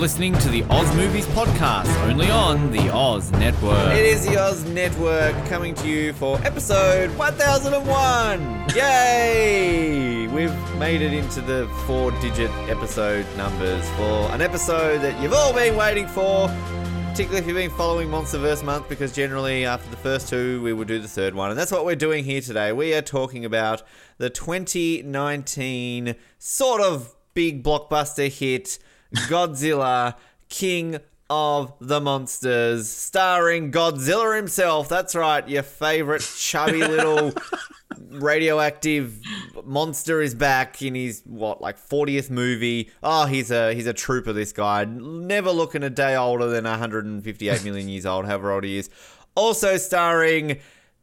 listening to the Oz Movies Podcast, only on the Oz Network. It is the Oz Network coming to you for episode 1001. Yay! We've made it into the four digit episode numbers for an episode that you've all been waiting for. Particularly if you've been following Monsterverse Month, because generally after the first two, we will do the third one. And that's what we're doing here today. We are talking about the 2019 sort of big blockbuster hit, Godzilla, King of the Monsters, starring Godzilla himself. That's right, your favorite chubby little radioactive monster is back in his what like 40th movie. Oh, he's a he's a trooper this guy. Never looking a day older than 158 million years old, however old he is. Also starring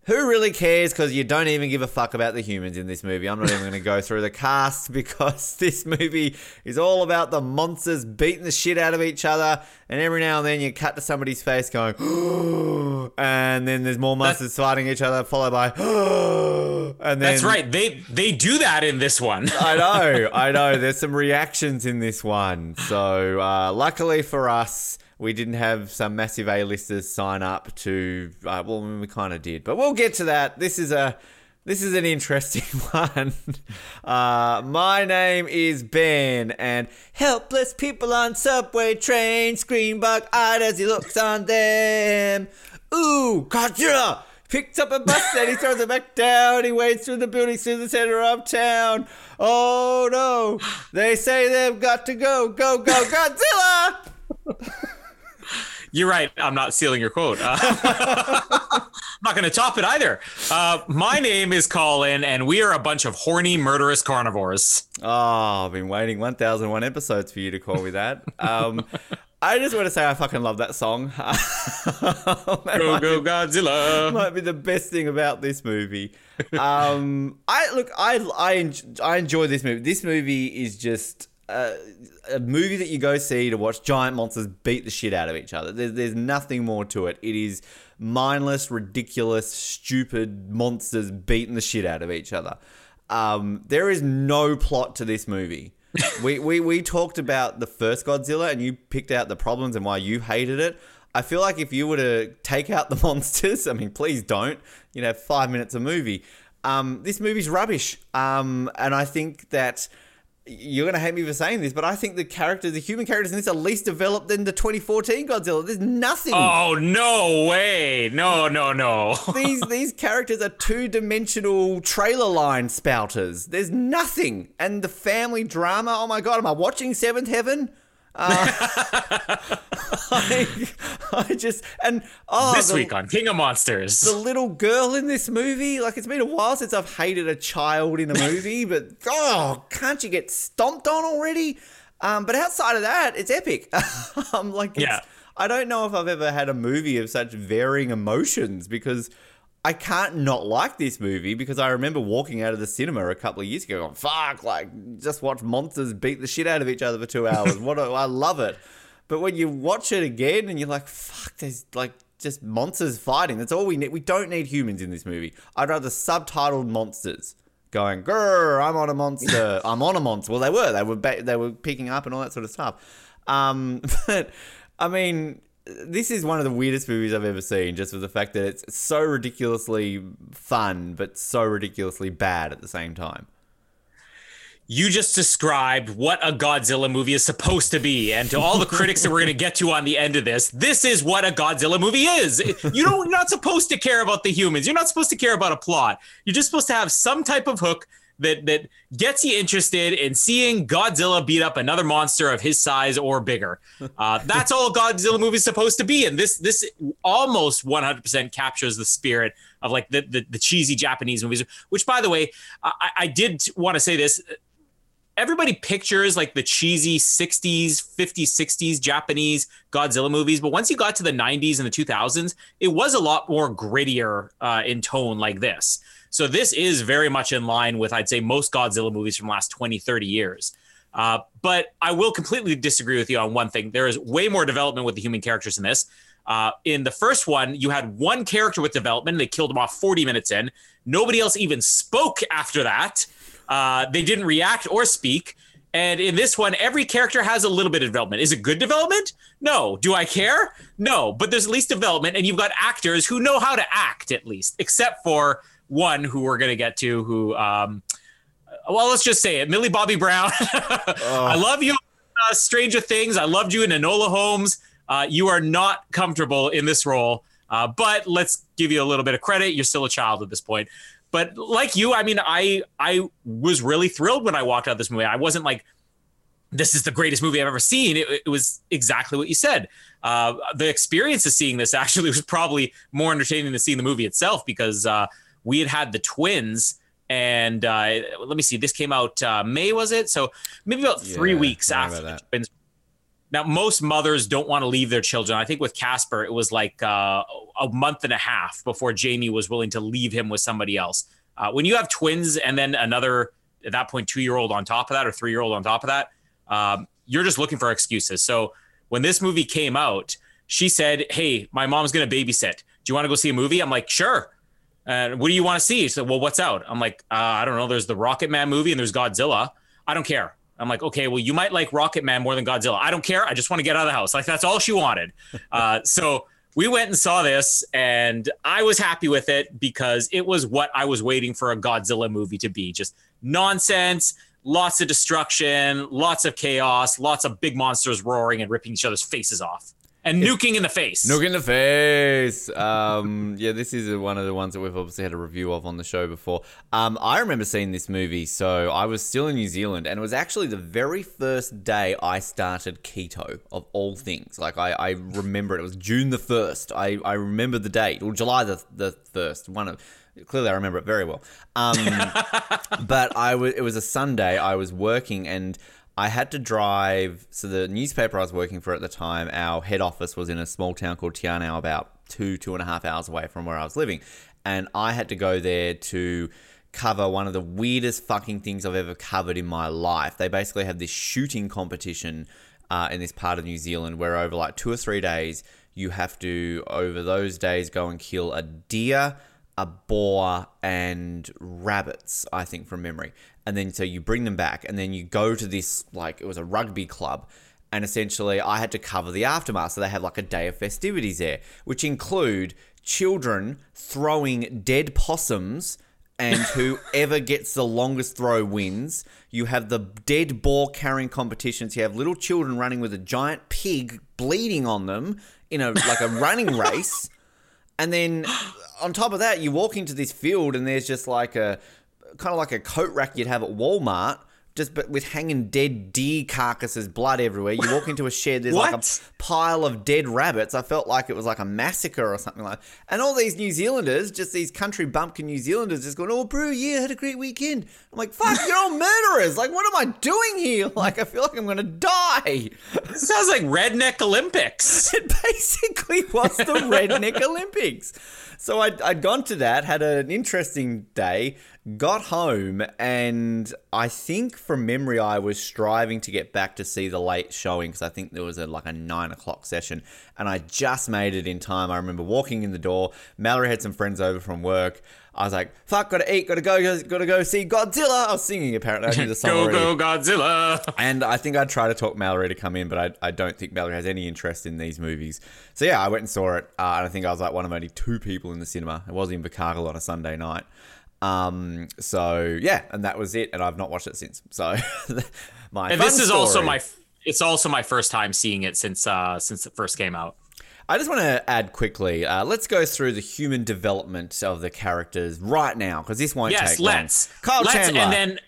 who really cares? Because you don't even give a fuck about the humans in this movie. I'm not even going to go through the cast because this movie is all about the monsters beating the shit out of each other. And every now and then you cut to somebody's face going, and then there's more monsters fighting each other, followed by, and then That's right. They they do that in this one. I know, I know. There's some reactions in this one. So, uh, luckily for us, we didn't have some massive A-listers sign up to. Uh, well, we kind of did, but we'll get to that. This is a. This is an interesting one. Uh, my name is Ben, and helpless people on subway trains scream bug-eyed as he looks on them. Ooh, Godzilla! Picks up a bus and he throws it back down. He wades through the buildings to the center of town. Oh no! They say they've got to go, go, go, Godzilla! You're right. I'm not stealing your quote. Uh, I'm not going to top it either. Uh, my name is Colin, and we are a bunch of horny, murderous carnivores. Oh, I've been waiting 1001 episodes for you to call me that. Um, I just want to say I fucking love that song. That Go, go, be- Godzilla. might be the best thing about this movie. Um, I look, I I I enjoy this movie. This movie is just a, a movie that you go see to watch giant monsters beat the shit out of each other. There's there's nothing more to it. It is mindless, ridiculous, stupid monsters beating the shit out of each other. Um, there is no plot to this movie. we, we we talked about the first Godzilla and you picked out the problems and why you hated it. I feel like if you were to take out the monsters, I mean, please don't. You know, five minutes a movie. Um, this movie's rubbish. Um, and I think that you're gonna hate me for saying this, but I think the characters, the human characters in this, are least developed than the 2014 Godzilla. There's nothing. Oh no way! No, no, no. these these characters are two dimensional trailer line spouters. There's nothing, and the family drama. Oh my god, am I watching Seventh Heaven? Uh, I, I just and oh, this the, week on King of Monsters. the little girl in this movie. Like it's been a while since I've hated a child in a movie, but oh, can't you get stomped on already? Um, but outside of that, it's epic. I'm like, it's, Yeah. I don't know if I've ever had a movie of such varying emotions because I can't not like this movie because I remember walking out of the cinema a couple of years ago going, fuck, like, just watch monsters beat the shit out of each other for two hours. what a, I love it. But when you watch it again and you're like, fuck, there's like just monsters fighting. That's all we need. We don't need humans in this movie. I'd rather subtitled monsters going, grr, I'm on a monster. I'm on a monster. Well, they were. They were, ba- they were picking up and all that sort of stuff. Um, but I mean, this is one of the weirdest movies I've ever seen, just for the fact that it's so ridiculously fun, but so ridiculously bad at the same time. you just described what a Godzilla movie is supposed to be. And to all the critics that we're going to get to on the end of this, this is what a Godzilla movie is. You don't, you're not supposed to care about the humans. You're not supposed to care about a plot. You're just supposed to have some type of hook that that gets you interested in seeing Godzilla beat up another monster of his size or bigger. Uh, that's all Godzilla movie is supposed to be, and this this almost 100% captures the spirit of like the the, the cheesy Japanese movies. Which, by the way, I, I did want to say this everybody pictures like the cheesy 60s, 50s, 60s Japanese Godzilla movies. But once you got to the 90s and the 2000s, it was a lot more grittier uh, in tone like this. So this is very much in line with, I'd say, most Godzilla movies from the last 20, 30 years. Uh, but I will completely disagree with you on one thing. There is way more development with the human characters in this. Uh, in the first one, you had one character with development. They killed him off 40 minutes in. Nobody else even spoke after that. Uh, they didn't react or speak. And in this one, every character has a little bit of development. Is it good development? No. Do I care? No. But there's at least development, and you've got actors who know how to act at least, except for one who we're going to get to who, um, well, let's just say it Millie Bobby Brown. I love you, uh, Stranger Things. I loved you in Enola Holmes. Uh, you are not comfortable in this role, uh, but let's give you a little bit of credit. You're still a child at this point. But like you, I mean, I I was really thrilled when I walked out this movie. I wasn't like, this is the greatest movie I've ever seen. It, it was exactly what you said. Uh, the experience of seeing this actually was probably more entertaining than seeing the movie itself because uh, we had had the twins. And uh, let me see, this came out uh, May, was it? So maybe about three yeah, weeks after the twins now, most mothers don't want to leave their children. I think with Casper, it was like uh, a month and a half before Jamie was willing to leave him with somebody else. Uh, when you have twins and then another, at that point, two year old on top of that or three year old on top of that, um, you're just looking for excuses. So when this movie came out, she said, Hey, my mom's going to babysit. Do you want to go see a movie? I'm like, Sure. And what do you want to see? She said, Well, what's out? I'm like, uh, I don't know. There's the Rocket Man movie and there's Godzilla. I don't care. I'm like, okay, well, you might like Rocket Man more than Godzilla. I don't care. I just want to get out of the house. Like that's all she wanted. Uh, so we went and saw this, and I was happy with it because it was what I was waiting for a Godzilla movie to be. Just nonsense, lots of destruction, lots of chaos, lots of big monsters roaring and ripping each other's faces off and nuking in the face. Nuking in the face. Um, yeah, this is one of the ones that we've obviously had a review of on the show before. Um, I remember seeing this movie, so I was still in New Zealand, and it was actually the very first day I started keto of all things. Like I, I remember it. It was June the first. I, I remember the date, or July the the first. One of clearly I remember it very well. Um, but I was. It was a Sunday. I was working and. I had to drive. So the newspaper I was working for at the time, our head office was in a small town called Te Anau, about two two and a half hours away from where I was living, and I had to go there to cover one of the weirdest fucking things I've ever covered in my life. They basically have this shooting competition uh, in this part of New Zealand where over like two or three days you have to over those days go and kill a deer a boar and rabbits, I think from memory and then so you bring them back and then you go to this like it was a rugby club and essentially I had to cover the aftermath so they had like a day of festivities there which include children throwing dead possums and whoever gets the longest throw wins. You have the dead boar carrying competitions. You have little children running with a giant pig bleeding on them in a like a running race. And then on top of that, you walk into this field and there's just like a kind of like a coat rack you'd have at Walmart, just but with hanging dead deer carcasses, blood everywhere. You walk into a shed, there's like a pile of dead rabbits. I felt like it was like a massacre or something like. That. And all these New Zealanders, just these country bumpkin New Zealanders, just going, "Oh, bro, yeah, had a great weekend." I'm like, "Fuck, you're all murderers! Like, what am I doing here? Like, I feel like I'm gonna die." This sounds like Redneck Olympics. it basically was the Redneck Olympics. So I'd, I'd gone to that, had an interesting day, got home, and I think from memory, I was striving to get back to see the late showing because I think there was a, like a nine o'clock session, and I just made it in time. I remember walking in the door. Mallory had some friends over from work. I was like, "Fuck, gotta eat, gotta go, gotta go see Godzilla." I was singing apparently. I knew the song go already. go Godzilla! And I think i tried to talk Mallory to come in, but I, I don't think Mallory has any interest in these movies. So yeah, I went and saw it, uh, and I think I was like one of only two people in the cinema. It was in Invercargill on a Sunday night. Um, so yeah, and that was it, and I've not watched it since. So my And this is also my it's also my first time seeing it since uh since it first came out. I just want to add quickly. Uh, let's go through the human development of the characters right now because this won't Yes, take long. let's. Kyle let's, Chandler. and then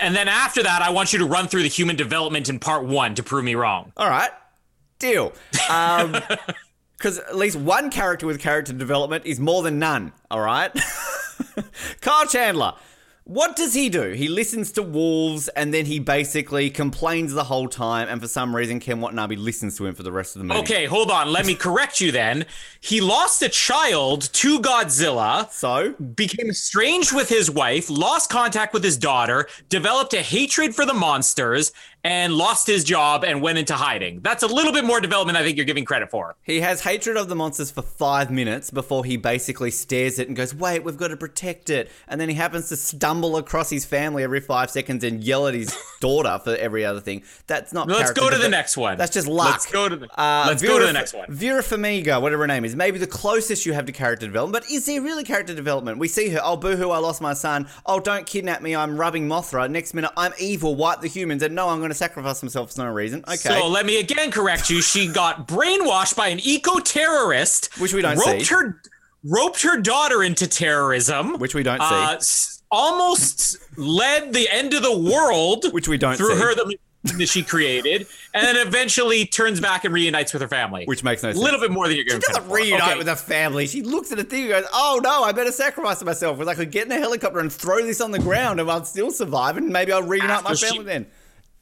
and then after that, I want you to run through the human development in part one to prove me wrong. All right, deal. Um, because at least one character with character development is more than none. All right, Kyle Chandler. What does he do? He listens to wolves and then he basically complains the whole time. And for some reason, Ken Watanabe listens to him for the rest of the movie. Okay, hold on. Let me correct you then. He lost a child to Godzilla, So became estranged with his wife, lost contact with his daughter, developed a hatred for the monsters, and lost his job and went into hiding. That's a little bit more development I think you're giving credit for. He has hatred of the monsters for five minutes before he basically stares it and goes, Wait, we've got to protect it. And then he happens to stumble across his family every five seconds and yell at his daughter for every other thing. That's not Let's go to the next one. That's just luck. Let's go to the Uh, Let's Vera go to the next one. Vera Farmiga, whatever her name is, maybe the closest you have to character development. But is there really character development? We see her, oh, boohoo, I lost my son. Oh, don't kidnap me, I'm rubbing Mothra. Next minute, I'm evil, wipe the humans. And no, I'm going to sacrifice myself for no reason. Okay. So let me again correct you. She got brainwashed by an eco-terrorist, Which we don't roped see. her roped her daughter into terrorism, Which we don't uh, see. almost led the end of the world, Which we don't see. through see. her the that she created, and then eventually turns back and reunites with her family. Which makes no a little bit more than you're going She doesn't reunite with her family. She looks at the thing and goes, "Oh no, I better sacrifice myself." Because I could get in a helicopter and throw this on the ground, and I'll still survive, and maybe I'll reunite my After she- family then.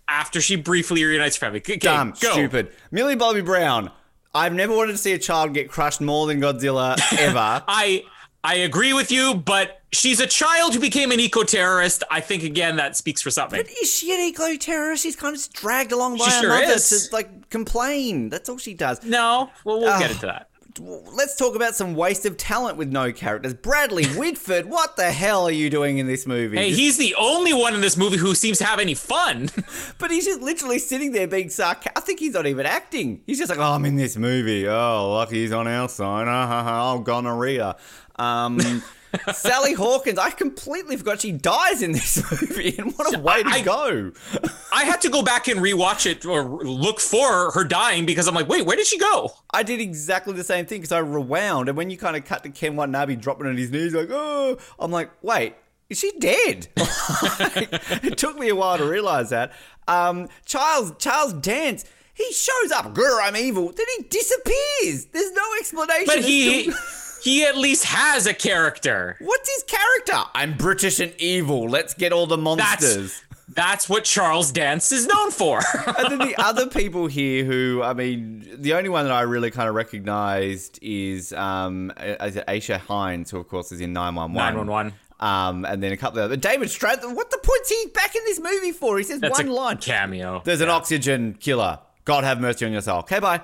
After she briefly reunites her family. Okay, Dumb, go. stupid. Millie Bobby Brown. I've never wanted to see a child get crushed more than Godzilla ever. I I agree with you, but she's a child who became an eco-terrorist. I think again that speaks for something. but is she an eco terrorist? She's kind of just dragged along by She her sure mother is. to like complain. That's all she does. No, well we'll get into that. Let's talk about some waste of talent with no characters. Bradley Whitford, what the hell are you doing in this movie? Hey, he's the only one in this movie who seems to have any fun. But he's just literally sitting there being sarcastic. I think he's not even acting. He's just like, oh, I'm in this movie. Oh, lucky he's on our side. Ha, ha, oh, gonorrhea. Um, Sally Hawkins, I completely forgot she dies in this movie. And what a way to I- go. I had to go back and rewatch it or look for her dying because I'm like, wait, where did she go? I did exactly the same thing because I rewound. And when you kind of cut to Ken Watanabe dropping on his knees, like, oh, I'm like, wait. Is she dead? Like, it took me a while to realize that. Um, Charles Charles Dance, he shows up. Grr, I'm evil. Then he disappears. There's no explanation. But he he at least has a character. What's his character? I'm British and evil. Let's get all the monsters. That's that's what Charles Dance is known for. and then the other people here who, I mean, the only one that I really kind of recognized is um, is it Aisha Hinds, who of course is in 911. 911. Um, and then a couple of other. David Strathairn, what the point's he back in this movie for? He says That's one a line. cameo. There's an oxygen killer. God have mercy on your soul. Okay, bye.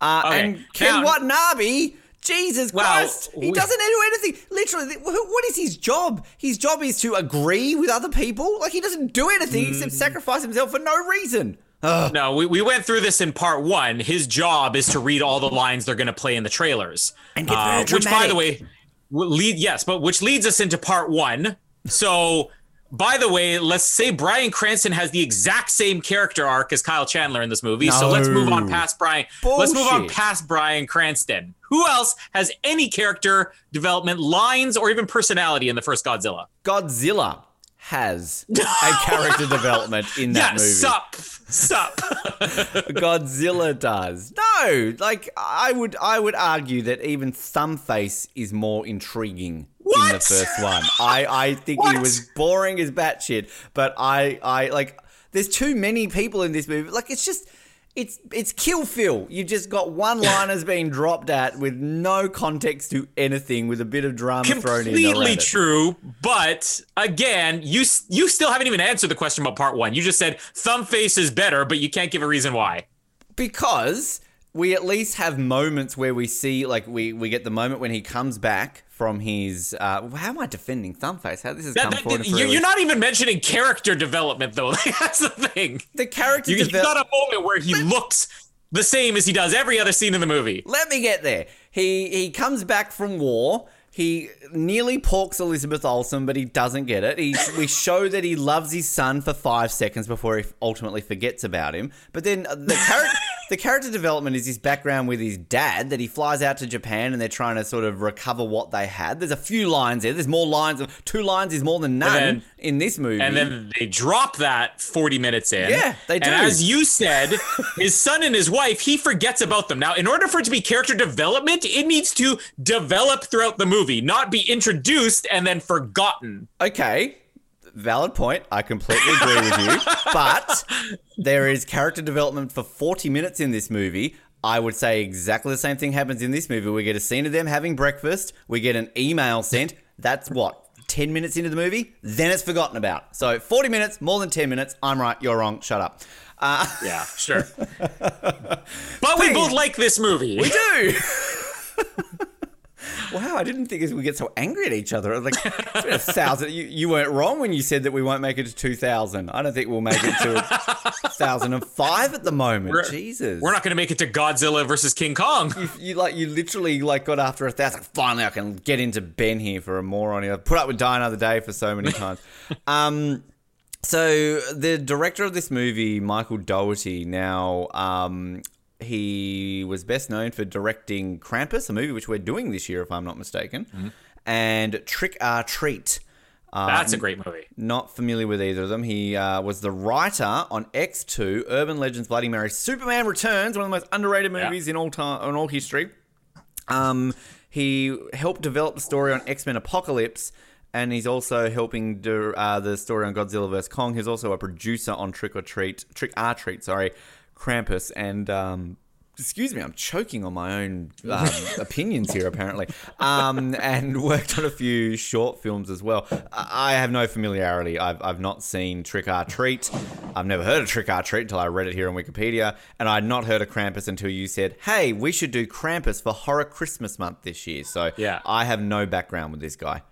Uh, Okay, And Ken now- Watanabe, Jesus Well, Christ, he we- doesn't do anything. Literally, what is his job? His job is to agree with other people. Like he doesn't do anything Mm. except sacrifice himself for no reason. Ugh. No, we, we went through this in part one. His job is to read all the lines they're going to play in the trailers. And get very which, by the way, lead yes, but which leads us into part one. So, by the way, let's say Bryan Cranston has the exact same character arc as Kyle Chandler in this movie. So let's move on past Bryan. Let's move on past Bryan Cranston. Who else has any character development, lines, or even personality in the first Godzilla? Godzilla has a character development in that yeah, movie. sup, sup. Godzilla does. No, like I would I would argue that even Thumbface is more intriguing in the first one. I I think he was boring as batshit, but I I like there's too many people in this movie. Like it's just it's it's kill Phil. You've just got one liners being dropped at with no context to anything, with a bit of drama thrown in. completely true but again you you still haven't even answered the question about part one you just said thumb face is better but you can't give a reason why because we at least have moments where we see like we we get the moment when he comes back from his uh how am I defending Thumbface? How this has That- forward you- you're not even mentioning character development though that's the thing the character you, you devel- got a moment where he looks the same as he does every other scene in the movie Let me get there. He he comes back from war. He nearly porks Elizabeth Olsen, but he doesn't get it. He, we show that he loves his son for five seconds before he ultimately forgets about him. But then uh, the character. the character development is his background with his dad that he flies out to Japan and they're trying to sort of recover what they had. There's a few lines there. There's more lines. Two lines is more than none then, in this movie. And then they drop that 40 minutes in. Yeah, they do. And as you said, his son and his wife, he forgets about them. Now, in order for it to be character development, it needs to develop throughout the movie, not be introduced and then forgotten. Okay valid point. I completely agree with you. But there is character development for 40 minutes in this movie. I would say exactly the same thing happens in this movie. We get a scene of them having breakfast. We get an email sent. That's what 10 minutes into the movie. Then it's forgotten about. So 40 minutes, more than 10 minutes. I'm right. You're wrong. Shut up. Uh, yeah, sure. but we both like this movie. We do. Wow, I didn't think we'd get so angry at each other. Like a thousand. You, you weren't wrong when you said that we won't make it to two thousand. I don't think we'll make it to thousand and five at the moment. We're, Jesus, we're not going to make it to Godzilla versus King Kong. You, you, like you literally like got after a thousand. Finally, I can get into Ben here for a moron. I put up with Die Another Day for so many times. um. So the director of this movie, Michael Dougherty, now um, he was best known for directing Krampus, a movie which we're doing this year, if I'm not mistaken, mm-hmm. and Trick or Treat. Um, That's a great movie. Not familiar with either of them. He uh, was the writer on X2, Urban Legends, Bloody Mary, Superman Returns, one of the most underrated movies yeah. in all time, in all history. Um, he helped develop the story on X Men Apocalypse, and he's also helping do uh, the story on Godzilla vs Kong. He's also a producer on Trick or Treat, Trick or Treat, sorry, Krampus and um, excuse me, I'm choking on my own um, opinions here, apparently, um, and worked on a few short films as well. I have no familiarity. I've, I've not seen Trick or Treat. I've never heard of Trick or Treat until I read it here on Wikipedia, and I'd not heard of Krampus until you said, hey, we should do Krampus for Horror Christmas Month this year. So yeah. I have no background with this guy.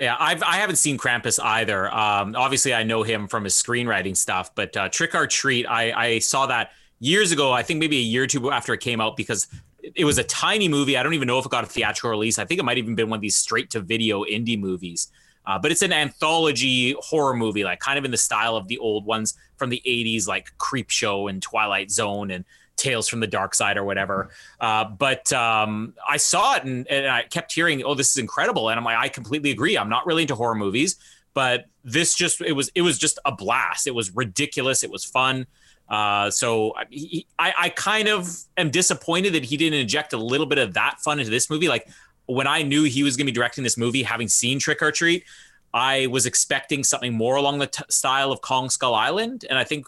Yeah, I've I haven't seen Krampus either. Um, obviously, I know him from his screenwriting stuff, but uh, Trick or Treat, I, I saw that years ago. I think maybe a year or two after it came out because it was a tiny movie. I don't even know if it got a theatrical release. I think it might even been one of these straight to video indie movies. Uh, but it's an anthology horror movie, like kind of in the style of the old ones from the 80s, like Creepshow and Twilight Zone and Tales from the Dark Side or whatever. Uh, but um, I saw it and, and, I kept hearing, "Oh, this is incredible!" And I'm like, I completely agree. I'm not really into horror movies, but this just it was it was just a blast. It was ridiculous. It was fun. Uh, so he, I, I kind of am disappointed that he didn't inject a little bit of that fun into this movie. Like when I knew he was going to be directing this movie, having seen Trick or Treat, I was expecting something more along the t- style of Kong Skull Island, and I think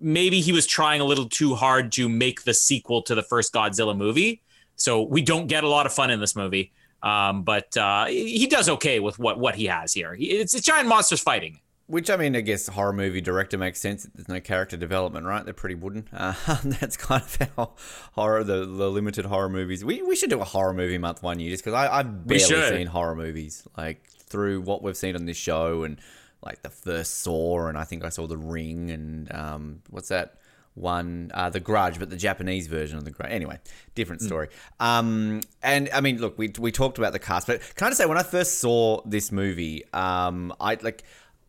maybe he was trying a little too hard to make the sequel to the first Godzilla movie. So we don't get a lot of fun in this movie. Um, but uh, he does okay with what what he has here. It's, it's giant monsters fighting. Which I mean, I guess horror movie director makes sense. There's no character development, right? They're pretty wooden. Uh, that's kind of how horror, the, the limited horror movies. We, we should do a horror movie month one year, just because I've barely seen horror movies like through what we've seen on this show and like the first Saw, and I think I saw The Ring, and um, what's that one? Uh, the Grudge, but the Japanese version of the Grudge. Anyway, different hmm. story. Mm. Um, and I mean, look, we we talked about the cast, but can I just say when I first saw this movie, um, I like,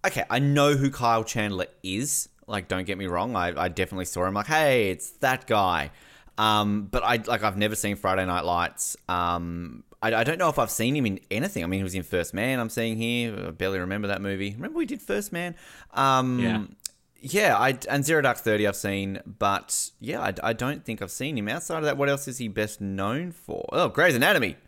okay, I know who Kyle Chandler is. Like, don't get me wrong, I, I definitely saw him. Like, hey, it's that guy. Um, but I like I've never seen Friday Night Lights. Um, I, I, don't know if I've seen him in anything. I mean, he was in First Man. I'm seeing here. I barely remember that movie. Remember we did First Man. Um, yeah. Yeah, I, and Zero Dark Thirty I've seen, but yeah, I, I, don't think I've seen him outside of that. What else is he best known for? Oh, Grey's Anatomy.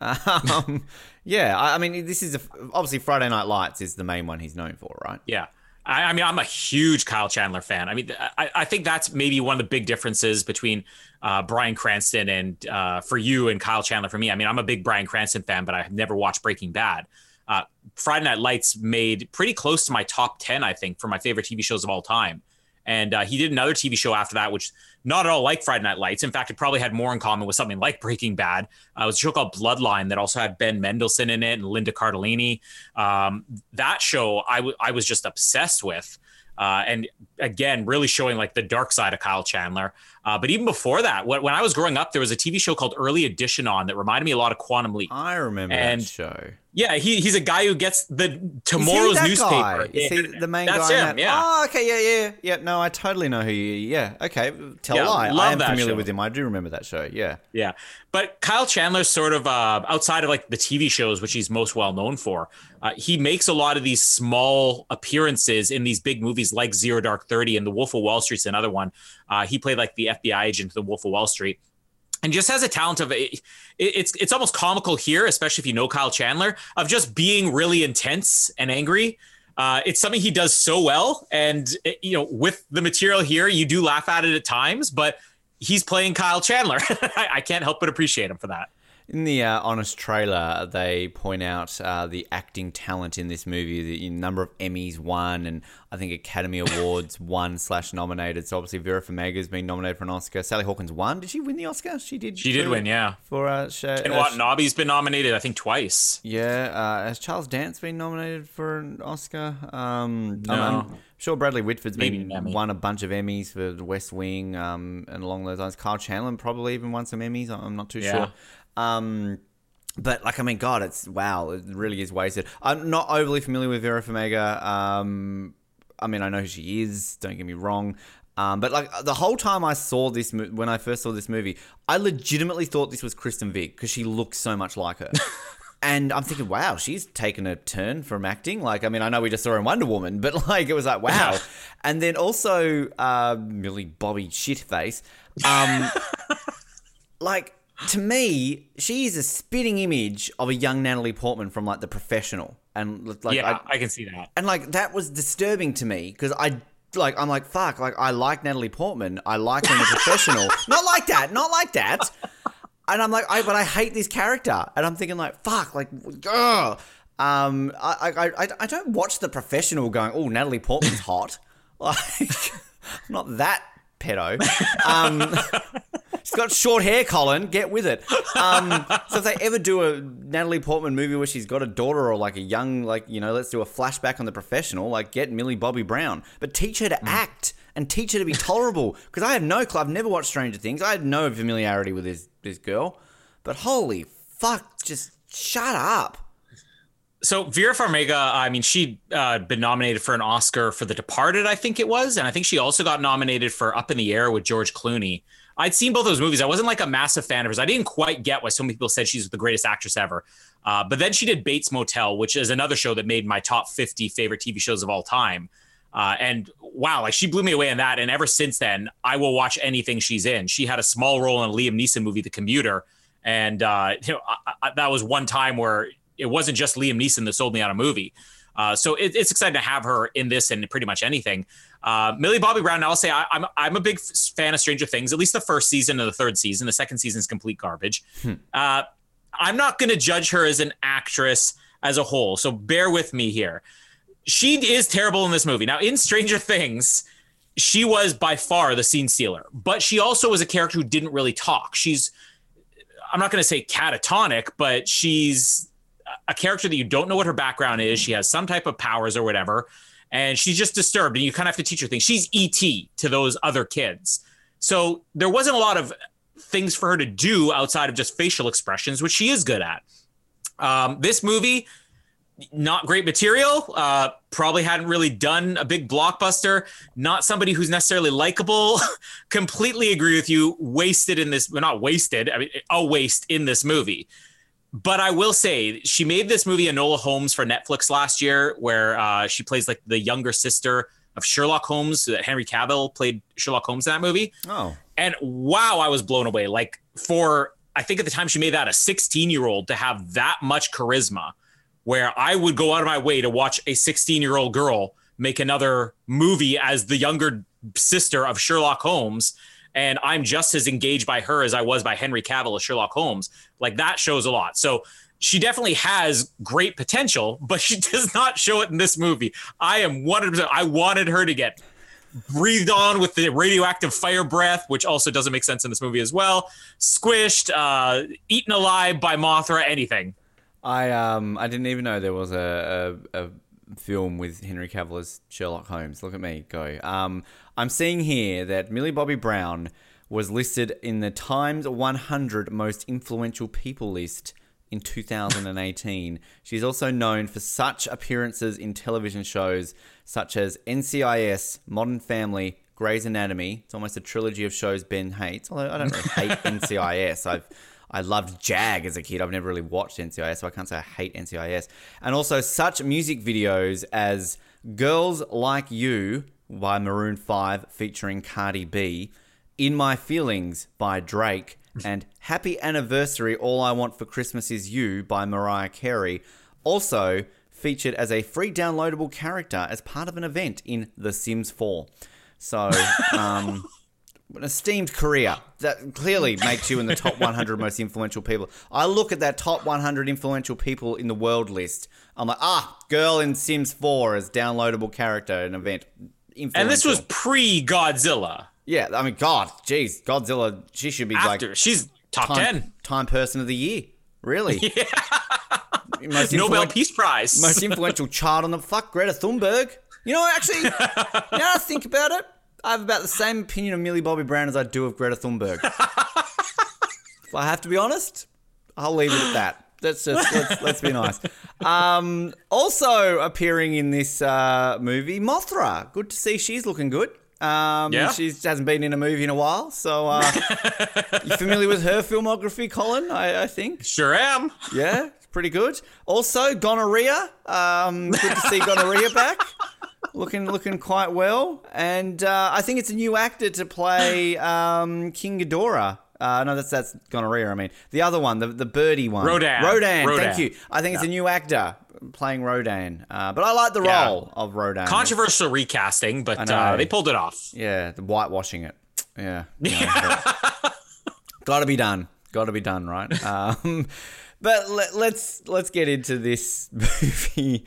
Um, yeah, I, I, mean, this is a, obviously Friday Night Lights is the main one he's known for, right? Yeah. I, I mean, I'm a huge Kyle Chandler fan. I mean, I, I think that's maybe one of the big differences between uh, Bryan Cranston and uh, for you and Kyle Chandler for me. I mean, I'm a big Bryan Cranston fan, but I've never watched Breaking Bad. Uh, Friday Night Lights made pretty close to my top 10, I think, for my favorite TV shows of all time. And uh, he did another TV show after that, which not at all like Friday Night Lights. In fact, it probably had more in common with something like Breaking Bad. Uh, it was a show called Bloodline that also had Ben Mendelsohn in it and Linda Cardellini. Um, that show I, w- I was just obsessed with. Uh, and again, really showing like the dark side of Kyle Chandler. Uh, but even before that, when, when I was growing up, there was a TV show called Early Edition on that reminded me a lot of Quantum Leap. I remember and, that show. Yeah, he, he's a guy who gets the tomorrow's newspaper. Guy? Is he the main That's guy? Him, yeah. Oh, okay, yeah, yeah, yeah. No, I totally know who. you Yeah, okay. Tell yeah, lie. I am familiar show. with him. I do remember that show. Yeah, yeah. But Kyle Chandler's sort of uh, outside of like the TV shows, which he's most well known for. Uh, he makes a lot of these small appearances in these big movies like Zero Dark Thirty and The Wolf of Wall Street's another one. Uh, he played like the FBI agent, The Wolf of Wall Street and just has a talent of it, it's it's almost comical here, especially if you know Kyle Chandler, of just being really intense and angry. Uh, it's something he does so well, and it, you know, with the material here, you do laugh at it at times, but he's playing Kyle Chandler. I, I can't help but appreciate him for that. In the uh, Honest trailer, they point out uh, the acting talent in this movie, the number of Emmys won, and I think Academy Awards won slash nominated. So obviously Vera Farmiga has been nominated for an Oscar. Sally Hawkins won. Did she win the Oscar? She did. She did win, yeah. For uh, sh- and Watanabe's been nominated, I think, twice. Yeah. Uh, has Charles Dance been nominated for an Oscar? Um, no. I'm, I'm sure Bradley Whitford's been won a bunch of Emmys for The West Wing um, and along those lines. Kyle Chandler probably even won some Emmys. I'm not too yeah. sure. Um, but like I mean, God, it's wow, it really is wasted. I'm not overly familiar with Vera Farmiga. Um, I mean, I know who she is. Don't get me wrong. Um, but like the whole time I saw this, mo- when I first saw this movie, I legitimately thought this was Kristen Wiig because she looks so much like her. and I'm thinking, wow, she's taken a turn from acting. Like, I mean, I know we just saw her in Wonder Woman, but like, it was like, wow. and then also, uh, Millie Bobby Shitface. Um, like, to me, she is a spitting image of a young Natalie Portman from like The Professional, and like yeah, I, I can see that. And like that was disturbing to me because I like I'm like fuck, like I like Natalie Portman, I like her in The Professional, not like that, not like that. And I'm like, I but I hate this character, and I'm thinking like fuck, like ugh. Um, I, I, I, I don't watch The Professional going, oh, Natalie Portman's hot. Like, I'm not that pedo. Um, She's got short hair, Colin. Get with it. Um, so if they ever do a Natalie Portman movie where she's got a daughter or like a young, like you know, let's do a flashback on the professional, like get Millie Bobby Brown, but teach her to mm. act and teach her to be tolerable. Because I have no, clue. I've never watched Stranger Things. I had no familiarity with this this girl, but holy fuck, just shut up. So Vera Farmiga, I mean, she'd uh, been nominated for an Oscar for The Departed, I think it was, and I think she also got nominated for Up in the Air with George Clooney. I'd seen both those movies. I wasn't like a massive fan of hers. I didn't quite get why so many people said she's the greatest actress ever. Uh, but then she did Bates Motel, which is another show that made my top 50 favorite TV shows of all time. Uh, and wow, like she blew me away in that. And ever since then, I will watch anything she's in. She had a small role in a Liam Neeson movie, The Commuter. And uh, you know, I, I, that was one time where it wasn't just Liam Neeson that sold me on a movie. Uh, so it, it's exciting to have her in this and pretty much anything. Uh, Millie Bobby Brown, I'll say I, am I'm, I'm a big fan of Stranger Things, at least the first season and the third season. The second season is complete garbage. Hmm. Uh, I'm not going to judge her as an actress as a whole, so bear with me here. She is terrible in this movie. Now, in Stranger Things, she was by far the scene stealer, but she also was a character who didn't really talk. She's, I'm not going to say catatonic, but she's a character that you don't know what her background is. She has some type of powers or whatever and she's just disturbed and you kind of have to teach her things. She's et to those other kids. So there wasn't a lot of things for her to do outside of just facial expressions which she is good at. Um, this movie not great material uh, probably hadn't really done a big blockbuster. Not somebody who's necessarily likable. Completely agree with you. Wasted in this well, not wasted i mean a waste in this movie but I will say she made this movie Enola Holmes for Netflix last year, where uh, she plays like the younger sister of Sherlock Holmes. That Henry Cavill played Sherlock Holmes in that movie. Oh, and wow, I was blown away. Like for I think at the time she made that a 16 year old to have that much charisma, where I would go out of my way to watch a 16 year old girl make another movie as the younger sister of Sherlock Holmes and I'm just as engaged by her as I was by Henry Cavill as Sherlock Holmes. Like that shows a lot. So she definitely has great potential, but she does not show it in this movie. I am 100%. I wanted her to get breathed on with the radioactive fire breath, which also doesn't make sense in this movie as well. Squished, uh, eaten alive by Mothra, anything. I um I didn't even know there was a, a, a film with Henry Cavill as Sherlock Holmes. Look at me go. Um, I'm seeing here that Millie Bobby Brown was listed in the Times 100 most influential people list in 2018. She's also known for such appearances in television shows such as NCIS, Modern Family, Grey's Anatomy. It's almost a trilogy of shows Ben hates. Although I don't really hate NCIS. I've I loved Jag as a kid. I've never really watched NCIS, so I can't say I hate NCIS. And also such music videos as Girls Like You by Maroon 5 featuring Cardi B, In My Feelings by Drake, and Happy Anniversary All I Want for Christmas Is You by Mariah Carey. Also featured as a free downloadable character as part of an event in The Sims 4. So, um, an esteemed career that clearly makes you in the top 100 most influential people. I look at that top 100 influential people in the world list. I'm like, ah, girl in Sims 4 as downloadable character in event. And this was pre Godzilla. Yeah, I mean, God, geez, Godzilla, she should be After. like She's top time, 10. time person of the year. Really? Yeah. Most Nobel Peace Prize. most influential child on the fuck Greta Thunberg. You know, actually, know, I think about it. I have about the same opinion of Millie Bobby Brown as I do of Greta Thunberg. if I have to be honest, I'll leave it at that. Let's just let's, let's be nice. Um, also appearing in this uh, movie, Mothra. Good to see she's looking good. Um, Yeah. she hasn't been in a movie in a while, so uh, you familiar with her filmography, Colin? I, I think. sure am. Yeah, it's pretty good. Also, gonorrhea. Um, good to see gonorrhea back. Looking, looking quite well, and uh, I think it's a new actor to play um, King Ghidorah. Uh, no, that's that's gonorrhea. I mean, the other one, the the birdie one, Rodan. Rodan. Rodan. Thank you. I think it's a new actor playing Rodan, uh, but I like the Yeah. role of Rodan. Controversial recasting, but uh, they pulled it off. Yeah, the whitewashing it. Yeah. Got to be done. Got to be done, right? Um, but let, let's let's get into this movie.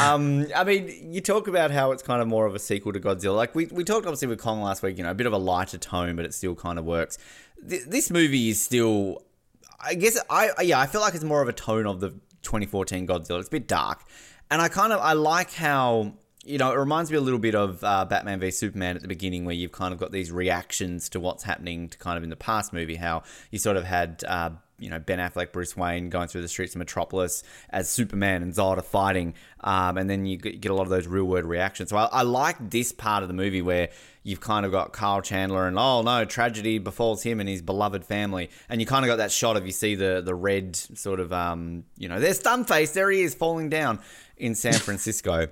Um, I mean, you talk about how it's kind of more of a sequel to Godzilla. Like we we talked obviously with Kong last week. You know, a bit of a lighter tone, but it still kind of works. Th- this movie is still, I guess, I yeah, I feel like it's more of a tone of the 2014 Godzilla. It's a bit dark, and I kind of I like how you know, it reminds me a little bit of uh, Batman v Superman at the beginning, where you've kind of got these reactions to what's happening to kind of in the past movie, how you sort of had, uh, you know, Ben Affleck, Bruce Wayne going through the streets of Metropolis as Superman and Zod fighting, um, and then you get, a lot of those real world reactions. So I, I like this part of the movie where you've kind of got Carl Chandler and oh no, tragedy befalls him and his beloved family, and you kind of got that shot of you see the the red sort of, um, you know, there's Stunface, there he is falling down in San Francisco.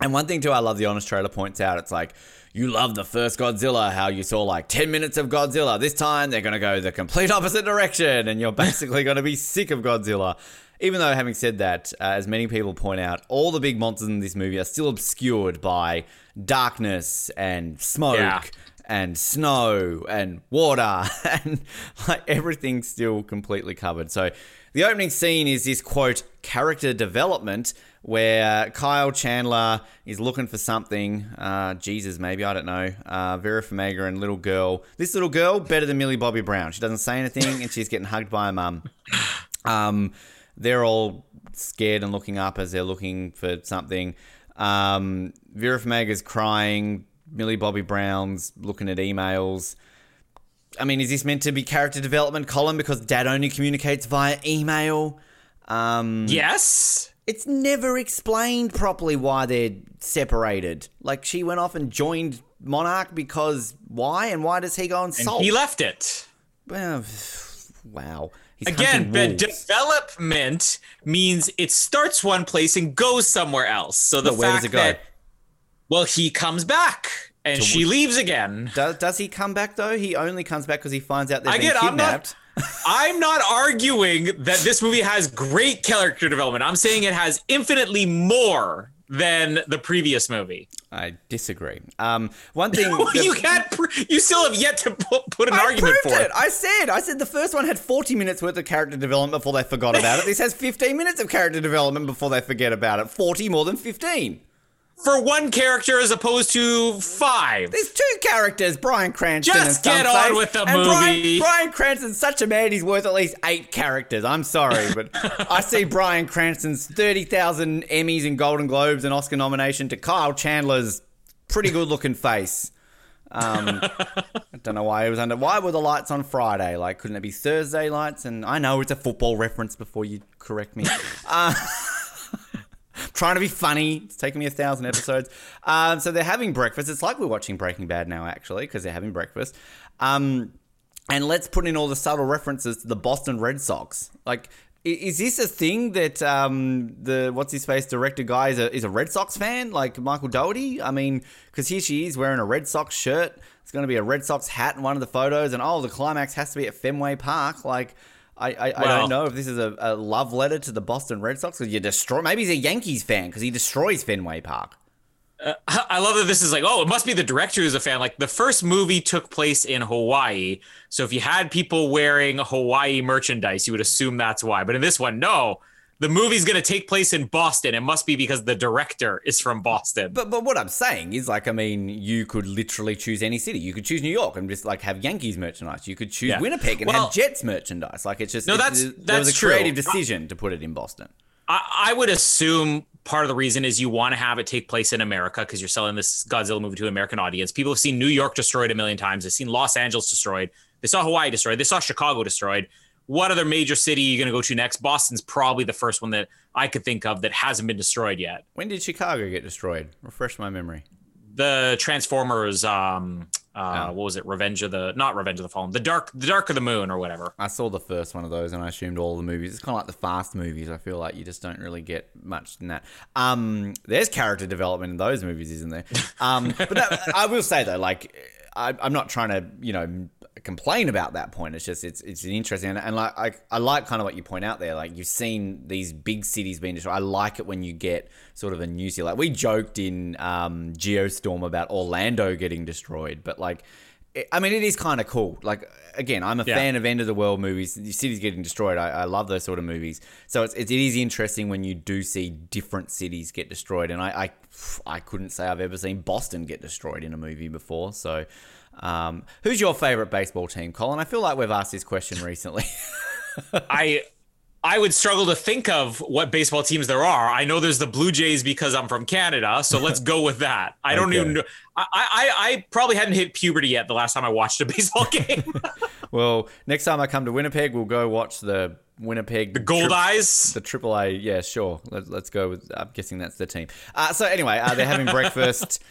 And one thing too, I love the honest trailer points out. It's like you love the first Godzilla, how you saw like ten minutes of Godzilla. This time they're gonna go the complete opposite direction, and you're basically gonna be sick of Godzilla. Even though, having said that, uh, as many people point out, all the big monsters in this movie are still obscured by darkness and smoke Yeah. and snow and water and like everything's still completely covered. So the opening scene is this quote character development where Kyle Chandler is looking for something. Uh, Jesus, maybe I don't know. Uh, Vera Farmiga and little girl. This little girl better than Millie Bobby Brown. She doesn't say anything and she's getting hugged by her mum. Um, they're all scared and looking up as they're looking for something. Um, Vera Farmiga's crying. Millie Bobby Brown's looking at emails. I mean, is this meant to be character development, Colin? Because Dad only communicates via email. Um, Yes. It's never explained properly why they're separated. Like she went off and joined Monarch because why? And why does he go and And salt? he left it. Well, wow. He's Again, but development means it starts one place and goes somewhere else. So the But where does fact it go? that well, he comes back and she leaves again. Does, does he come back though? He only comes back because he finds out they've been Again, I'm kidnapped. I'm not arguing that this movie has great character development. I'm saying it has infinitely more than the previous movie. I disagree. Um, one thing you can't. Pr- you still have yet to put, put an I argument proved for it. I said, I said the first one had 40 minutes worth of character development before they forgot about it. This has 15 minutes of character development before they forget about it. 40 more than 15. For one character as opposed to five. There's two characters, Bryan Cranston Just and get on with the and movie. Bryan, Bryan Cranston's such a man, he's worth at least eight characters. I'm sorry, but I see Bryan Cranston's 30,000 Emmys and Golden Globes and Oscar nomination to Kyle Chandler's pretty good looking face. Um, I don't know why it was under. Why were the lights on Friday? Like, couldn't it be Thursday lights? And I know it's a football reference before you correct me. Uh, trying to be funny. It's taken me a thousand episodes. Um, so they're having breakfast. It's like we're watching Breaking Bad now, actually, because they're having breakfast. Um, and let's put in all the subtle references to the Boston Red Sox. Like, is this a thing that um, the what's his face director guy is a, is a Red Sox fan, like Michael Dougherty? I mean, because here she is wearing a Red Sox shirt. It's going to be a Red Sox hat in one of the photos, and oh, the climax has to be at Fenway Park. Like, I, I, I don't know if this is a, a love letter to the Boston Red Sox because you destroy. Maybe he's a Yankees fan because he destroys Fenway Park. Uh, I love that this is like, oh, it must be the director who's a fan. Like the first movie took place in Hawaii. So if you had people wearing Hawaii merchandise, you would assume that's why. But in this one, no. The movie's going to take place in Boston. It must be because the director is from Boston. But but what I'm saying is like I mean you could literally choose any city. You could choose New York and just like have Yankees merchandise. You could choose Yeah. Winnipeg and Well- have Jets merchandise. Like it's just No, it's- that's- there was a true. creative decision to put it in Boston. I, I would assume part of the reason is you want to have it take place in America because you're selling this Godzilla movie to an American audience. People have seen New York destroyed a million times. They've seen Los Angeles destroyed. They saw Hawaii destroyed. They saw Chicago destroyed. What other major city are you going to go to next? Boston's probably the first one that I could think of that hasn't been destroyed yet. When did Chicago get destroyed? Refresh my memory. The Transformers, um, uh, Oh. what was it? Revenge of the, not Revenge of the Fallen, the Dark, the Dark of the Moon or whatever. I saw the first one of those and I assumed all the movies. It's kind of like the fast movies. I feel like you just don't really get much in that. Um, there's character development in those movies, isn't there? Um, but no, I will say though, like I, I'm not trying to, you know, complain about that point. It's just it's it's interesting and, and like I, I like kind of what you point out there. Like you've seen these big cities being destroyed. I like it when you get sort of a new city. Like we joked in um, Geostorm about Orlando getting destroyed, but like. I mean, it is kind of cool. Like, again, I'm a Yeah. fan of end of the world movies. The cities getting destroyed. I, I love those sort of movies. So it's, it is interesting when you do see different cities get destroyed. And I, I, I couldn't say I've ever seen Boston get destroyed in a movie before. So, um, who's your favorite baseball team, Colin? I feel like we've asked this question recently. I I would struggle to think of what baseball teams there are. I know there's the Blue Jays because I'm from Canada, so let's go with that. I don't Okay. even know. I, I I probably hadn't hit puberty yet the last time I watched a baseball game. well, next time I come to Winnipeg, we'll go watch the Winnipeg the Goldeyes. The Triple A, yeah, sure. Let, let's go with. I'm guessing that's the team. Uh, so anyway, uh, they're having breakfast.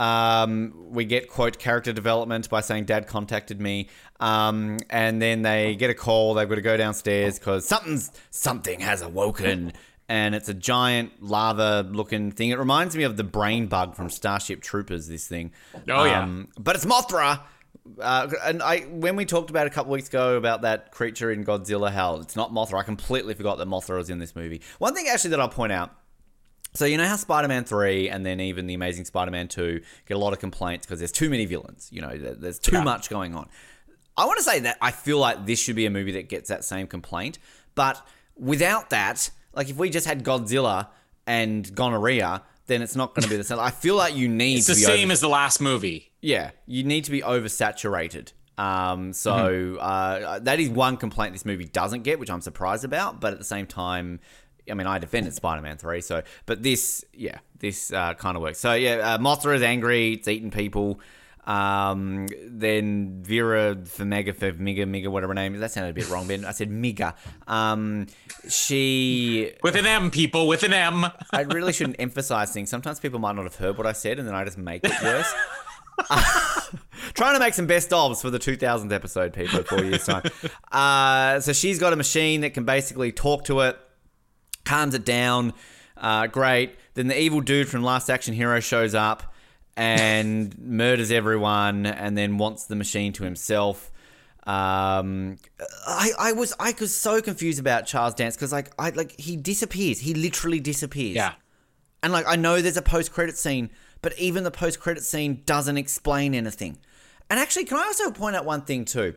Um, we get quote character development by saying Dad contacted me, um, and then they get a call. They've got to go downstairs because something's something has awoken, and it's a giant lava-looking thing. It reminds me of the brain bug from Starship Troopers. This thing. Oh, yeah. Um, but it's Mothra. Uh, and I, when we talked about a couple weeks ago about that creature in Godzilla, how it's not Mothra. I completely forgot that Mothra was in this movie. One thing actually that I'll point out. So you know how Spider-Man three and then even the Amazing Spider-Man two get a lot of complaints because there's too many villains. You know, there's too Yeah. much going on. I want to say that I feel like this should be a movie that gets that same complaint, but without that, like if we just had Godzilla and gonorrhea, then it's not going to be the same. I feel like you need It's to the same over- as the last movie. yeah, you need to be oversaturated. Um, so Mm-hmm. uh, that is one complaint this movie doesn't get, which I'm surprised about. But at the same time, I mean, I defended Spider-Man three, so but this, yeah, this uh, kind of works. So yeah, uh, Mothra is angry; it's eating people. Um, then Vera Farmiga, Farmiga, Miga, whatever her name is. That sounded a bit wrong, Ben. I said Miga. Um, she With an M, people, with an M. I really shouldn't emphasize things. Sometimes people might not have heard what I said, and then I just make it worse. trying to make some best ofs for the 2000th episode, people, four years' time. Uh, so she's got a machine that can basically talk to it, calms it down. Uh, great. Then the evil dude from Last Action Hero shows up and murders everyone, and then wants the machine to himself. Um, I, I was I was so confused about Charles Dance because like I like he disappears. He literally disappears. Yeah. And like I know there's a post credit scene, but even the post credit scene doesn't explain anything. And actually, can I also point out one thing too?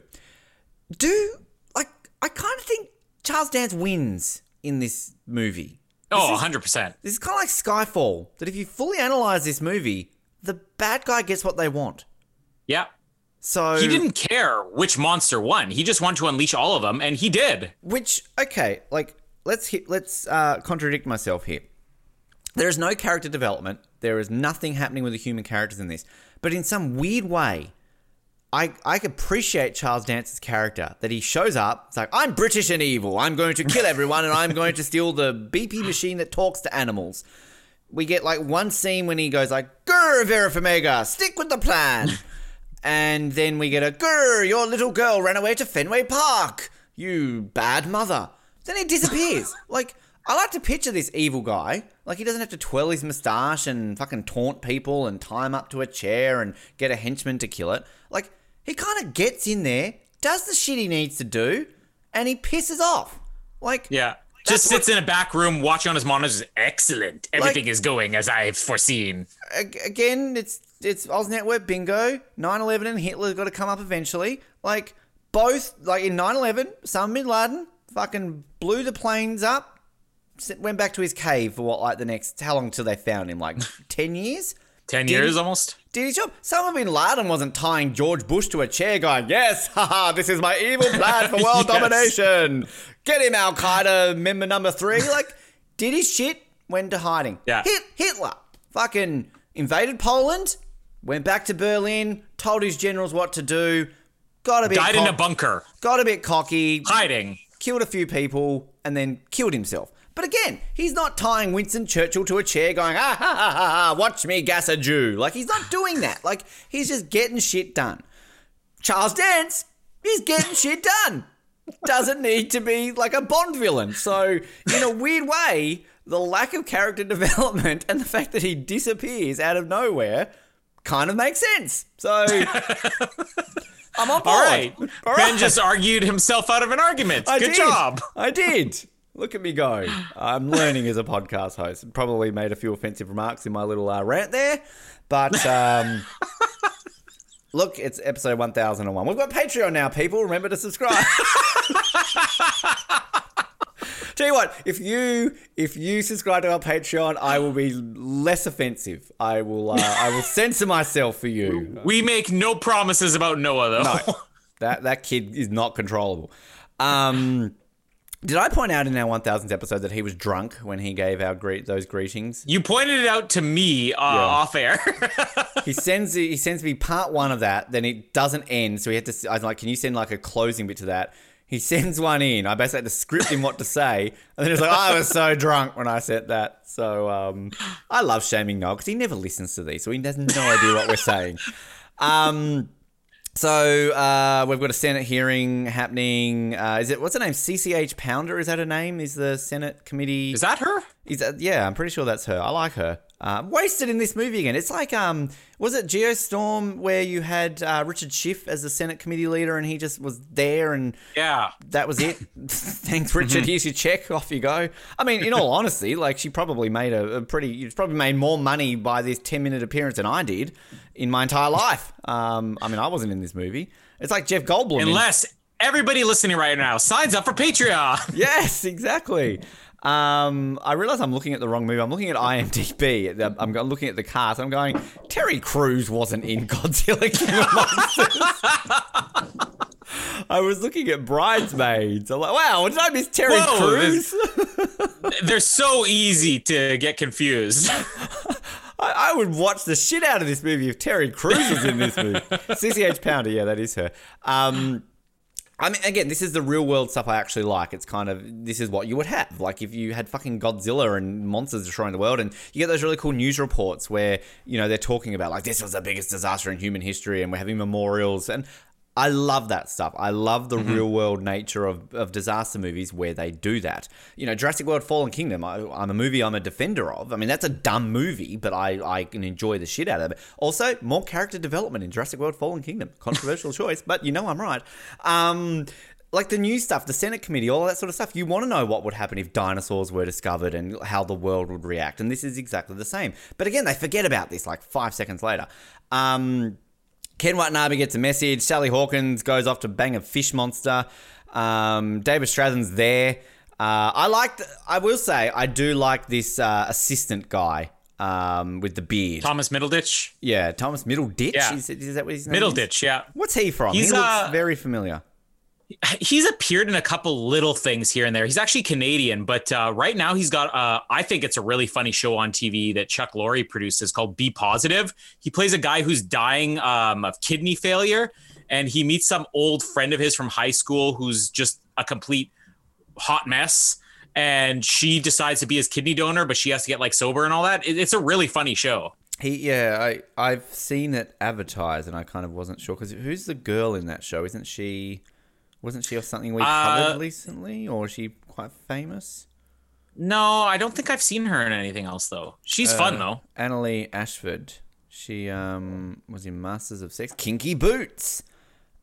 Do like I kind of think Charles Dance wins in this movie. Oh, is- 100%. This is kind of like Skyfall. That if you fully analyze this movie, the bad guy gets what they want. Yeah. So He didn't care which monster won. He just wanted to unleash all of them, and he did. Which okay, like let's hit, let's uh, contradict myself here. There is no character development. There is nothing happening with the human characters in this. But in some weird way, I I appreciate Charles Dance's character that he shows up. It's like I'm British and evil. I'm going to kill everyone, and I'm going to steal the BP machine that talks to animals. We get like one scene when he goes like, "Grr, Vera Farmiga, stick with the plan." And then we get a grr, your little girl ran away to Fenway Park. You bad mother. Then he disappears. like, I like to picture this evil guy. Like, he doesn't have to twirl his moustache and fucking taunt people and tie him up to a chair and get a henchman to kill it. Like, he kind of gets in there, does the shit he needs to do, and he pisses off. Like, Yeah. Just sits in a back room watching on his monitors. Excellent. Everything Like- is going as I've foreseen. again, it's it's Oz Network bingo. 9/11 and Hitler's got to come up eventually. Like both, like in 9/11, Osama bin Laden fucking blew the planes up, went back to his cave for what, like the next how long till they found him? Like 10 years. 10 Did years he- almost. Did his job. Osama bin Laden wasn't tying George Bush to a chair, going, "Yes, haha, this is my evil plan for world Yes. domination. Get him, Al Qaeda member number three. Like, did his shit, went to hiding. Yeah. Hit Hitler, fucking invaded Poland, went back to Berlin, told his generals what to do, got a bit, Died in a bunker. got a bit cocky, Hiding. killed a few people, and then killed himself. But again, he's not tying Winston Churchill to a chair going, ah, ha, ha, ha, ha, watch me gas a Jew. Like, he's not doing that. Like, he's just getting shit done. Charles Dance, he's getting shit done. Doesn't need to be like a Bond villain. So, in a weird way, the lack of character development and the fact that he disappears out of nowhere kind of makes sense. So, I'm on board. All right. All Ben just argued himself out of an argument. I Good did. job. I did. Look at me go. I'm learning as a podcast host. Probably made a few offensive remarks in my little uh, rant there, but um, look, it's episode 1001. We've got Patreon now, people. Remember to subscribe. Tell you what, if you if you subscribe to our Patreon, I will be less offensive. I will uh, I will censor myself for you. We make no promises about Noah, though. No, that that kid is not controllable. Um, did I point out in our 1000th episode that he was drunk when he gave our greet those greetings? You pointed it out to me uh, off air. He sends he sends me part one of that, then it doesn't end. So he had to. I was like, "Can you send like a closing bit to that?" He sends one in. I basically had to script him what to say, and then he's like, "I was so drunk when I said that." So um, I love shaming Noel because he never listens to these, so he has no idea what we're saying. Um, so uh, we've got a Senate hearing happening. Uh, is it what's her name? CCH Pounder is that her name? Is the Senate committee? Is that her? Is that, yeah, I'm pretty sure that's her. I like her. Uh, wasted in this movie again. It's like, um, was it Geostorm where you had uh, Richard Schiff as the Senate committee leader and he just was there and Yeah. that was it? Thanks, Richard. Here's your check. Off you go. I mean, in all honesty, like she probably made a, a pretty, she's probably made more money by this 10 minute appearance than I did in my entire life. Um, I mean, I wasn't in this movie. It's like Jeff Goldblum. Unless everybody listening right now signs up for Patreon. Yes, exactly. Um, I realize I'm looking at the wrong movie. I'm looking at IMDb. I'm looking at the cast. I'm going. Terry Crews wasn't in Godzilla King of Monsters. I was looking at Bridesmaids. I'm like, wow, did I miss Terry Whoa, Crews? They're so easy to get confused. I, I would watch the shit out of this movie if Terry Crews was in this movie. CCH Pounder, yeah, that is her. Um, I mean, again, this is the real world stuff I actually like. It's kind of this is what you would have, like if you had fucking Godzilla and monsters destroying the world, and you get those really cool news reports where you know they're talking about like this was the biggest disaster in human history, and we're having memorials, and I love that stuff. I love the real world nature of, of disaster movies where they do that. You know, Jurassic World Fallen Kingdom, I, I'm a movie I'm a defender of. I mean, that's a dumb movie, but I, I can enjoy the shit out of it. Also, more character development in Jurassic World Fallen Kingdom. Controversial choice, but you know I'm right. Um, like the new stuff, the Senate committee, all that sort of stuff. You want to know what would happen if dinosaurs were discovered and how the world would react. And this is exactly the same. But again, they forget about this like five seconds later. Um, Ken Watanabe gets a message. Sally Hawkins goes off to bang a fish monster. Um, David Strathairn's there. Uh, I like. I will say, I do like this uh, assistant guy um, with the beard. Thomas Middleditch. Yeah, Thomas Middleditch. Yeah. Is, is that what his name is? Middleditch, yeah. What's he from? He's, he looks uh, very familiar. He's appeared in a couple little things here and there. He's actually Canadian, but uh, right now he's got. Uh, I think it's a really funny show on TV that Chuck Lorre produces called B Positive. He plays a guy who's dying um, of kidney failure, and he meets some old friend of his from high school who's just a complete hot mess. And she decides to be his kidney donor, but she has to get like sober and all that. It, it's a really funny show. He, yeah, I I've seen it advertised, and I kind of wasn't sure because who's the girl in that show? Isn't she? Wasn't she or something we covered Uh, recently, or is she quite famous? No, I don't think I've seen her in anything else though. She's fun though. Annaleigh Ashford. She um was in Masters of Sex, Kinky Boots.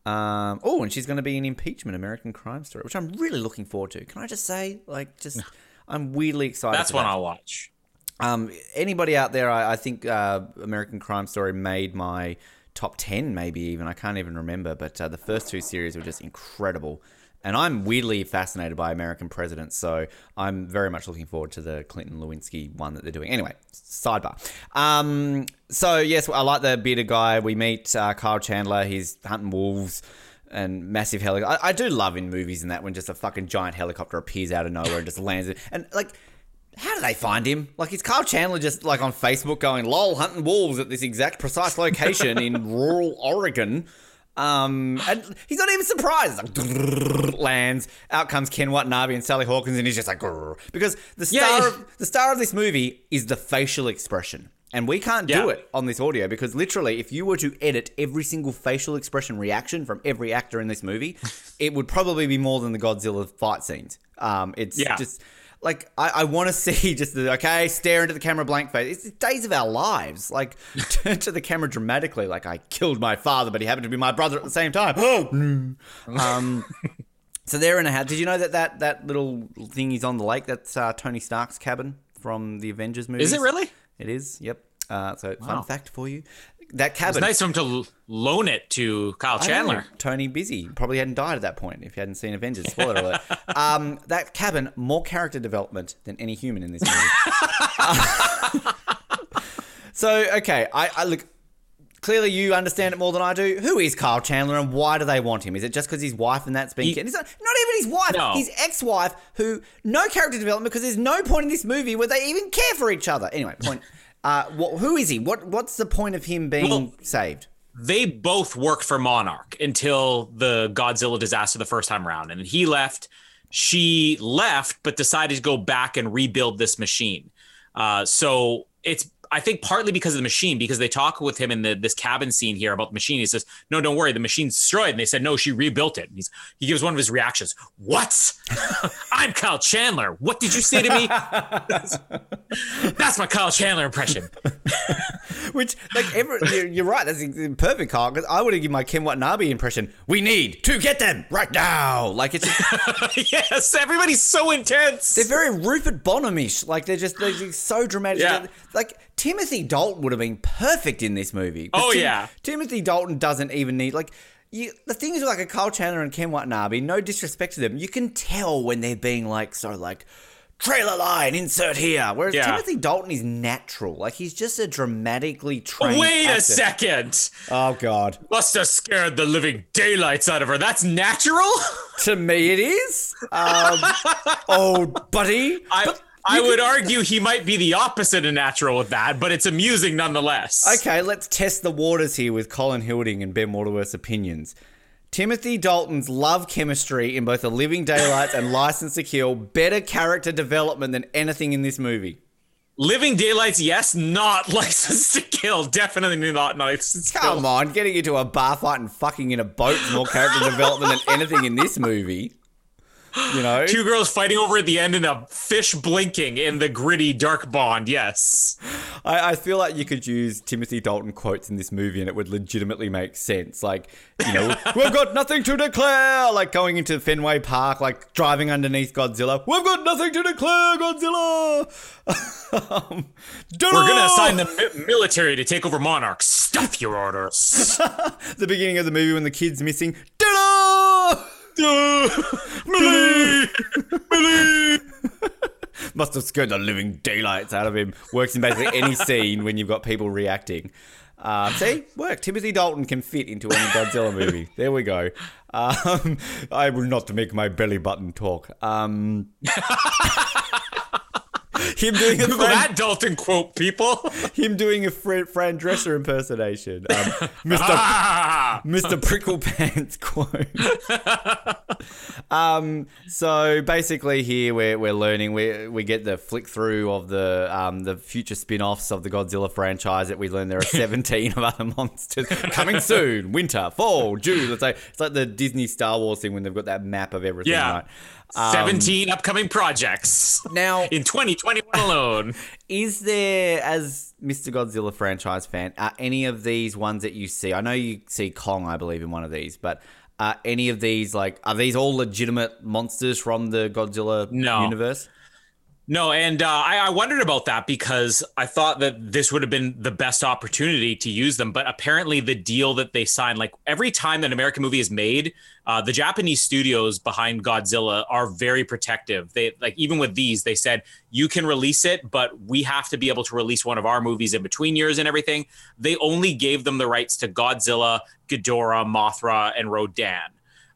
Um, oh, and she's going to be in Impeachment, American Crime Story, which I'm really looking forward to. Can I just say, like, just I'm weirdly excited. That's one that. I'll watch. Um, anybody out there? I, I think uh, American Crime Story made my top ten, maybe even. I can't even remember, but uh, the first two series were just incredible. And I'm weirdly fascinated by American presidents, so I'm very much looking forward to the Clinton Lewinsky one that they're doing. Anyway, sidebar. Um, so yes, I like the bearded guy. We meet uh, Kyle Chandler. He's hunting wolves and massive helicopter. I, I do love in movies and that when just a fucking giant helicopter appears out of nowhere and just lands it. And like, how do they find him? Like, is Kyle Chandler just like on Facebook going, lol, hunting wolves at this exact precise location in rural Oregon? Um, and he's not even surprised. Like, lands. Out comes Ken Watanabe and Sally Hawkins, and he's just like, grrr. because the star yeah. of the star of this movie is the facial expression. And we can't do it on this audio because literally, if you were to edit every single facial expression reaction from every actor in this movie, it would probably be more than the Godzilla fight scenes. Um, it's Yeah. just like I, I want to see just the okay, stare into the camera, blank face. It's days of our lives. Like turn to the camera dramatically, like I killed my father, but he happened to be my brother at the same time. Oh, um. So they're in a house. Did you know that that that little thing is on the lake? That's uh, Tony Stark's cabin from the Avengers movie. Is it really? It is. Yep. Uh, so fun fact for you: that cabin. It's nice of him to loan it to Kyle I know, Chandler. Tony Busy probably hadn't died at that point if you hadn't seen Avengers. Spoiler alert. Um, that cabin more character development than any human in this movie. so okay, I, I look. Clearly, you understand it more than I do. Who is Kyle Chandler and why do they want him? Is it just because his wife and that's been? He- He, it's not, not even his wife. No. His ex-wife, who no character development because there's no point in this movie where they even care for each other. Anyway, point. Uh, what, who is he? What What's the point of him being Well- saved? They both worked for Monarch until the Godzilla disaster the first time around. And he left. She left, but decided to go back and rebuild this machine. Uh, so it's I think partly because of the machine, because they talk with him in the this cabin scene here about the machine. He says, "No, don't worry, the machine's destroyed." And they said, "No, she rebuilt it." And he's he gives one of his reactions. What? I'm Kyle Chandler. What did you say to me? That's, that's my Kyle Chandler impression. Which, like, every, you're, you're right. That's perfect, Carl. Because I would have given my Ken Watanabe impression. We need to get them right now. Like it's just, yes, everybody's so intense. they're very Rupert Bonhamish. Like they're just they're just so dramatic. Yeah. Like Timothy Dalton would have been perfect in this movie. Oh, yeah. Timothy Dalton doesn't even need like. You, the thing is, with, like a Kyle Chandler and Ken Watanabe, no disrespect to them, you can tell when they're being like so like trailer line insert here. Whereas Yeah. Timothy Dalton is natural, like he's just a dramatically trained. Wait a second. Oh God. Must have scared the living daylights out of her. That's natural? To me, it is. Um, oh, buddy. I But I would argue he might be the opposite of natural with that, but it's amusing nonetheless. Okay, let's test the waters here with Colin Hilding and Ben Waterworth's opinions. Timothy Dalton's love chemistry in both The Living Daylights and License to Kill better character development than anything in this movie. Living daylights, yes, not license to kill. Definitely not license to kill. Come on, getting into a bar fight and fucking in a boat—more character development than anything in this movie. You know? Two girls fighting over at the end and a fish blinking in the gritty dark bond. Yes. I, I feel like you could use Timothy Dalton quotes in this movie and it would legitimately make sense. Like, you know, we've got nothing to declare. Like going into Fenway Park, like driving underneath Godzilla. We've got nothing to declare, Godzilla. um, We're going to assign the mi- military to take over Monarch. Stuff your orders. the beginning of the movie when the kid's missing. Ditto! Millie! Millie! Must have scared the living daylights out of him. Works in basically any scene when you've got people reacting. Uh, see, work. Timothy Dalton can fit into any Godzilla movie. There we go. Um, I will not make my belly button talk. Um, him doing a Google that Dalton quote, people. him doing a Fran, Fran Drescher impersonation. Um, Mr. Ah! Mr. Prickle Pants quote. um, so basically, here we're, we're learning. We we get the flick through of the um, the future spin offs of the Godzilla franchise. That we learn there are seventeen of other monsters coming soon. Winter, fall, June. Let's say it's like the Disney Star Wars thing when they've got that map of everything. Yeah. Right? Um, 17 upcoming projects Now, in 2021 alone. Is there, as Mr. Godzilla franchise fan, are any of these ones that you see? I know you see Kong, I believe, in one of these, but are any of these like are these all legitimate monsters from the Godzilla No. universe? No, and uh, I, I wondered about that because I thought that this would have been the best opportunity to use them. But apparently, the deal that they signed, like every time that an American movie is made, uh, the Japanese studios behind Godzilla are very protective. They like even with these, they said you can release it, but we have to be able to release one of our movies in between years and everything. They only gave them the rights to Godzilla, Ghidorah, Mothra, and Rodan.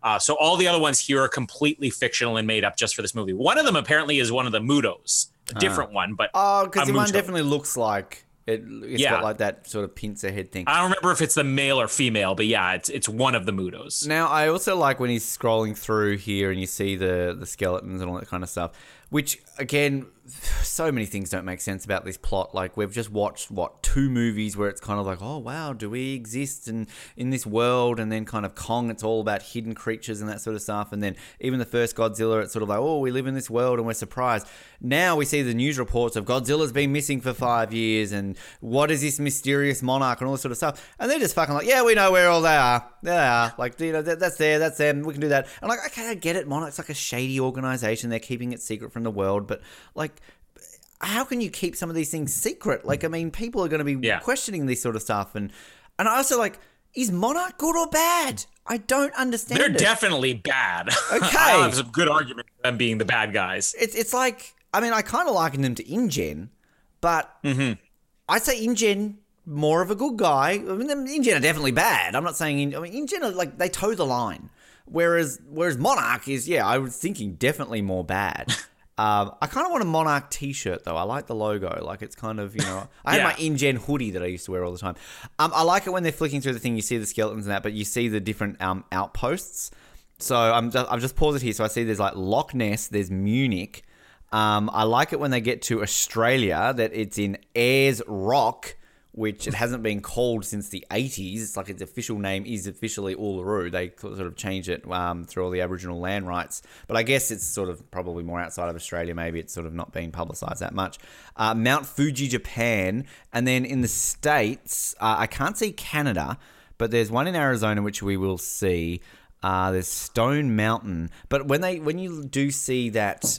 Uh, so all the other ones here are completely fictional and made up just for this movie. One of them apparently is one of the MUTOs, a different one, but Oh, because the one definitely looks like it. It's Yeah. got like that sort of pincer head thing. I don't remember if it's the male or female, but yeah, it's it's one of the MUTOs. Now, I also like when he's scrolling through here and you see the the skeletons and all that kind of stuff. Which again, so many things don't make sense about this plot. Like we've just watched what two movies where it's kind of like, oh wow, do we exist in in this world? And then kind of Kong, it's all about hidden creatures and that sort of stuff. And then even the first Godzilla, it's sort of like, oh, we live in this world and we're surprised. Now we see the news reports of Godzilla's been missing for five years and what is this mysterious monarch and all this sort of stuff. And they're just fucking like, yeah, we know where all they are. They are. Like, you know, that's there, that's them. We can do that. I'm like, okay, I get it. Monarch's like a shady organization. They're keeping it secret from the world. But, like, how can you keep some of these things secret? Like, I mean, people are going to be Yeah. questioning this sort of stuff. And, and I also like, is Monarch good or bad? I don't understand They're it. definitely bad. Okay. I have some good argument for them being the bad guys. it's it's like I mean I kind of liken them to InGen, but Mm-hmm. I'd say InGen more of a good guy. I mean InGen are definitely bad. I'm not saying In- I mean InGen are like they toe the line, whereas whereas Monarch is yeah I was thinking definitely more bad. Um, I kind of want a Monarch T-shirt though. I like the logo. Like it's kind of you know. I Yeah. had my InGen hoodie that I used to wear all the time. Um, I like it when they're flicking through the thing. You see the skeletons and that, but you see the different um, outposts. So I'm just I've just paused it here. So I see there's like Loch Ness. There's Munich. Um, I like it when they get to Australia that it's in Ayers Rock, which it hasn't been called since the 80s. It's like its official name is officially Uluru. They sort of changed it um, through all the Aboriginal land rights. But I guess it's sort of probably more outside of Australia. Maybe it's sort of not being publicized that much. Uh, Mount Fuji, Japan. And then in the States, uh, I can't see Canada, but there's one in Arizona which we will see. Uh, there's Stone Mountain, but when they when you do see that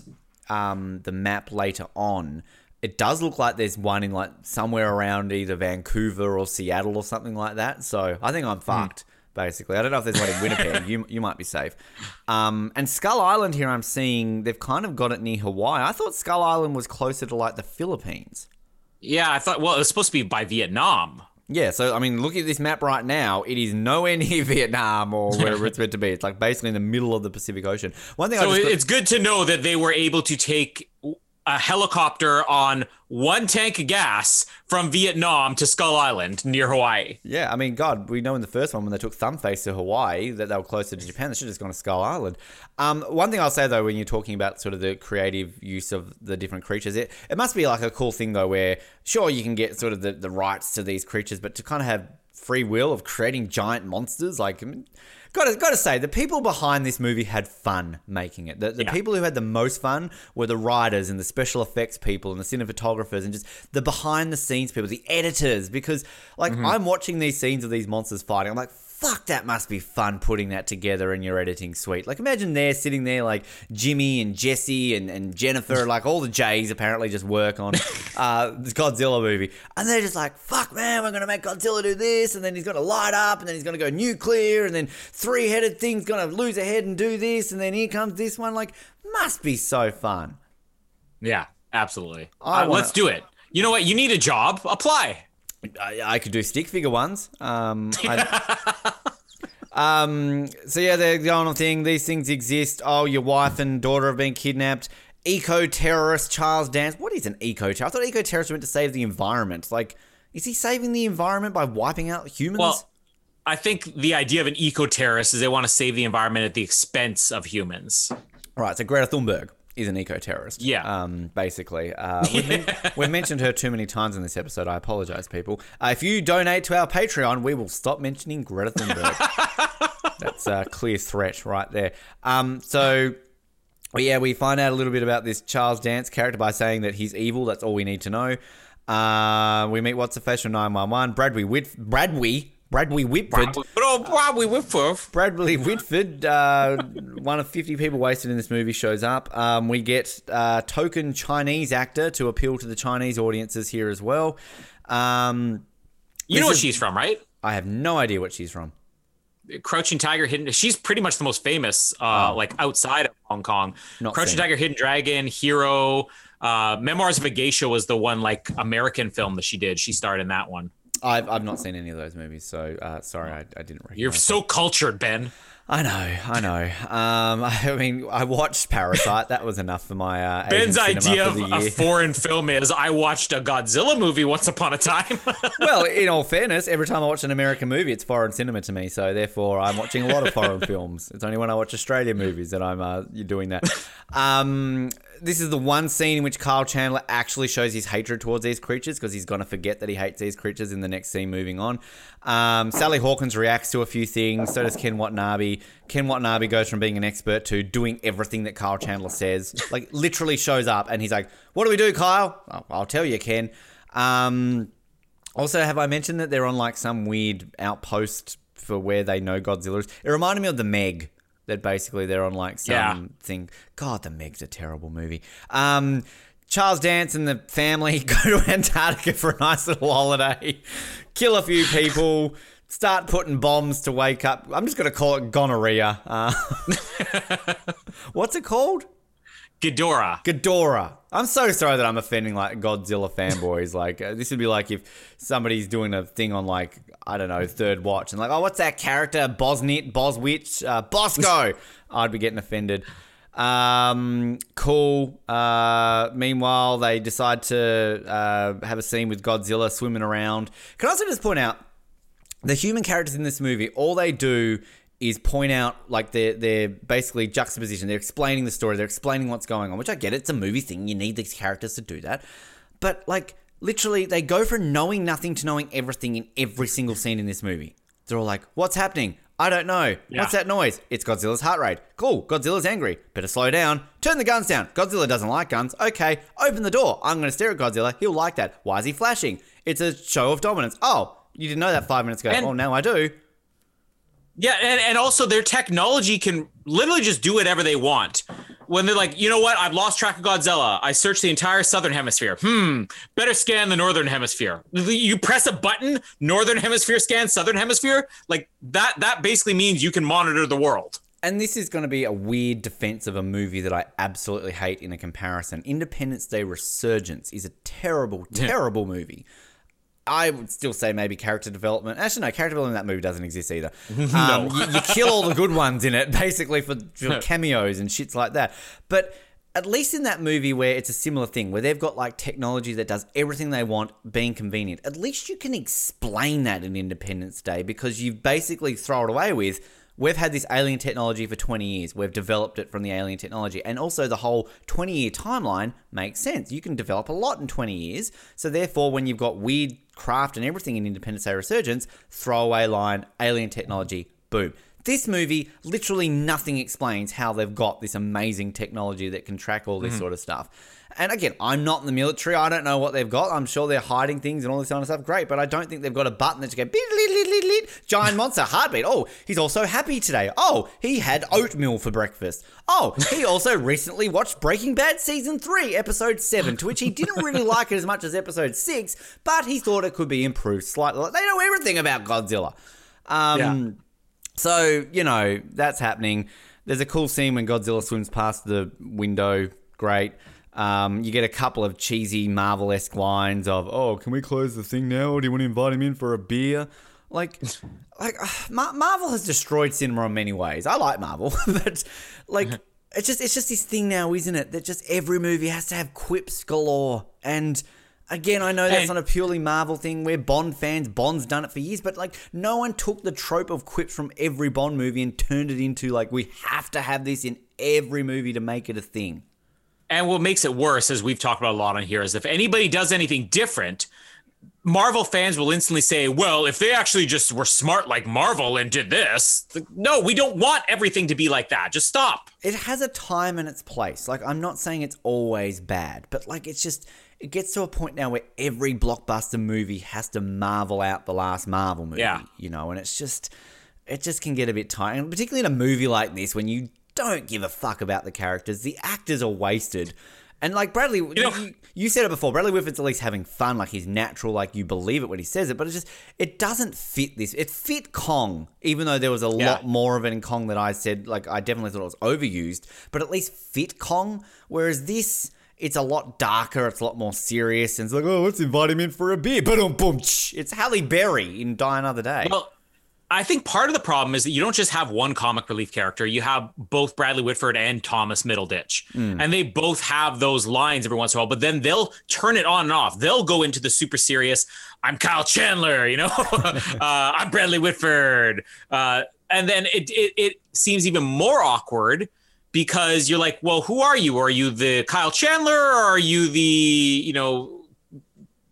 um, the map later on, it does look like there's one in like somewhere around either Vancouver or Seattle or something like that. So I think I'm fucked. Basically, I don't know if there's one in Winnipeg. you you might be safe. Um, and Skull Island here, I'm seeing they've kind of got it near Hawaii. I thought Skull Island was closer to like the Philippines. Yeah, I thought. Well, it was supposed to be by Vietnam. Yeah, so I mean, look at this map right now. It is nowhere near Vietnam or wherever it's meant to be. It's like basically in the middle of the Pacific Ocean. One thing So I just it's good to know that they were able to take a helicopter on one tank of gas from Vietnam to Skull Island near Hawaii. yeah, I mean, God, we know in the first one when they took Thumbface to Hawaii that they were closer to Japan. They should have just gone to Skull Island. Um, one thing I'll say though, when you're talking about sort of the creative use of the different creatures, it it must be like a cool thing though, where sure you can get sort of the, the rights to these creatures, but to kind of have free will of creating giant monsters, like. I mean, Gotta, gotta say, the people behind this movie had fun making it. The, the Yeah. people who had the most fun were the writers and the special effects people and the cinematographers and just the behind the scenes people, the editors. Because, like, mm-hmm. I'm watching these scenes of these monsters fighting. I'm like, fuck, that must be fun putting that together in your editing suite. Like, imagine they're sitting there, like Jimmy and Jesse and, and Jennifer, like all the J's apparently just work on uh, this Godzilla movie. And they're just like, fuck, man, we're going to make Godzilla do this. And then he's going to light up. And then he's going to go nuclear. And then three headed thing's going to lose a head and do this. And then here comes this one. Like, must be so fun. Yeah, absolutely. Uh, wanna... Let's do it. You know what? You need a job. Apply. I, I could do stick figure ones. Um, um, so yeah, they're going on thing. These things exist. Oh, your wife and daughter have been kidnapped. Eco terrorist Charles Dance. What is an eco terrorist? I thought eco terrorists were meant to save the environment. Like, is he saving the environment by wiping out humans? Well, I think the idea of an eco terrorist is they want to save the environment at the expense of humans. Right. So Greta Thunberg is an eco terrorist. Yeah. Um, basically, uh, we've, men- we've, mentioned her too many times in this episode. I apologize, people. Uh, if you donate to our Patreon, we will stop mentioning Greta Thunberg. That's a clear threat right there. Um, so. Yeah, we find out a little bit about this Charles Dance character by saying that he's evil. That's all we need to know. Uh, we meet what's the face from 911. Bradley Whit- Bradley Bradley Whitford. Oh, Bradley Whitford. Bradley Whitford, uh, one of 50 people wasted in this movie, shows up. Um, we get uh, token Chinese actor to appeal to the Chinese audiences here as well. Um, you know what is, she's from, right? I have no idea what she's from. Crouching Tiger, Hidden. She's pretty much the most famous, uh, oh. like outside of Hong Kong. Not Crouching Tiger, Hidden Dragon, Hero, uh, Memoirs of a Geisha was the one like American film that she did. She starred in that one. I've, I've not seen any of those movies, so uh, sorry, I, I didn't recognize You're so that. cultured, Ben. I know, I know. Um, I mean, I watched Parasite. That was enough for my uh, Ben's idea of a foreign film is I watched a Godzilla movie once upon a time. well, in all fairness, every time I watch an American movie, it's foreign cinema to me. So therefore, I'm watching a lot of foreign films. It's only when I watch Australian movies that I'm uh, doing that. Um, this is the one scene in which Kyle Chandler actually shows his hatred towards these creatures because he's going to forget that he hates these creatures in the next scene moving on. Um, Sally Hawkins reacts to a few things, so does Ken Watanabe. Ken Watanabe goes from being an expert to doing everything that Kyle Chandler says. Like, literally shows up and he's like, What do we do, Kyle? Oh, I'll tell you, Ken. Um, also, have I mentioned that they're on like some weird outpost for where they know Godzilla is? It reminded me of the Meg that basically they're on like some yeah. thing. God, the Meg's a terrible movie. Um, Charles Dance and the family go to Antarctica for a nice little holiday, kill a few people, start putting bombs to wake up. I'm just going to call it gonorrhea. Uh, what's it called? Ghidorah. Ghidorah. I'm so sorry that I'm offending like Godzilla fanboys. like uh, this would be like if somebody's doing a thing on like I don't know third watch and like oh what's that character Bosnit Boswitch uh, Bosco. I'd be getting offended. Um, cool. Uh, meanwhile, they decide to uh, have a scene with Godzilla swimming around. Can I also just point out the human characters in this movie? All they do is point out like they're they're basically juxtaposition. They're explaining the story. They're explaining what's going on, which I get. It's a movie thing. You need these characters to do that. But like literally, they go from knowing nothing to knowing everything in every single scene in this movie. They're all like, "What's happening? I don't know. Yeah. What's that noise? It's Godzilla's heart rate. Cool. Godzilla's angry. Better slow down. Turn the guns down. Godzilla doesn't like guns. Okay. Open the door. I'm going to stare at Godzilla. He'll like that. Why is he flashing? It's a show of dominance. Oh, you didn't know that five minutes ago. And- oh, now I do. Yeah, and, and also their technology can literally just do whatever they want. When they're like, you know what, I've lost track of Godzilla. I searched the entire southern hemisphere. Hmm, better scan the northern hemisphere. You press a button, northern hemisphere scan, southern hemisphere. Like that. That basically means you can monitor the world. And this is going to be a weird defense of a movie that I absolutely hate in a comparison. Independence Day Resurgence is a terrible, terrible movie. I would still say maybe character development. Actually, no, character development in that movie doesn't exist either. Um, you, you, kill all the good ones in it, basically, for, for cameos and shits like that. But at least in that movie where it's a similar thing, where they've got like technology that does everything they want, being convenient, at least you can explain that in Independence Day because you basically throw it away with we've had this alien technology for 20 years. We've developed it from the alien technology. And also, the whole 20 year timeline makes sense. You can develop a lot in 20 years. So, therefore, when you've got weird craft and everything in Independence Day Resurgence, throwaway line, alien technology, boom. This movie, literally nothing explains how they've got this amazing technology that can track all this Mm-hmm. sort of stuff. And again, I'm not in the military. I don't know what they've got. I'm sure they're hiding things and all this kind of stuff. Great, but I don't think they've got a button that you go beep, leet, leet, leet, leet. giant monster heartbeat. Oh, he's also happy today. Oh, he had oatmeal for breakfast. Oh, he also recently watched Breaking Bad season three, episode seven, to which he didn't really like it as much as episode six, but he thought it could be improved slightly. They know everything about Godzilla. Um, Yeah. so, you know, that's happening. There's a cool scene when Godzilla swims past the window. Great. Um, you get a couple of cheesy Marvel esque lines of, oh, can we close the thing now? Or do you want to invite him in for a beer? Like, like uh, Mar- Marvel has destroyed cinema in many ways. I like Marvel, but like, it's just it's just this thing now, isn't it? That just every movie has to have quips galore. And again, I know that's And- not a purely Marvel thing. We're Bond fans. Bond's done it for years, but like, no one took the trope of quips from every Bond movie and turned it into like we have to have this in every movie to make it a thing. And what makes it worse, as we've talked about a lot on here, is if anybody does anything different, Marvel fans will instantly say, well, if they actually just were smart like Marvel and did this, no, we don't want everything to be like that. Just stop. it has a time and its place. Like I'm not saying it's always bad, but like it's just it gets to a point now where every blockbuster movie has to marvel out the last Marvel movie. Yeah. You know, and it's just it just can get a bit tiring, and particularly in a movie like this when you don't give a fuck about the characters. The actors are wasted. And like Bradley, you, know- you said it before. Bradley Whitford's at least having fun, like he's natural, like you believe it when he says it. But it just it doesn't fit this. It fit Kong, even though there was a Yeah. lot more of it in Kong that I said. Like I definitely thought it was overused, but at least fit Kong. Whereas this, it's a lot darker. It's a lot more serious, and it's like, oh, let's invite him in for a beer. Boom, boom. It's Halle Berry in Die Another Day. Well, I think part of the problem is that you don't just have one comic relief character. You have both Bradley Whitford and Thomas Middleditch. And they both have those lines every once in a while, but then they'll turn it on and off. They'll go into the super serious, I'm Kyle Chandler, you know, uh, I'm Bradley Whitford. Uh, and then it, it, it seems even more awkward because you're like, well, who are you? Are you the Kyle Chandler or are you the, you know,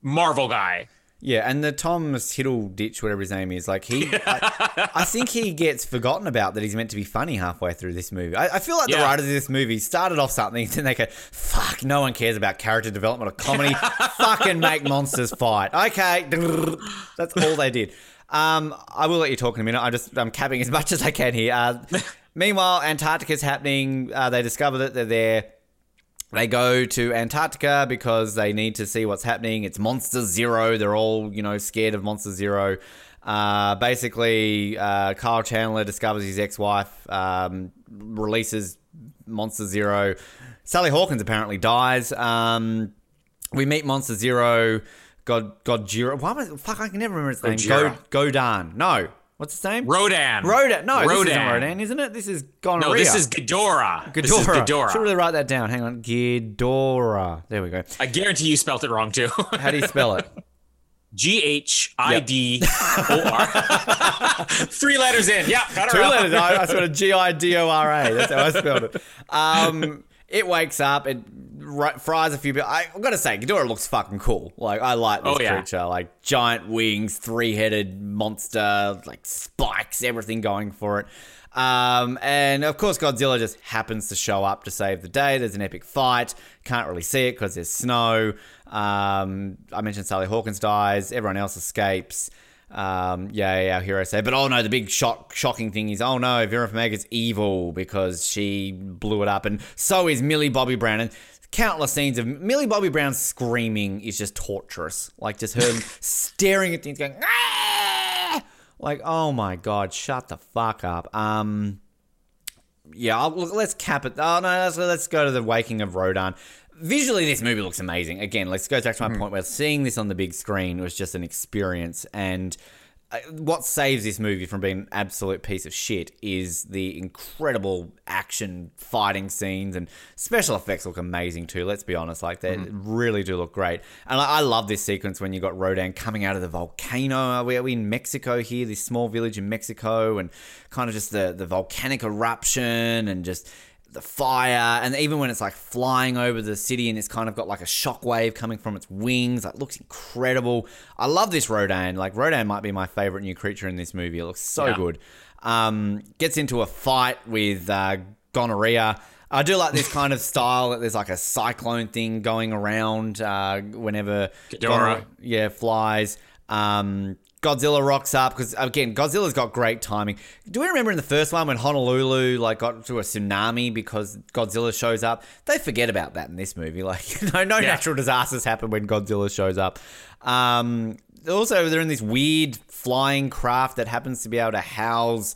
Marvel guy? Yeah, and the Thomas Hiddleditch, whatever his name is, like he, I, I think he gets forgotten about that he's meant to be funny halfway through this movie. I, I feel like the Yeah. writers of this movie started off something, and they go, "Fuck, no one cares about character development or comedy. Fucking make monsters fight." Okay, that's all they did. Um, I will let you talk in a minute. I'm just I'm capping as much as I can here. Uh, meanwhile, Antarctica's happening. Uh, they discover that they're there. They go to Antarctica because they need to see what's happening. It's Monster Zero. They're all, you know, scared of Monster Zero. Uh, basically, uh, Kyle Chandler discovers his ex wife, um, releases Monster Zero. Sally Hawkins apparently dies. Um, we meet Monster Zero. God, Godzilla. Why was fuck? I can never remember its name. Gojira. Go, Godan. No, what's its name? Rodan. Rodan. No, this isn't Rodan. Rodan, isn't it? This is gonorrhea. No, this is Ghidorah. This is Ghidorah. Ghidorah. Should really write that down. Hang on. Ghidorah. There we go. I guarantee you spelt it wrong too. How do you spell it? G H I D O R. Three letters in. Yeah, got it Two right. letters. I, I spelled it G I D O R A. That's how I spelled it. Um, it wakes up. It ri- fries a few bit. I, I've got to say, Ghidorah looks fucking cool. Like I like this Oh, yeah. creature. Like giant wings, three headed monster, like spikes, everything going for it. Um, and of course, Godzilla just happens to show up to save the day. There's an epic fight. Can't really see it because there's snow. Um, I mentioned Sally Hawkins dies. Everyone else escapes. Um, yeah, yeah, our hero say, but oh no, the big shock, shocking thing is, oh no, Vera Farmiga's evil because she blew it up, and so is Millie Bobby Brown. And countless scenes of Millie Bobby Brown screaming is just torturous. Like just her staring at things, going, ah! like, oh my god, shut the fuck up. Um, yeah, I'll, look, let's cap it. Oh no, let's, let's go to the waking of Rodan. Visually, this movie looks amazing. Again, let's go back to my point where seeing this on the big screen was just an experience. And uh, what saves this movie from being an absolute piece of shit is the incredible action fighting scenes and special effects look amazing too. Let's be honest, like they really do look great. And I, I love this sequence when you got Rodan coming out of the volcano. Are we, are we in Mexico here? This small village in Mexico, and kind of just the the volcanic eruption and just the fire, and even when it's like flying over the city and it's kind of got like a shockwave coming from its wings, like looks incredible. I love this Rodan. Like Rodan might be my favorite new creature in this movie. It looks so yeah. good. Um, gets into a fight with uh, gonorrhea. I do like this kind of style that there's like a cyclone thing going around uh, whenever Ghidorah. yeah flies. Um, Godzilla rocks up because again, Godzilla's got great timing. Do we remember in the first one when Honolulu like got to a tsunami because Godzilla shows up? They forget about that in this movie. Like, no, no yeah. natural disasters happen when Godzilla shows up. Um, also, they're in this weird flying craft that happens to be able to house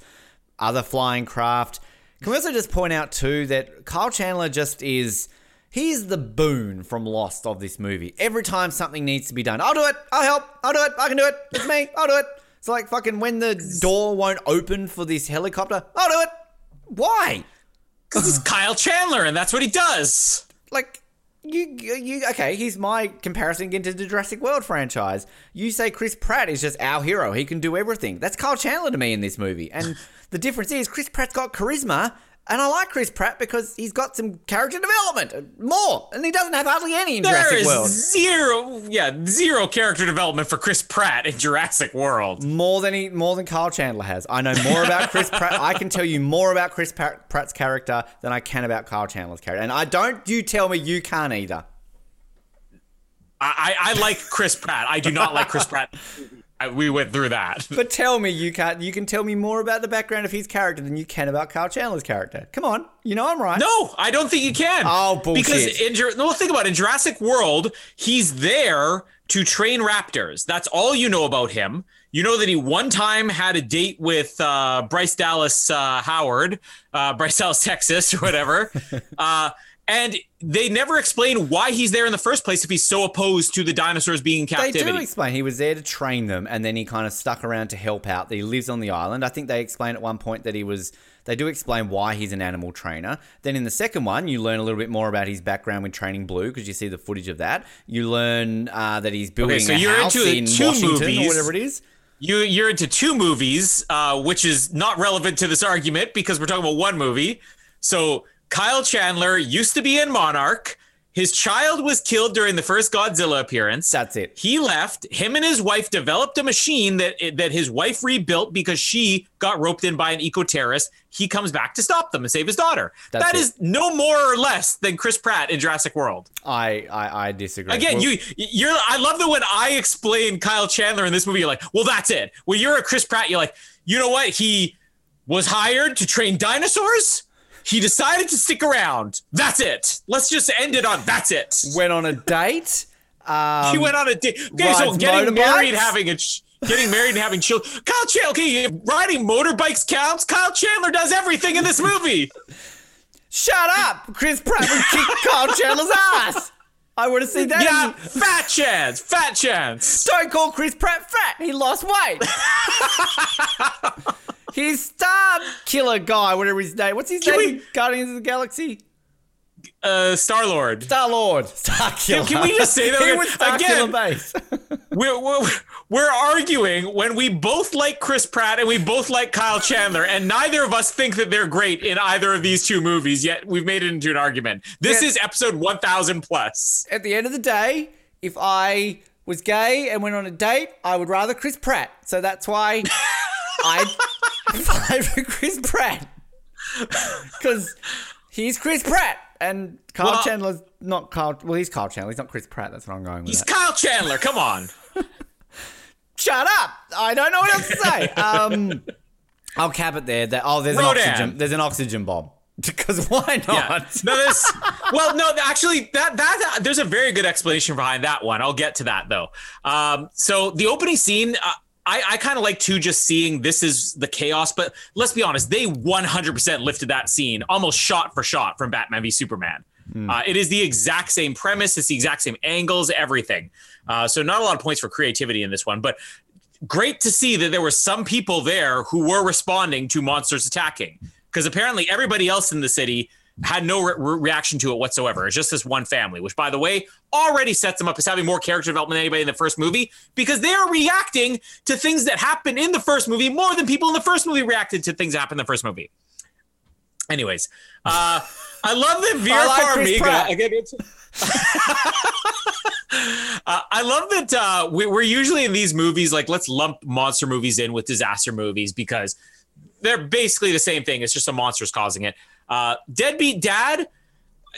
other flying craft. Can we also just point out too that Kyle Chandler just is He's the Boone from Lost of this movie. Every time something needs to be done, I'll do it. I'll help. I'll do it. I can do it. It's me. I'll do it. It's like fucking when the door won't open for this helicopter. I'll do it. Why? Because it's Kyle Chandler and that's what he does. Like, you, you, okay, here's my comparison into the Jurassic World franchise. You say Chris Pratt is just our hero. He can do everything. That's Kyle Chandler to me in this movie. And the difference is Chris Pratt's got charisma and I like Chris Pratt because he's got some character development, uh, more, and he doesn't have hardly any in there Jurassic World. Zero, yeah, zero character development for Chris Pratt in Jurassic World. More than he, more than Kyle Chandler has. I know more about Chris Pratt. I can tell you more about Chris Pratt's character than I can about Kyle Chandler's character, and I don't. You tell me you can't either. I, I like Chris Pratt. I do not like Chris Pratt I, we went through that. But tell me, you can you can tell me more about the background of his character than you can about Kyle Chandler's character. Come on, you know I'm right. No, I don't think you can. Oh bullshit! Because in no, think about it. in Jurassic World, he's there to train raptors. That's all you know about him. You know that he one time had a date with uh, Bryce Dallas uh, Howard, uh, Bryce Dallas Texas, or whatever. And they never explain why he's there in the first place if he's so opposed to the dinosaurs being in captivity. They do explain he was there to train them, and then he kind of stuck around to help out. That he lives on the island. I think they explain at one point that he was. They do explain why he's an animal trainer. Then in the second one, you learn a little bit more about his background with training Blue because you see the footage of that. You learn uh, that he's building okay, so a you're house into in two Washington movies. or whatever it is. You you're into two movies, uh, which is not relevant to this argument because we're talking about one movie. So Kyle Chandler used to be in Monarch. His child was killed during the first Godzilla appearance. That's it. He left. Him and his wife developed a machine that that his wife rebuilt because she got roped in by an eco terrorist. He comes back to stop them and save his daughter. That's that is no more or less than Chris Pratt in Jurassic World. I I, I disagree. Again, well, you you're. I love that when I explain Kyle Chandler in this movie, you're like, well, that's it. When you're a Chris Pratt, you're like, you know what? He was hired to train dinosaurs he decided to stick around. That's it. Let's just end it on that's it. Went on a date. Um, he went on a date. Okay, so getting married, having a. getting married and having children. Kyle Chandler, okay, riding motorbikes counts. Kyle Chandler does everything in this movie. Shut up! Chris Pratt would kick Kyle Chandler's ass. I would have seen that. Yeah, fat chance, fat chance. Don't call Chris Pratt fat. He lost weight. He's Star Killer guy, whatever his name. What's his Can name? We... Guardians of the Galaxy. Uh, Star Lord. Star Lord. Star Killer. Can, can, we just say that again? Star again base. we're, we're we're arguing when we both like Chris Pratt and we both like Kyle Chandler, and neither of us think that they're great in either of these two movies. Yet we've made it into an argument. This is episode one thousand plus. At the end of the day, if I was gay and went on a date, I would rather Chris Pratt. So that's why I five for Chris Pratt because he's Chris Pratt and Kyle well, Chandler's not Kyle. Well, he's Kyle Chandler. He's not Chris Pratt. That's what I'm going with. He's that. Kyle Chandler. Come on. Shut up! I don't know what else to say. Um, I'll cap it there. That oh, there's Rodan. an oxygen. There's an oxygen bomb. Because why not? Yeah. No, this. well, no, actually, that that there's a very good explanation behind that one. I'll get to that though. Um, so the opening scene, uh, I, I kind of like to just seeing this is the chaos, but let's be honest, they 100% lifted that scene almost shot for shot from Batman v Superman. Mm. Uh, it is the exact same premise, it's the exact same angles, everything. Uh, so not a lot of points for creativity in this one, but great to see that there were some people there who were responding to monsters attacking because apparently everybody else in the city had no re- reaction to it whatsoever. It's just this one family, which, by the way, already sets them up as having more character development than anybody in the first movie because they are reacting to things that happened in the first movie more than people in the first movie reacted to things that happened in the first movie. Anyways, uh, I love that Vera like Farmiga again. It's, uh, I love that uh, we, are usually in these movies like let's lump monster movies in with disaster movies because they're basically the same thing. It's just a monster's causing it. Uh, Deadbeat Dad.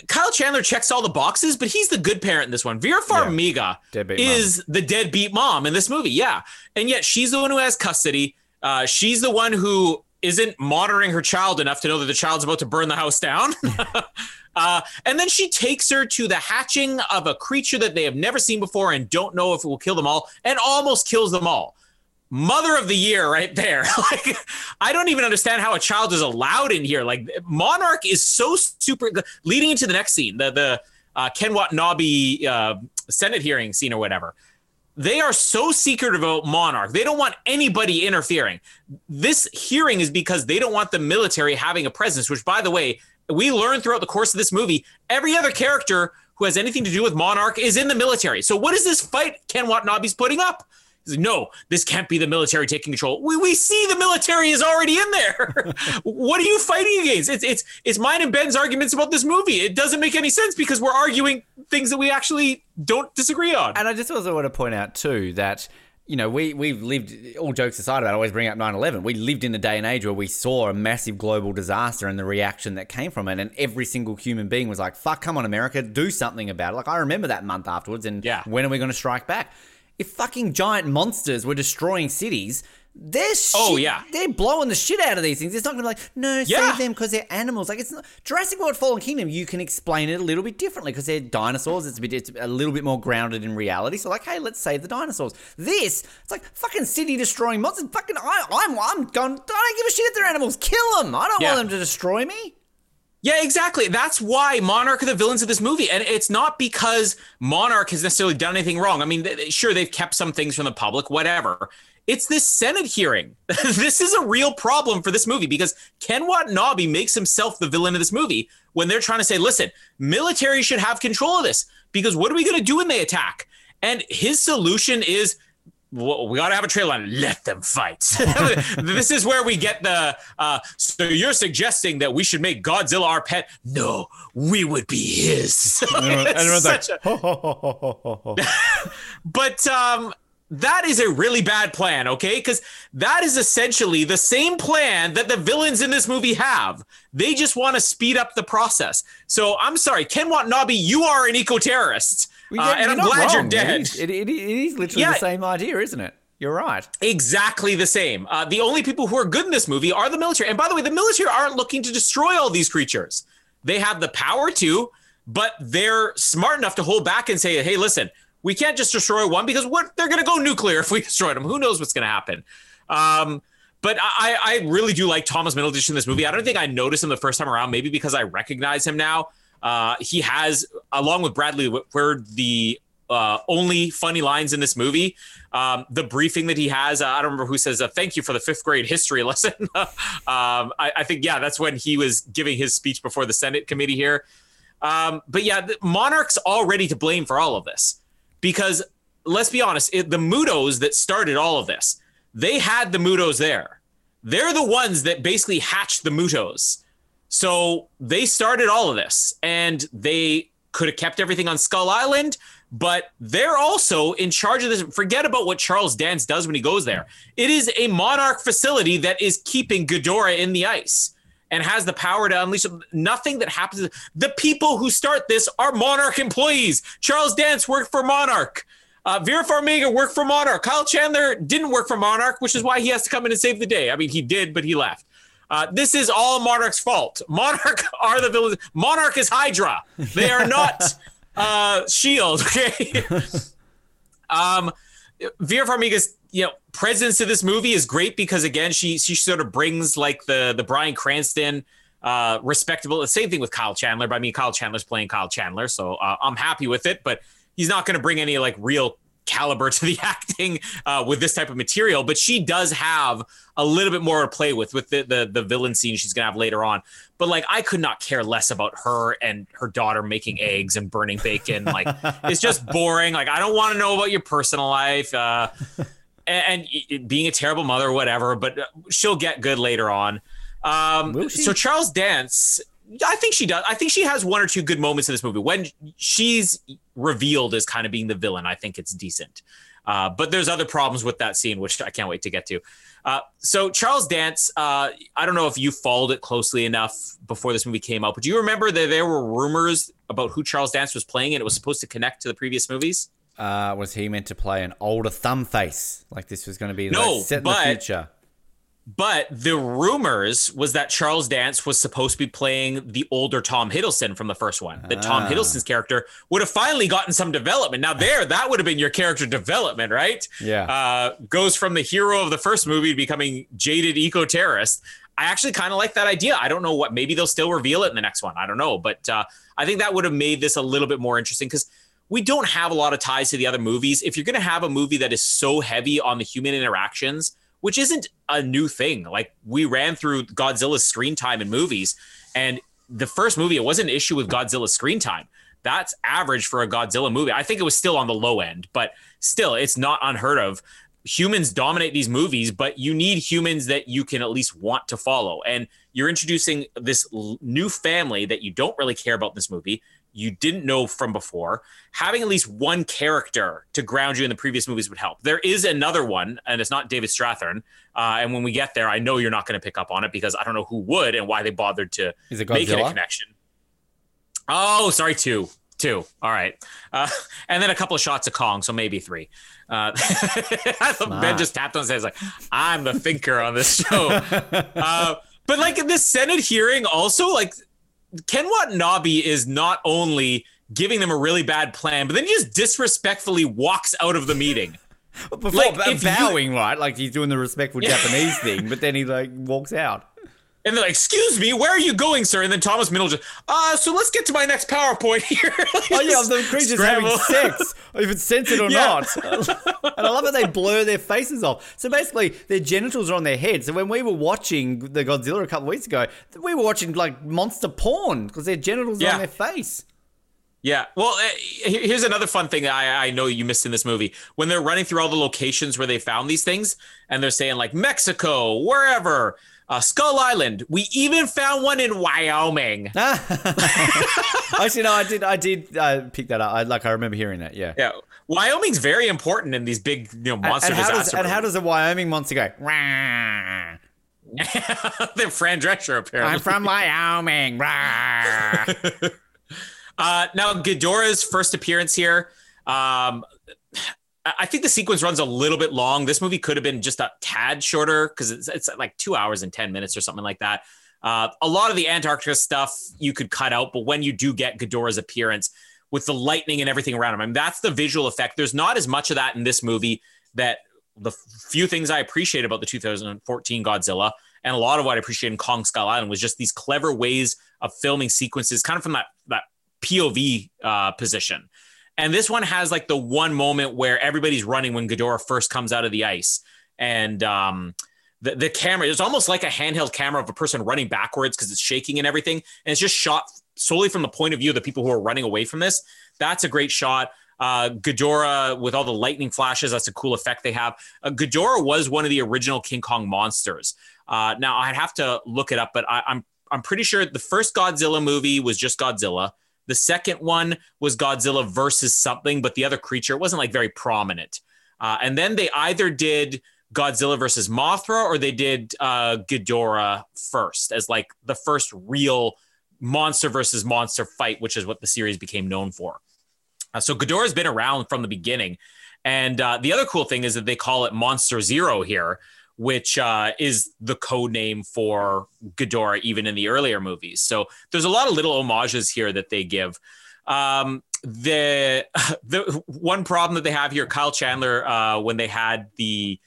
Kyle Chandler checks all the boxes, but he's the good parent in this one. Vera Farmiga yeah, is mom. the deadbeat mom in this movie. Yeah. And yet she's the one who has custody. Uh, she's the one who isn't monitoring her child enough to know that the child's about to burn the house down. Uh, and then she takes her to the hatching of a creature that they have never seen before and don't know if it will kill them all, and almost kills them all. Mother of the year, right there. like, I don't even understand how a child is allowed in here. Like, Monarch is so super. Leading into the next scene, the the uh, Ken Watanabe uh, Senate hearing scene or whatever they are so secretive about Monarch. They don't want anybody interfering. This hearing is because they don't want the military having a presence, which, by the way, we learn throughout the course of this movie, every other character who has anything to do with Monarch is in the military. So what is this fight Ken Watanabe's putting up? Like, no, this can't be the military taking control. We, we see the military is already in there. what are you fighting against? It's it's it's mine and Ben's arguments about this movie. It doesn't make any sense because we're arguing things that we actually don't disagree on. And I just also want to point out too that you know, we, we've lived, all jokes aside about I always bring up 9 11. We lived in a day and age where we saw a massive global disaster and the reaction that came from it. And every single human being was like, fuck, come on, America, do something about it. Like, I remember that month afterwards. And yeah. when are we going to strike back? If fucking giant monsters were destroying cities, they're oh shit, yeah, they're blowing the shit out of these things. It's not gonna be like no, yeah. save them because they're animals. Like it's not Jurassic World: Fallen Kingdom. You can explain it a little bit differently because they're dinosaurs. It's a bit, it's a little bit more grounded in reality. So like, hey, let's save the dinosaurs. This, it's like fucking city destroying monsters. Fucking, I, I'm, I'm going. I don't give a shit if they're animals. Kill them. I don't yeah. want them to destroy me. Yeah, exactly. That's why Monarch are the villains of this movie. And it's not because Monarch has necessarily done anything wrong. I mean, sure, they've kept some things from the public, whatever. It's this Senate hearing. this is a real problem for this movie because Ken Watanabe makes himself the villain of this movie when they're trying to say, listen, military should have control of this because what are we going to do when they attack? And his solution is well, we got to have a trail line. Let them fight. this is where we get the. Uh, so you're suggesting that we should make Godzilla our pet? No, we would be his. and everyone's like, a... but um, that is a really bad plan, okay? Because that is essentially the same plan that the villains in this movie have. They just want to speed up the process. So I'm sorry, Ken Watanabe, you are an eco terrorist. Well, uh, and I'm glad wrong, you're dead. It, it, it is literally yeah. the same idea, isn't it? You're right. Exactly the same. Uh, the only people who are good in this movie are the military. And by the way, the military aren't looking to destroy all these creatures. They have the power to, but they're smart enough to hold back and say, hey, listen, we can't just destroy one because what they're going to go nuclear if we destroy them. Who knows what's going to happen? Um, but I, I really do like Thomas Middleditch in this movie. I don't think I noticed him the first time around, maybe because I recognize him now. Uh, he has, along with Bradley Whitford, the uh, only funny lines in this movie. Um, the briefing that he has, uh, I don't remember who says, uh, thank you for the fifth grade history lesson. um, I, I, think, yeah, that's when he was giving his speech before the Senate committee here. Um, but yeah, Monarch's already to blame for all of this because let's be honest, it, the MUTOs that started all of this, they had the MUTOs there. They're the ones that basically hatched the MUTOs. So they started all of this and they could have kept everything on Skull Island, but they're also in charge of this. Forget about what Charles Dance does when he goes there. It is a monarch facility that is keeping Ghidorah in the ice and has the power to unleash nothing that happens. The people who start this are Monarch employees. Charles Dance worked for Monarch. Uh, Vera Farmiga worked for Monarch. Kyle Chandler didn't work for Monarch, which is why he has to come in and save the day. I mean, he did, but he left. Uh, this is all Monarch's fault. Monarch are the villains. Monarch is Hydra. They are not uh, Shield. Okay. um, Vera Farmiga's you know presence to this movie is great because again she she sort of brings like the the Bryan Cranston uh respectable the same thing with Kyle Chandler but I mean Kyle Chandler's playing Kyle Chandler so uh, I'm happy with it but he's not going to bring any like real caliber to the acting uh, with this type of material, but she does have a little bit more to play with with the the, the villain scene she's gonna have later on. But like, I could not care less about her and her daughter making eggs and burning bacon. Like, it's just boring. Like, I don't want to know about your personal life. Uh, and, and, being a terrible mother, or whatever. But she'll get good later on. Um, so Charles Dance I think she does. I think she has one or two good moments in this movie. When she's revealed as kind of being the villain, I think it's decent. Uh, but there's other problems with that scene, which I can't wait to get to. Uh, so Charles Dance, uh, I don't know if you followed it closely enough before this movie came out, but do you remember that there were rumors about who Charles Dance was playing, and it was supposed to connect to the previous movies? Uh, was he meant to play an older thumb face? Like this was going to be no, like set in but, the future? But the rumors was that Charles Dance was supposed to be playing the older Tom Hiddleston from the first one. That Tom Ah. Hiddleston's character would have finally gotten some development. Now there, that would have been your character development, right? Yeah. Uh, goes from the hero of the first movie to becoming jaded eco terrorist. I actually kind of like that idea. I don't know what. Maybe they'll still reveal it in the next one. I don't know, but uh, I think that would have made this a little bit more interesting because we don't have a lot of ties to the other movies. If you're going to have a movie that is so heavy on the human interactions, which isn't a new thing, like we ran through Godzilla's screen time in movies, and the first movie, it wasn't an issue with Godzilla's screen time. That's average for a Godzilla movie. I think it was still on the low end, but still, it's not unheard of. Humans dominate these movies, but you need humans that you can at least want to follow. And you're introducing this new family that you don't really care about in this movie you didn't know from before. Having at least one character to ground you in the previous movies would help. There is another one, and it's not David Strathairn. Uh, and when we get there, I know you're not going to pick up on it because I don't know who would and why they bothered to Is it make it a connection. Oh, sorry, two. Two. All right. Uh, and then a couple of shots of Kong, so maybe three. Uh, ben just tapped on his head. He's like, I'm the thinker on this show. uh, but like in this Senate hearing, also, like Ken Watanabe is not only giving them a really bad plan, but then he just disrespectfully walks out of the meeting. Before Like, if you- bowing, right? Like he's doing the respectful Japanese thing, but then he like walks out. And they're like, "Excuse me, where are you going, sir?" And then Thomas Middleditch, "Uh, so let's get to my next PowerPoint here." Oh yeah, the creature's having Scramble. sex, if it's censored or Yeah. not. and I love how they blur their faces off. So basically, their genitals are on their head. So when we were watching the Godzilla a couple of weeks ago, we were watching like monster porn because their genitals are on their face. Yeah. Well, uh, here's another fun thing I, I know you missed in this movie. When they're running through all the locations where they found these things, and they're saying like Mexico, wherever, uh, Skull Island. We even found one in Wyoming. Actually, no, I did. I did uh, pick that up. I, like I remember hearing that. Yeah. Yeah, Wyoming's very important in these big, you know, And, monster and does disaster. and how does a Wyoming monster go? They're Fran Drescher apparently. I'm from Wyoming. Uh, now, Ghidorah's first appearance here. Um, I think the sequence runs a little bit long. This movie could have been just a tad shorter because it's, it's like two hours and 10 minutes or something like that. Uh, a lot of the Antarctica stuff you could cut out, but when you do get Ghidorah's appearance with the lightning and everything around him, I mean, that's the visual effect. There's not as much of that in this movie that the few things I appreciate about the 2014 Godzilla and a lot of what I appreciate in Kong Skull Island was just these clever ways of filming sequences, kind of from that that POV uh, position. And this one has like the one moment where everybody's running when Ghidorah first comes out of the ice, and um, the the camera it's almost like a handheld camera of a person running backwards because it's shaking and everything, and it's just shot solely from the point of view of the people who are running away from this. That's a great shot. Uh, Ghidorah with all the lightning flashes, that's a cool effect they have. Uh, Ghidorah was one of the original King Kong monsters. Uh, now I'd have to look it up, but I, I'm I'm pretty sure the first Godzilla movie was just Godzilla. The second one was Godzilla versus something, but the other creature wasn't like very prominent. Uh, and then they either did Godzilla versus Mothra or they did uh, Ghidorah first as like the first real monster versus monster fight, which is what the series became known for. Uh, so Ghidorah's been around from the beginning. And uh, the other cool thing is that they call it Monster Zero here, which uh, is the code name for Ghidorah, even in the earlier movies. So there's a lot of little homages here that they give. Um, the the one problem that they have here, Kyle Chandler, uh, when they had the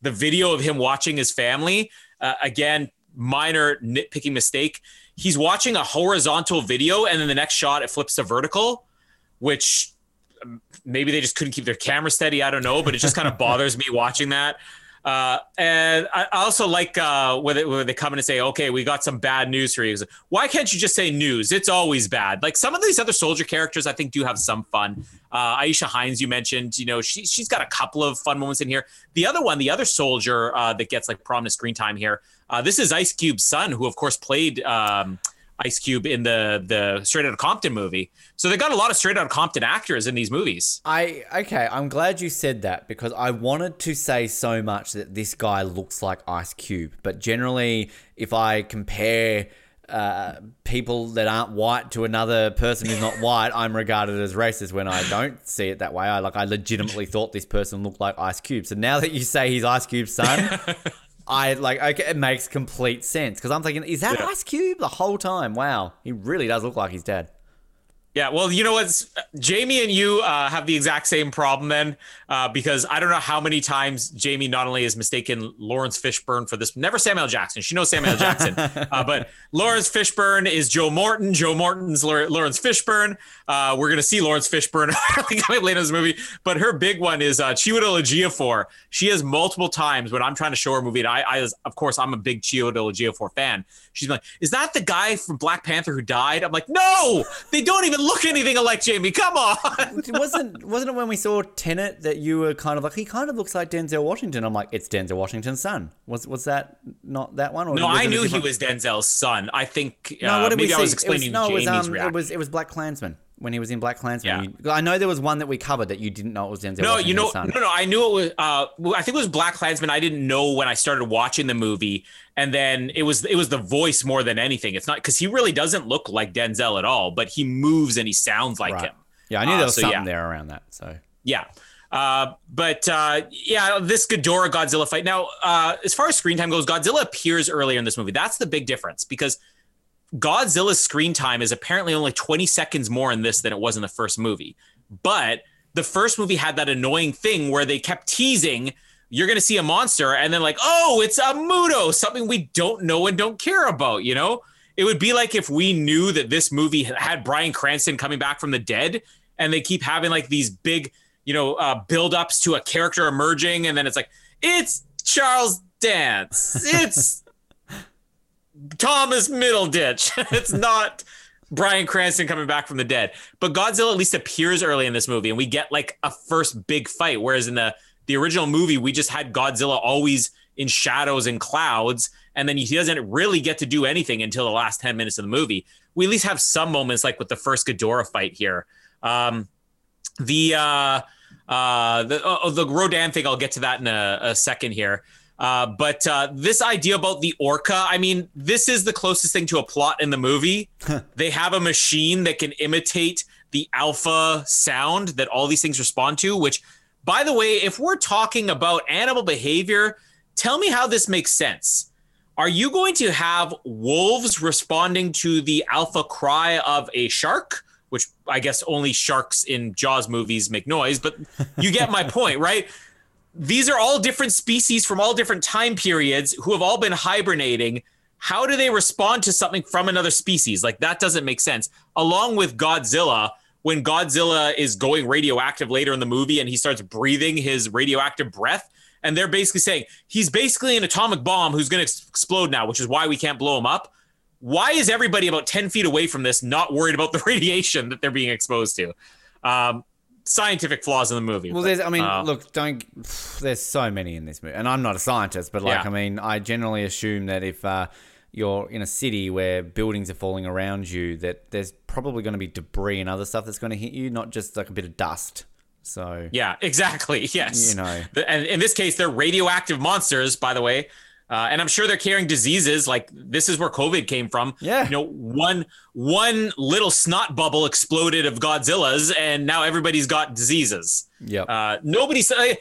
the video of him watching his family, uh, again, minor nitpicking mistake. He's watching a horizontal video, and then the next shot it flips to vertical, which um, maybe they just couldn't keep their camera steady. I don't know, but it just kind of bothers me watching that. Uh, and I also like uh, when, they, when they come in and say, "Okay, we got some bad news for you." Why can't you just say news? It's always bad. Like some of these other soldier characters, I think do have some fun. Uh, Aisha Hinds, you mentioned, you know, she she's got a couple of fun moments in here. The other one, the other soldier uh, that gets like prominent screen time here, uh, this is Ice Cube's son, who of course played um, Ice Cube in the the Straight Outta Compton movie. So they got a lot of Straight Outta Compton actors in these movies. I okay, I'm glad you said that because I wanted to say so much that this guy looks like Ice Cube, but generally, if I compare. Uh, people that aren't white to another person who's not white, I'm regarded as racist when I don't see it that way. I like I legitimately thought this person looked like Ice Cube. So now that you say he's Ice Cube's son, I like okay, it makes complete sense because I'm thinking, is that yeah. Ice Cube the whole time? Wow, he really does look like his dad. Yeah, well, you know what? Jamie and you uh, have the exact same problem then, uh, because I don't know how many times Jamie not only has mistaken Laurence Fishburne for this, never Samuel Jackson. She knows Samuel Jackson, uh, but Laurence Fishburne is Joe Morton. Joe Morton's Laurence Fishburne. Uh, we're gonna see Laurence Fishburne later in this movie, but her big one is uh, Chiwetel Ejiofor. She has multiple times when I'm trying to show her a movie, and I, I of course, I'm a big Chiwetel Ejiofor fan. She's like, "Is that the guy from Black Panther who died?" I'm like, "No, they don't even look anything like Jamie. Come on." wasn't wasn't it when we saw Tenet that you were kind of like, he kind of looks like Denzel Washington? I'm like, it's Denzel Washington's son. Was was that not that one? Or no, I knew he was Denzel's son. I think. Uh, no, what did maybe we see? I was explaining it was, no, Jamie's it was, um. It was it was Black Klansman when he was in Black Klansman. Yeah. I know there was one that we covered that you didn't know it was Denzel. No, you know, no, no, I knew it was. Uh, I think it was Black Klansman. I didn't know when I started watching the movie, and then it was it was the voice more than anything. It's not because he really doesn't look like Denzel at all, but he moves and he sounds like right. him. Yeah, I knew there uh, was so something yeah. there around that. So yeah. Uh, but uh, yeah, this Ghidorah Godzilla fight. Now, uh, as far as screen time goes, Godzilla appears earlier in this movie. That's the big difference because Godzilla's screen time is apparently only 20 seconds more in this than it was in the first movie. But the first movie had that annoying thing where they kept teasing you're going to see a monster and then like, oh, it's a Muto, something we don't know and don't care about, you know? It would be like if we knew that this movie had Bryan Cranston coming back from the dead and they keep having like these big, you know, uh, build ups to a character emerging and then it's like, it's Charles Dance. It's Thomas Middleditch. it's not Bryan Cranston coming back from the dead. But Godzilla at least appears early in this movie, and we get like a first big fight. Whereas in the the original movie, we just had Godzilla always in shadows and clouds, and then he doesn't really get to do anything until the last ten minutes of the movie. We at least have some moments, like with the first Ghidorah fight here. Um, the uh, uh, the uh, the Rodan thing, I'll get to that in a, a second here. Uh, but uh, this idea about the orca, I mean, this is the closest thing to a plot in the movie. they have a machine that can imitate the alpha sound that all these things respond to, which, by the way, if we're talking about animal behavior, tell me how this makes sense. Are you going to have wolves responding to the alpha cry of a shark? Which I guess only sharks in Jaws movies make noise, but you get my point, right? These are all different species from all different time periods who have all been hibernating. How do they respond to something from another species? Like that doesn't make sense. Along with Godzilla, when Godzilla is going radioactive later in the movie and he starts breathing his radioactive breath, and they're basically saying he's basically an atomic bomb who's going to explode now, which is why we can't blow him up. Why is everybody about 10 feet away from this not worried about the radiation that they're being exposed to? Um, scientific flaws in the movie. Well, but, there's, I mean, uh, look, don't. There's so many in this movie, and I'm not a scientist, but like, yeah. I mean, I generally assume that if uh, you're in a city where buildings are falling around you, that there's probably going to be debris and other stuff that's going to hit you, not just like a bit of dust. So yeah, exactly. Yes, you know, and in this case, they're radioactive monsters. By the way, uh, and I'm sure they're carrying diseases. Like this is where COVID came from. Yeah. You know, one one little snot bubble exploded of Godzilla's, and now everybody's got diseases. Yeah. Uh, nobody. Uh,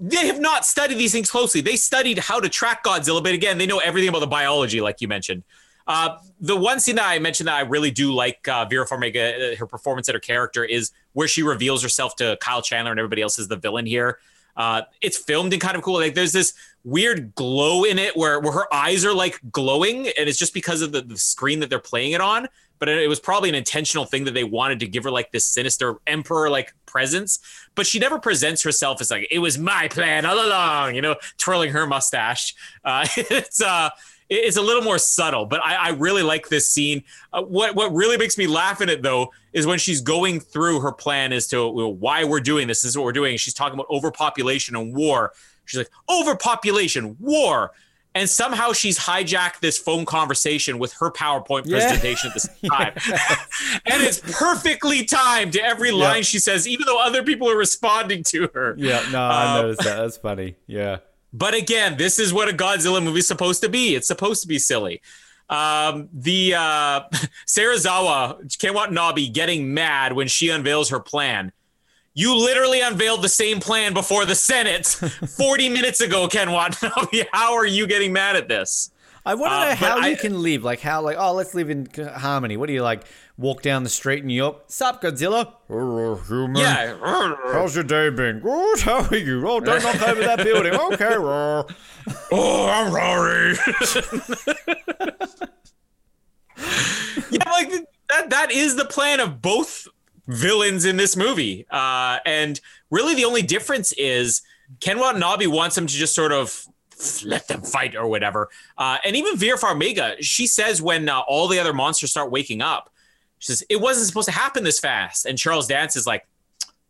they have not studied these things closely. They studied how to track Godzilla, but again, they know everything about the biology, like you mentioned. Uh, the one scene that I mentioned that I really do like uh, Vera Farmiga, uh, her performance and her character is where she reveals herself to Kyle Chandler and everybody else as the villain here. Uh, it's filmed in kind of cool. Like there's this weird glow in it where, where her eyes are like glowing, and it's just because of the, the screen that they're playing it on. But it, was probably an intentional thing that they wanted to give her like this sinister emperor like presence. But she never presents herself as like it was my plan all along, you know, twirling her mustache. Uh, it's uh it's a little more subtle, but I, I really like this scene. Uh, what what really makes me laugh in it though is when she's going through her plan as to why we're doing this. This is what we're doing. She's talking about overpopulation and war. She's like overpopulation, war, and somehow she's hijacked this phone conversation with her PowerPoint yeah. presentation at the same time. and it's perfectly timed to every line she says, even though other people are responding to her. Yeah, no, I um, noticed that. That's funny. Yeah. But again, this is what a Godzilla movie is supposed to be. It's supposed to be silly. Um, the uh, Serizawa Ken Watanabe getting mad when she unveils her plan you literally unveiled the same plan before the Senate 40 minutes ago, Ken Watanabe. How are you getting mad at this? I know uh, how you can leave. Like, how, like, oh, let's live in harmony. What do you like? Walk down the street in New York. Sup, Godzilla? human. Yeah. How's your day been? Good. How are you? Oh, don't knock over that building. Okay. oh, I'm sorry. yeah, like that. That is the plan of both villains in this movie. Uh, and really, the only difference is Ken Watanabe wants them to just sort of let them fight or whatever. Uh, and even Vera Farmiga, she says when uh, all the other monsters start waking up, she says it wasn't supposed to happen this fast. And Charles Dance is like,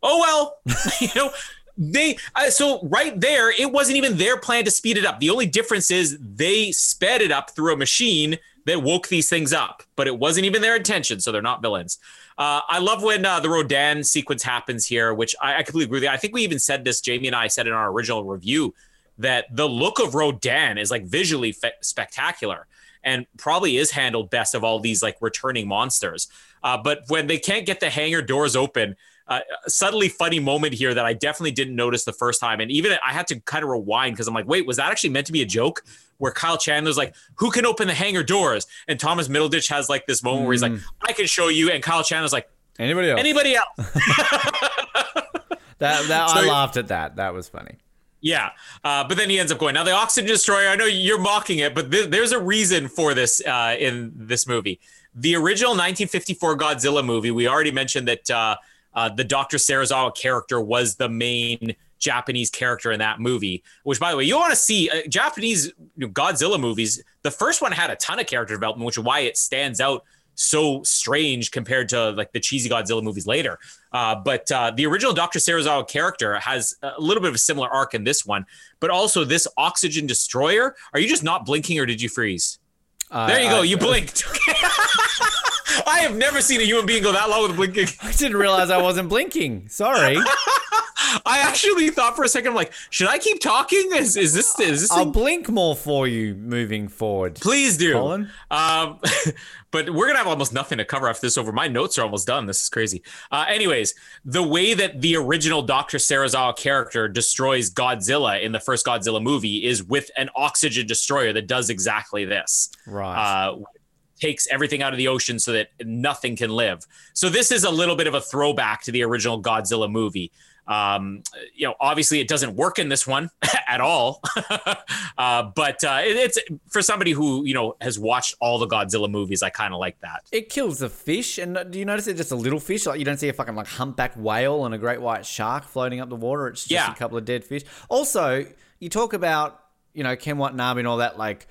"Oh well, you know." They uh, so right there, it wasn't even their plan to speed it up. The only difference is they sped it up through a machine that woke these things up, but it wasn't even their intention, so they're not villains. Uh, I love when uh, the Rodan sequence happens here, which I, I completely agree with. You. I think we even said this, Jamie and I said in our original review, that the look of Rodan is like visually fe- spectacular and probably is handled best of all these like returning monsters. Uh, but when they can't get the hangar doors open, uh, subtly funny moment here that I definitely didn't notice the first time. And even I had to kind of rewind because I'm like, wait, was that actually meant to be a joke? Where Kyle Chandler's like, who can open the hangar doors? And Thomas Middleditch has like this moment mm. where he's like, mm. I can show you. And Kyle Chandler's like, anybody else? Anybody else? that, that so, I laughed at that. That was funny. Yeah, uh, but then he ends up going. Now the oxygen destroyer. I know you're mocking it, but th- there's a reason for this uh, in this movie. The original 1954 Godzilla movie. We already mentioned that uh, uh, the Dr. Serizawa character was the main Japanese character in that movie. Which, by the way, you want to see uh, Japanese Godzilla movies. The first one had a ton of character development, which is why it stands out so strange compared to like the cheesy Godzilla movies later. Uh, but uh, the original Dr. Serizawa character has a little bit of a similar arc in this one. But also this oxygen destroyer. Are you just not blinking or did you freeze? Uh, there you go. you blinked. I have never seen a human being go that long with blinking. I didn't realize I wasn't blinking. Sorry. I actually thought for a second, I'm like, should I keep talking? Is, is this is this? I'll thing? blink more for you moving forward. Please do. Colin. Um, but we're gonna have almost nothing to cover after this over. My notes are almost done. This is crazy. Uh, anyways, the way that the original Doctor Serizawa character destroys Godzilla in the first Godzilla movie is with an oxygen destroyer that does exactly this. Right. Uh, takes everything out of the ocean so that nothing can live. So this is a little bit of a throwback to the original Godzilla movie. Um, you know, obviously it doesn't work in this one at all. uh, but uh, it, it's for somebody who you know has watched all the Godzilla movies. I kind of like that. It kills the fish, and do you notice it's just a little fish? Like you don't see a fucking like humpback whale and a great white shark floating up the water. It's just yeah. a couple of dead fish. Also, you talk about you know Ken Watanabe and all that like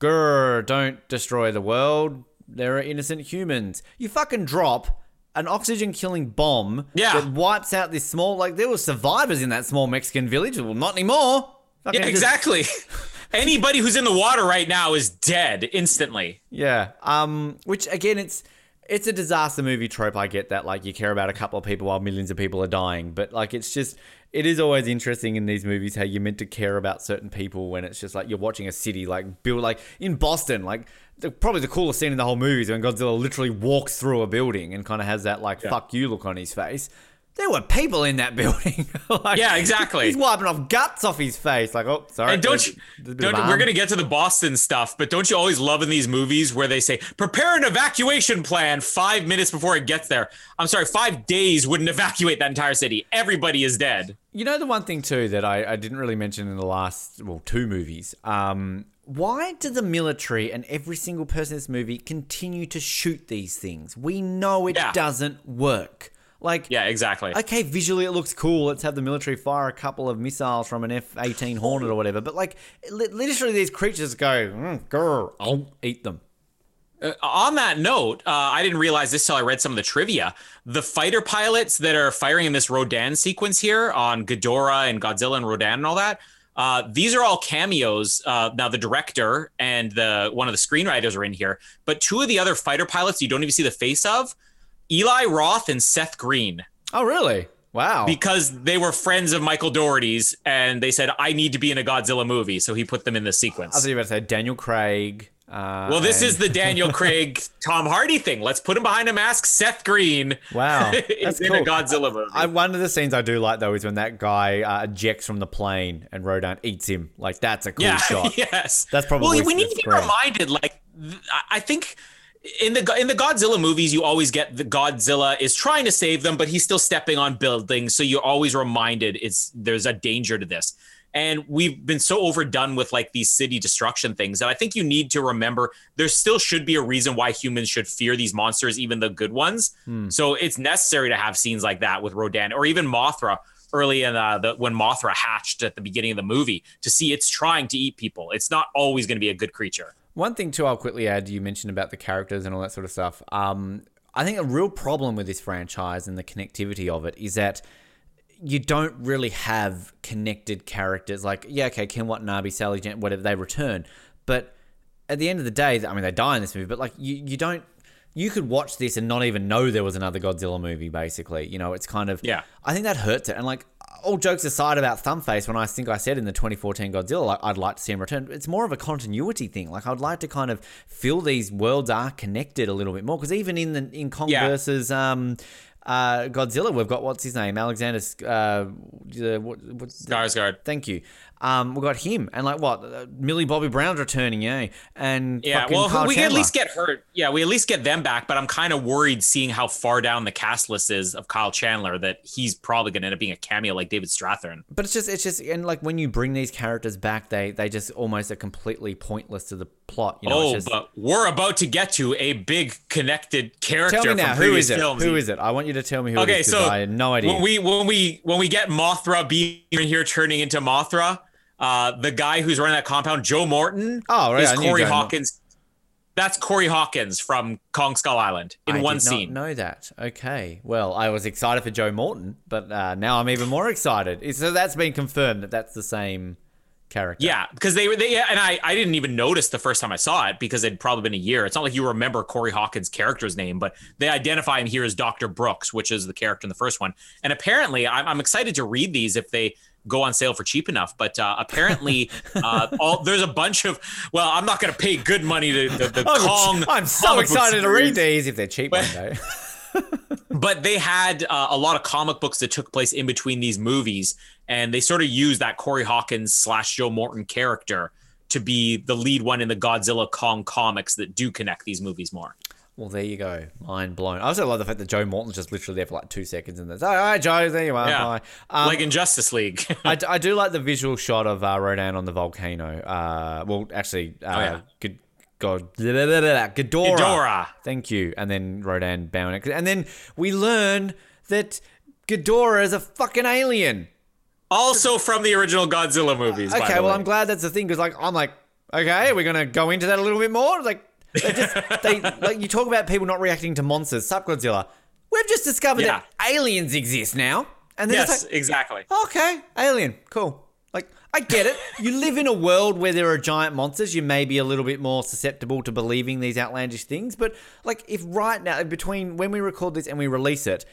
grr, don't destroy the world. There are innocent humans. You fucking drop an oxygen killing bomb yeah. that wipes out this small like there were survivors in that small Mexican village. Well, not anymore. Fucking yeah, exactly. Just... Anybody who's in the water right now is dead instantly. Yeah. Um which again it's it's a disaster movie trope. I get that like you care about a couple of people while millions of people are dying, but like it's just it is always interesting in these movies how you're meant to care about certain people when it's just like you're watching a city like build like in Boston like the, probably the coolest scene in the whole movie is when Godzilla literally walks through a building and kind of has that like yeah. fuck you look on his face there were people in that building. like, yeah, exactly. He's wiping off guts off his face. Like, oh, sorry. And don't you? Don't, we're gonna get to the Boston stuff, but don't you always love in these movies where they say prepare an evacuation plan five minutes before it gets there? I'm sorry, five days wouldn't evacuate that entire city. Everybody is dead. You know the one thing too that I, I didn't really mention in the last well two movies. Um, why do the military and every single person in this movie continue to shoot these things? We know it yeah. doesn't work. Like, yeah, exactly. Okay, visually it looks cool. Let's have the military fire a couple of missiles from an F 18 Hornet or whatever. But, like, literally, these creatures go, mm, grr, I'll eat them. Uh, on that note, uh, I didn't realize this till I read some of the trivia. The fighter pilots that are firing in this Rodan sequence here on Ghidorah and Godzilla and Rodan and all that, Uh, these are all cameos. Uh, now the director and the one of the screenwriters are in here, but two of the other fighter pilots you don't even see the face of, Eli Roth and Seth Green. Oh, really? Wow. Because they were friends of Michael Dougherty's and they said I need to be in a Godzilla movie, so he put them in the sequence. I was about to say Daniel Craig. Uh, well, this and... is the Daniel Craig Tom Hardy thing. Let's put him behind a mask. Seth Green. Wow, that's in cool. a Godzilla movie. I, one of the scenes I do like though is when that guy uh, ejects from the plane and Rodan eats him. Like that's a cool yeah, shot. yes, that's probably. Well, we need to be reminded. Like, I think in the in the Godzilla movies, you always get the Godzilla is trying to save them, but he's still stepping on buildings. So you're always reminded it's there's a danger to this. And we've been so overdone with like these city destruction things that I think you need to remember there still should be a reason why humans should fear these monsters, even the good ones. Hmm. So it's necessary to have scenes like that with Rodan or even Mothra early in uh, the when Mothra hatched at the beginning of the movie to see it's trying to eat people. It's not always going to be a good creature. One thing too, I'll quickly add. You mentioned about the characters and all that sort of stuff. Um, I think a real problem with this franchise and the connectivity of it is that you don't really have connected characters. Like, yeah, okay, Ken Watanabe, Sally Jen, whatever, they return. But at the end of the day, I mean, they die in this movie, but like, you, you don't. You could watch this and not even know there was another Godzilla movie, basically. You know, it's kind of. Yeah. I think that hurts it. And like, all jokes aside about Thumbface, when I think I said in the 2014 Godzilla, like, I'd like to see him return, it's more of a continuity thing. Like I'd like to kind of feel these worlds are connected a little bit more because even in the in Kong yeah. versus um, uh, Godzilla, we've got what's his name, Alexander uh, what, Skarsgård. Thank you. Um, we got him and like what Millie Bobby Brown's returning, yeah, and yeah. Well, Kyle we Chandler. at least get hurt. Yeah, we at least get them back. But I'm kind of worried seeing how far down the cast list is of Kyle Chandler that he's probably going to end up being a cameo like David Strathairn. But it's just it's just and like when you bring these characters back, they they just almost are completely pointless to the plot. You know, oh, just... but we're about to get to a big connected character. Tell me now, who is it? Films. Who is it? I want you to tell me who. Okay, it is, so I had no idea. When we when we when we get Mothra being here turning into Mothra uh, the guy who's running that compound, Joe Morton, oh, right. is Corey Hawkins. That's Corey Hawkins from Kong Skull Island in I one scene. Not know that. Okay. Well, I was excited for Joe Morton, but uh, now I'm even more excited. So that's been confirmed that that's the same character. Yeah, because they were they and I I didn't even notice the first time I saw it because it'd probably been a year. It's not like you remember Corey Hawkins' character's name, but they identify him here as Dr. Brooks, which is the character in the first one. And apparently, I'm, I'm excited to read these if they go on sale for cheap enough. But uh, apparently, uh, all there's a bunch of. Well, I'm not going to pay good money to the, the Kong. I'm so excited to read these if they're cheap but, one day. but they had uh, a lot of comic books that took place in between these movies, and they sort of used that Corey Hawkins slash Joe Morton character to be the lead one in the Godzilla Kong comics that do connect these movies more. Well, there you go. Mind blown. I also love the fact that Joe Morton's just literally there for like two seconds and there's, all right, Joe, there you are. Yeah. Um, like in Justice League. I, I do like the visual shot of uh, Rodan on the volcano. Uh, well, actually, uh, oh, yeah. good. God, Ghidorah. Ghidorah. Thank you. And then Rodan bowing it. And then we learn that Ghidorah is a fucking alien. Also from the original Godzilla movies. Okay, well, way. I'm glad that's the thing because, like, I'm like, okay, we're gonna go into that a little bit more. Like, they just they like you talk about people not reacting to monsters. Sup Godzilla. We've just discovered yeah. that aliens exist now. And then yes, like, exactly. Okay, alien, cool. Like I get it. you live in a world where there are giant monsters. You may be a little bit more susceptible to believing these outlandish things. But like, if right now, between when we record this and we release it,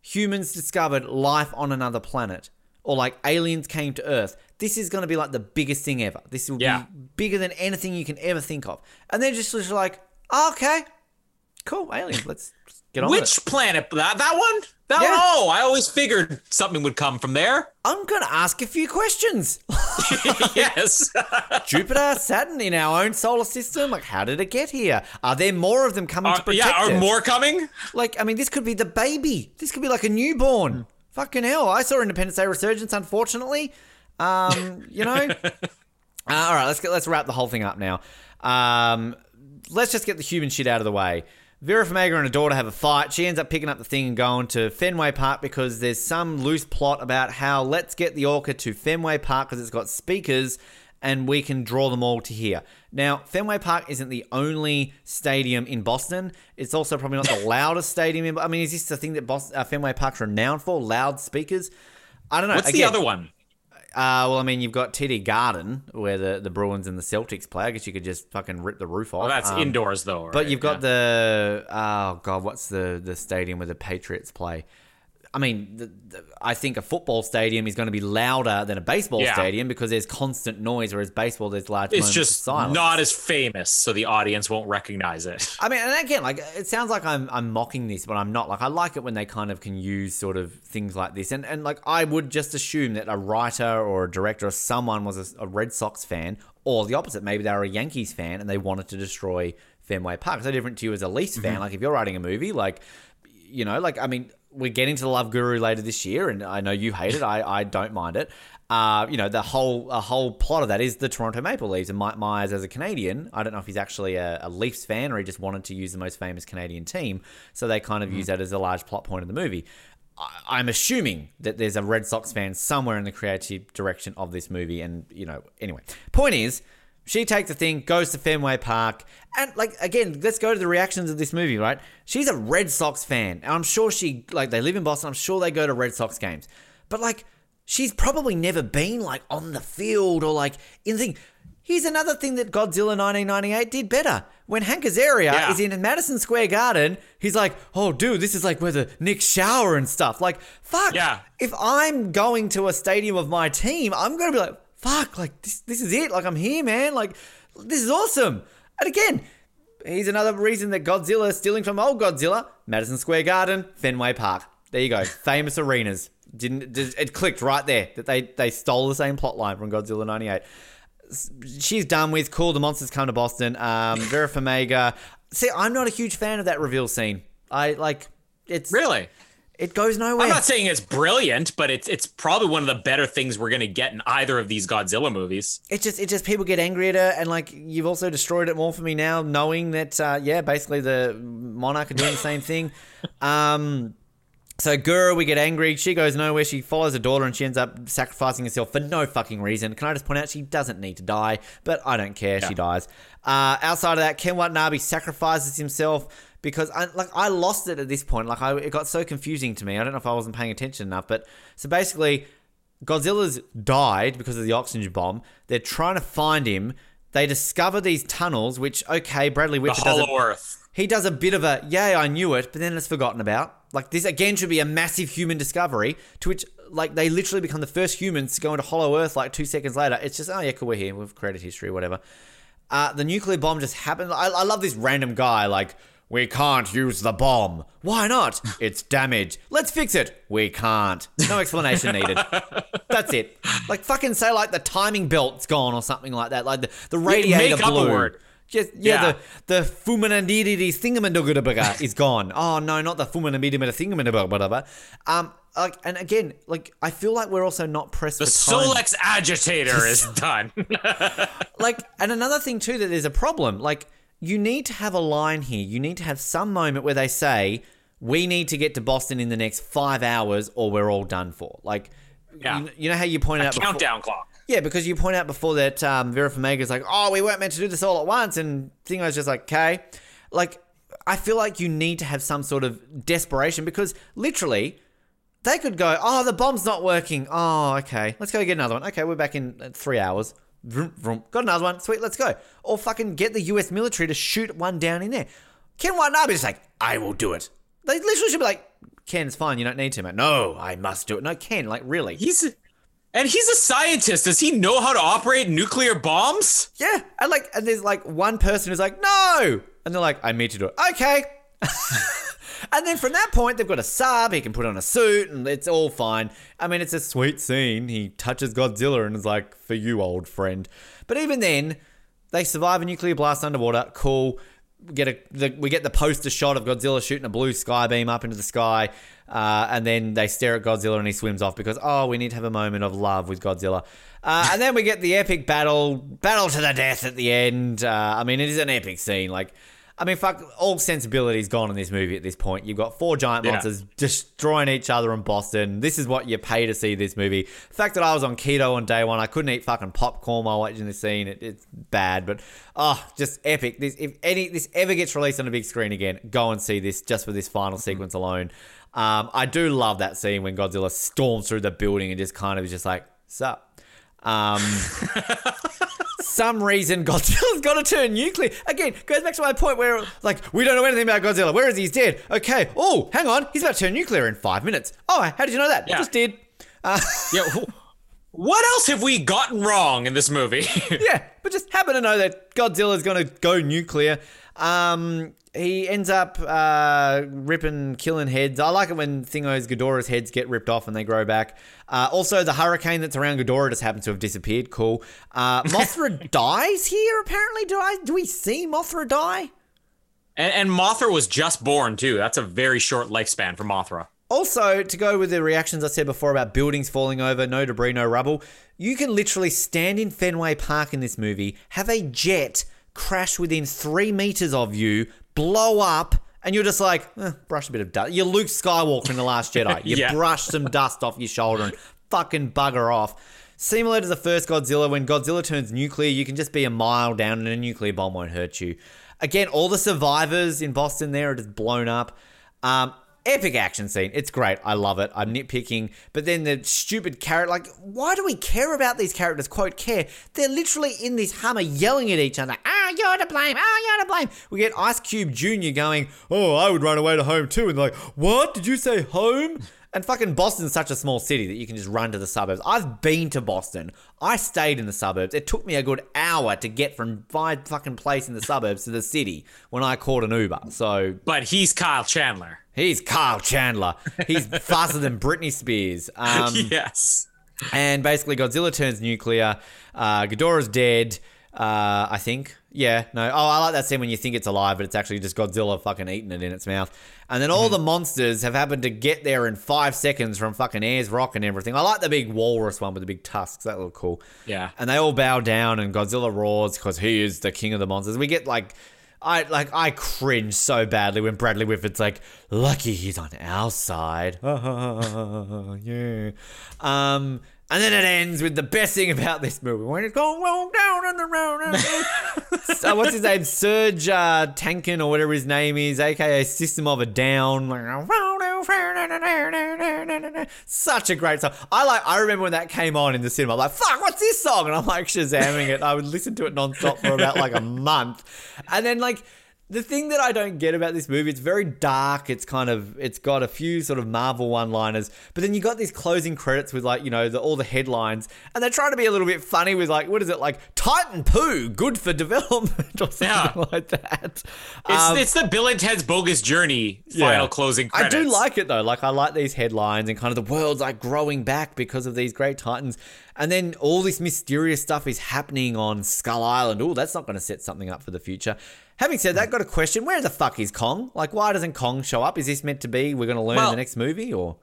humans discovered life on another planet, or like aliens came to Earth, this is going to be like the biggest thing ever. This will yeah. be bigger than anything you can ever think of. And they're just literally like, oh, okay, cool, aliens. Let's get on. Which planet? That that one? That yeah. one? Oh, I always figured something would come from there. I'm going to ask a few questions. yes. Jupiter, Saturn in our own solar system. Like, how did it get here? Are there more of them coming uh, to protect Yeah, are us? more coming? Like, I mean, this could be the baby. This could be like a newborn. Fucking hell. I saw Independence Day Resurgence, unfortunately. Um, you know. uh, all right, let's get let's wrap the whole thing up now. Um, let's just get the human shit out of the way. Vera Farmiga and her daughter have a fight. She ends up picking up the thing and going to Fenway Park because there's some loose plot about how let's get the orca to Fenway Park because it's got speakers and we can draw them all to here. Now, Fenway Park isn't the only stadium in Boston. It's also probably not the loudest stadium in. I mean, is this the thing that Boston, uh, Fenway Park's renowned for? Loud speakers? I don't know. What's Again, the other one? Uh, well, I mean, you've got TD Garden where the, the Bruins and the Celtics play. I guess you could just fucking rip the roof off. Well, that's Um, indoors though. But you've got Yeah. the oh god, what's the the stadium where the Patriots play? I mean, the, the, I think a football stadium is going to be louder than a baseball Yeah. stadium because there's constant noise, whereas baseball there's large. It's just silence. not as famous, so the audience won't recognize it. I mean, and again, like it sounds like I'm I'm mocking this, but I'm not. Like I like it when they kind of can use sort of things like this, and and like I would just assume that a writer or a director or someone was a, a Red Sox fan, or the opposite. Maybe they were a Yankees fan and they wanted to destroy Fenway Park. No different to you as a Leafs mm-hmm. fan. Like if you're writing a movie, like you know, like I mean, we're getting to the Love Guru later this year, and I know you hate it. I, I don't mind it. Uh, you know, the whole a whole plot of that is the Toronto Maple Leafs, and Mike Myers as a Canadian. I don't know if he's actually a, a Leafs fan or he just wanted to use the most famous Canadian team, so they kind of use that as a large plot point of the movie. I, I'm assuming that there's a Red Sox fan somewhere in the creative direction of this movie, and you know, anyway, point is. She takes the thing, goes to Fenway Park, and like again, let's go to the reactions of this movie, right? She's a Red Sox fan, and I'm sure she like they live in Boston. I'm sure they go to Red Sox games, but like she's probably never been like on the field or like in the thing. Here's another thing that Godzilla 1998 did better. When Hank Azaria Yeah. is in Madison Square Garden, he's like, "Oh, dude, this is like where the Knicks shower and stuff." Like, fuck. Yeah. If I'm going to a stadium of my team, I'm gonna be like, fuck, like this, this is it. Like I'm here, man. Like this is awesome. And again, here's another reason that Godzilla is stealing from old Godzilla: Madison Square Garden, Fenway Park. There you go, famous arenas. Didn't just, it clicked right there that they they stole the same plot line from Godzilla '98. She's done with. Cool, the monsters come to Boston. Um, Vera Farmiga. See, I'm not a huge fan of that reveal scene. I like it's Really? It goes nowhere. I'm not saying it's brilliant, but it's it's probably one of the better things we're gonna get in either of these Godzilla movies. It's just, it just people get angry at her, and like you've also destroyed it more for me now, knowing that, uh, yeah, basically the monarch are doing the same thing. Um, so Gura, we get angry. She goes nowhere. She follows her daughter, and she ends up sacrificing herself for no fucking reason. Can I just point out she doesn't need to die, but I don't care. She dies. Uh, outside of that, Ken Watanabe sacrifices himself because I like I lost it at this point. Like I, it got so confusing to me. I don't know if I wasn't paying attention enough, but so basically. Godzilla's died because of the oxygen bomb. They're trying to find him. They discover these tunnels, which okay, Bradley The Whitford does Hollow a, Earth. he does a bit of a yay, I knew it, but then it's forgotten about. Like this again should be a massive human discovery to which like they literally become the first humans to go into Hollow Earth like two seconds later. It's just oh yeah, cool, we're here, we've created history, whatever. Uh, the nuclear bomb just happened. I, I love this random guy like. We can't use the bomb. Why not? It's damaged. Let's fix it. We can't. No explanation needed. That's it. Like fucking say like the timing belt's gone or something like that. Like the, the radiator make up a blew. word. Just, yeah, Yeah. the the fumanadididi thingamadagudabaga is gone. Oh no, not the fumanabidimada thingamadagudabaga. Um, like, and again, like I feel like we're also not pressed The. Solex agitator is done. like, and another thing too that there's a problem. Like, you need to have a line here. You need to have some moment where they say, "We need to get to Boston in the next five hours, or we're all done for." Like, Yeah. you, you know how you pointed out before- Countdown clock. Yeah, because you point out before that um, Vera Farmiga's like, oh, we weren't meant to do this all at once, and Thingo's just like, okay. Like, I feel like you need to have some sort of desperation because literally, they could go, oh, the bomb's not working. Oh, okay, let's go get another one. Okay, we're back in uh, three hours. Vroom, vroom. Got another one. Sweet, let's go. Or fucking get the U.S. military to shoot one down in there. Ken Watanabe's like, I will do it. They literally should be like, Ken's fine. You don't need to, man. No, I must do it. No, Ken, like really. He's and he's a scientist. Does he know how to operate nuclear bombs? Yeah, and like, and there's like one person who's like, no, and they're like, I need to do it. Okay. and then from that point, they've got a sub. He can put on a suit, and it's all fine. I mean, it's a sweet scene. He touches Godzilla and is like, for you, old friend. But even then, they survive a nuclear blast underwater. Cool. We get a the, we get the poster shot of Godzilla shooting a blue sky beam up into the sky, uh, and then they stare at Godzilla and he swims off because oh we need to have a moment of love with Godzilla, uh, and then we get the epic battle battle to the death at the end. Uh, I mean it is an epic scene like. I mean, fuck, all sensibility's gone in this movie at this point. You've got four giant Yeah. monsters destroying each other in Boston. This is what you pay to see this movie. The fact that I was on keto on day one, I couldn't eat fucking popcorn while watching this scene. It, it's bad, but oh, just epic. This if any this ever gets released on a big screen again, go and see this just for this final sequence alone. Um, I do love that scene when Godzilla storms through the building and just kind of is just like, sup. Um, some reason Godzilla's got to turn nuclear. Again, goes back to my point where, like, we don't know anything about Godzilla. Where is he? He's dead. Okay. Oh, hang on. He's about to turn nuclear in five minutes. Oh, how did you know that? Yeah. Just did. Uh, Yeah. What else have we gotten wrong in this movie? yeah, but just happen to know that Godzilla's going to go nuclear. Um, he ends up uh, ripping, killing heads. I like it when Thingo's Ghidorah's heads get ripped off and they grow back. Uh, also, the hurricane that's around Ghidorah just happens to have disappeared. Cool. Uh, Mothra dies here. Apparently, do I do we see Mothra die? and, and Mothra was just born too. That's a very short lifespan for Mothra. Also, to go with the reactions I said before about buildings falling over, no debris, no rubble, you can literally stand in Fenway Park in this movie, have a jet crash within three meters of you, blow up, and you're just like, eh, brush a bit of dust. You're Luke Skywalker in The Last Jedi. You Yeah. brush some dust off your shoulder and fucking bugger off. Similar to the first Godzilla, when Godzilla turns nuclear, you can just be a mile down and a nuclear bomb won't hurt you. Again, all the survivors in Boston there are just blown up. Um, epic action scene. It's great. I love it. I'm nitpicking. But then the stupid character, like, why do we care about these characters? Quote, care. They're literally in this hammer yelling at each other. Ah, you're to blame. Ah, you're to blame. We get Ice Cube Jr. going, oh, I would run away to home too. And they're like, what? Did you say home? And fucking Boston's such a small city that you can just run to the suburbs. I've been to Boston. I stayed in the suburbs. It took me a good hour to get from my fucking place in the suburbs to the city when I called an Uber. So But he's Kyle Chandler. He's Kyle Chandler. He's faster than Britney Spears. Um, yes. and basically, Godzilla turns nuclear. Uh, Ghidorah's dead. Uh, I think. Yeah. No. Oh, I like that scene when you think it's alive, but it's actually just Godzilla fucking eating it in its mouth. And then all the monsters have happened to get there in five seconds from fucking Ayers Rock and everything. I like the big walrus one with the big tusks. That looked cool. Yeah. And they all bow down, and Godzilla roars because he is the king of the monsters. We get like. I like I cringe so badly when Bradley Whitford's like, "Lucky he's on our side." yeah. Um, and then it ends with the best thing about this movie when it's going roll down on the road. so what's his name? Serj uh, Tankin or whatever his name is, aka System of a Down. Such a great song. I like. I remember when that came on in the cinema. I'm like, "Fuck, what's this song?" And I'm like shazamming it. I would listen to it nonstop for about like a month, and then like the thing that I don't get about this movie, it's very dark. It's kind of, it's got a few sort of Marvel one-liners, but then you got these closing credits with like, you know, the, all the headlines, and they're trying to be a little bit funny with like, what is it like, Titan poo, good for development or something Yeah. like that. It's, Um, it's the Bill and Ted's Bogus Journey final yeah. closing I do like it though. Like I like these headlines and kind of the world's like growing back because of these great titans. And then all this mysterious stuff is happening on Skull Island. Oh, that's not going to set something up for the future. Having said that, I've got a question. Where the fuck is Kong? Like, why doesn't Kong show up? Is this meant to be we're going to learn in the next movie or?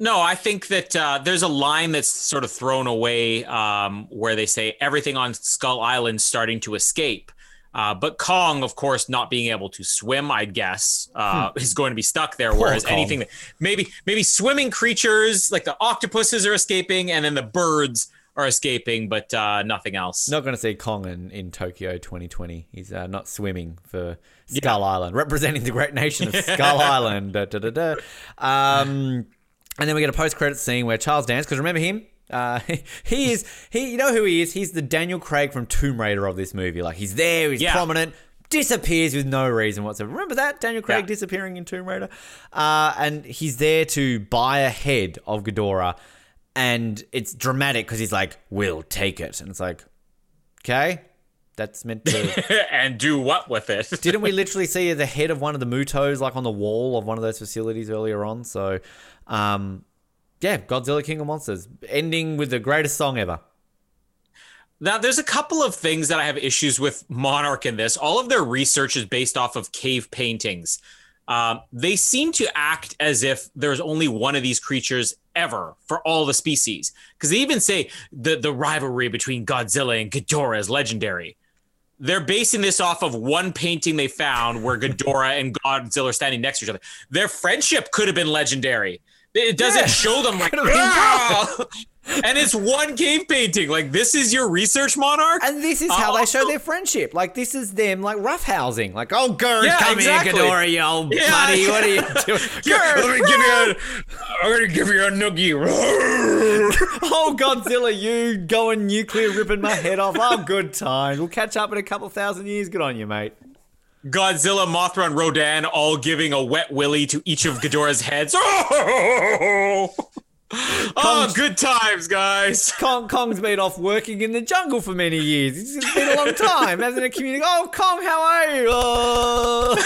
No, I think that uh, there's a line that's sort of thrown away um, where they say everything on Skull Island starting to escape. Uh, but Kong, of course, not being able to swim, I guess, uh, is going to be stuck there. whereas Kong. anything that maybe maybe swimming creatures like the octopuses are escaping, and then the birds are escaping, but uh, nothing else. Not going to see Kong in, in Tokyo 2020. He's uh, not swimming for Skull Island, representing the great nation of Skull Island. Da, da, da. Um, and then we get a post credit scene where Charles Dance, because remember him? Uh, he is he. You know who he is? He's the Daniel Craig from Tomb Raider of this movie. Like he's there, he's Yeah. prominent, disappears with no reason whatsoever. Remember that Daniel Craig Yeah. disappearing in Tomb Raider? Uh, and he's there to buy a head of Ghidorah, and it's dramatic because he's like, "We'll take it," and it's like, okay, that's meant to. and do what with it? Didn't we literally see the head of one of the MUTOs like on the wall of one of those facilities earlier on? So, um, yeah, Godzilla King of Monsters ending with the greatest song ever. Now, there's a couple of things that I have issues with Monarch in this. All of their research is based off of cave paintings. Um, they seem to act as if there's only one of these creatures ever for all the species. Because they even say the, the rivalry between Godzilla and Ghidorah is legendary. They're basing this off of one painting they found where Ghidorah and Godzilla are standing next to each other. Their friendship could have been legendary. It doesn't Yeah. show them like, Could "Ah!" and it's one cave painting. Like this is your research, Monarch. And this is how Uh, they show their friendship. Like this is them like roughhousing. Like, oh, Gerd, Yeah, come exactly. here, Ghidorah, you old Yeah, buddy. What are you doing? Gerd, let me give you a, I'm gonna give you a noogie. oh, Godzilla, you going nuclear, ripping my head off. Oh, good times. We'll catch up in a couple thousand years. Good on you, mate. Godzilla, Mothra, and Rodan all giving a wet willy to each of Ghidorah's heads. Oh, oh good times, guys. Kong Kong's been off working in the jungle for many years. It's been a long time. Hasn't a community? Oh, Kong, how are you? Oh.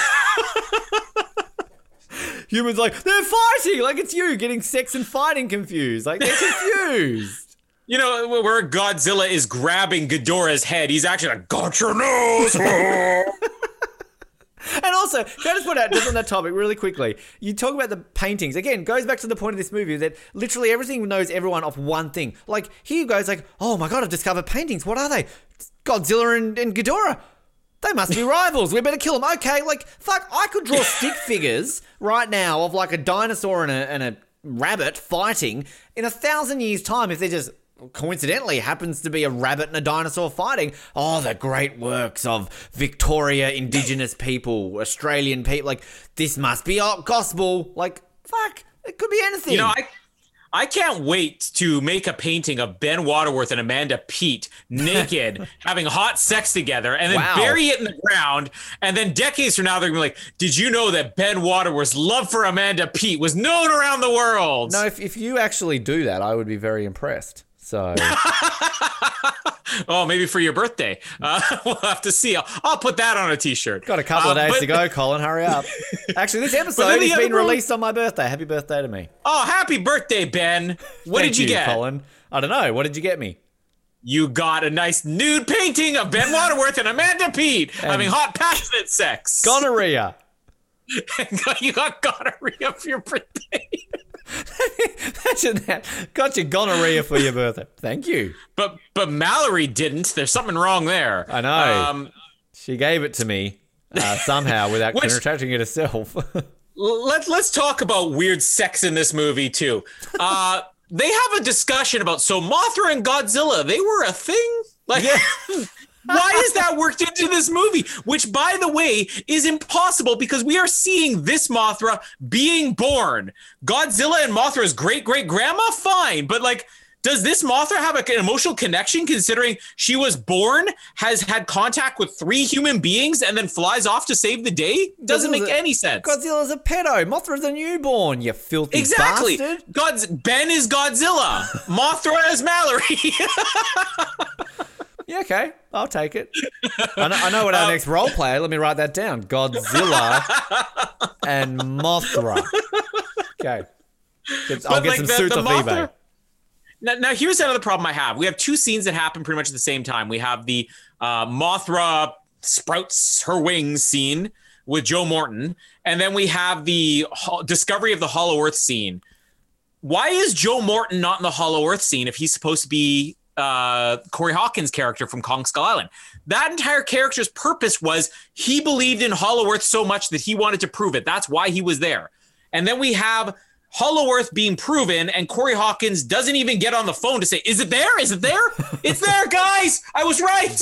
Humans like they're fighting. Like it's you getting sex and fighting confused. Like they're confused. You know, where Godzilla is grabbing Ghidorah's head, he's actually like, got your nose. And also, can I just put out just on that topic really quickly? You talk about the paintings again. Goes back to the point of this movie that literally everything knows everyone off one thing. Like here goes like, oh my god, I've discovered paintings. What are they? Godzilla and, and Ghidorah. They must be rivals. We better kill them. Okay, like fuck, I could draw stick figures right now of like a dinosaur and a, and a rabbit fighting in a thousand years' time if they're just coincidentally happens to be a rabbit and a dinosaur fighting. Oh, the great works of Victoria Indigenous people, Australian people. Like, this must be art gospel. Like, fuck, it could be anything. You know, I. I can't wait to make a painting of Ben Waterworth and Amanda Peet naked, having hot sex together, and then wow. bury it in the ground. And then decades from now, they're gonna be like, "Did you know that Ben Waterworth's love for Amanda Peet was known around the world?" No, if, if you actually do that, I would be very impressed. So, oh, maybe for your birthday, uh, we'll have to see. I'll, I'll, put that on a T-shirt. Got a couple of uh, days but... to go, Colin. Hurry up. Actually, this episode has been released on my birthday. Happy birthday to me. Oh, happy birthday, Ben! What did you, you, get, Colin? I don't know. What did you get me? You got a nice nude painting of Ben Waterworth and Amanda Peet having hot, passionate sex. Gonorrhea. you got gonorrhea for your birthday. Imagine that. Got your gonorrhea for your birthday. Thank you. But but Mallory didn't. There's something wrong there. I know. Um, she gave it to me uh, somehow without which, attaching it herself. let Let's talk about weird sex in this movie too. Uh, they have a discussion about so Mothra and Godzilla. They were a thing. Like yeah. Why is that worked into this movie? Which, by the way, is impossible because we are seeing this Mothra being born. Godzilla and Mothra's great great grandma, fine, but like, does this Mothra have an emotional connection considering she was born, has had contact with three human beings, and then flies off to save the day? Doesn't make a, any sense. Godzilla's a pedo. Mothra's a newborn. You filthy exactly. bastard. God's Ben is Godzilla. Mothra is Mallory. Yeah, okay. I'll take it. I know, I know what our um, next role play. Let me write that down. Godzilla and Mothra. Okay. I'll get like some the, suits the off Mothra, eBay. Now, now, here's another problem I have. We have two scenes that happen pretty much at the same time. We have the uh, Mothra sprouts her wings scene with Joe Morton, and then we have the ho- discovery of the Hollow Earth scene. Why is Joe Morton not in the Hollow Earth scene if he's supposed to be uh, Corey Hawkins' character from Kong Skull Island. That entire character's purpose was he believed in Hollow Earth so much that he wanted to prove it. That's why he was there. And then we have Hollow Earth being proven, and Corey Hawkins doesn't even get on the phone to say, Is it there? Is it there? it's there, guys. I was right.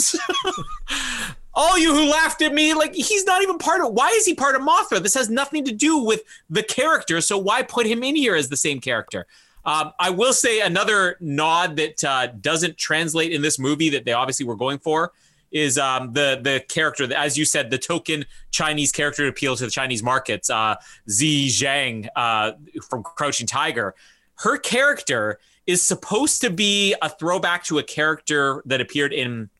All you who laughed at me, like he's not even part of why is he part of Mothra? This has nothing to do with the character. So why put him in here as the same character? Um, I will say another nod that uh, doesn't translate in this movie that they obviously were going for is um, the the character, as you said, the token Chinese character to appeal to the Chinese markets, uh, Ziyi Zhang uh, from Crouching Tiger. Her character is supposed to be a throwback to a character that appeared in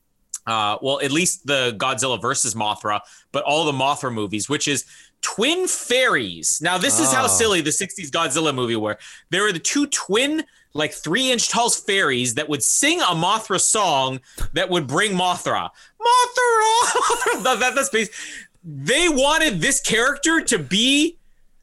uh, well, at least the Godzilla versus Mothra, but all the Mothra movies, which is twin fairies. Now, this is how ah. silly the 60s Godzilla movie were. There were the two twin, like three inch tall fairies that would sing a Mothra song that would bring Mothra. Mothra! that, that's based. They wanted this character to be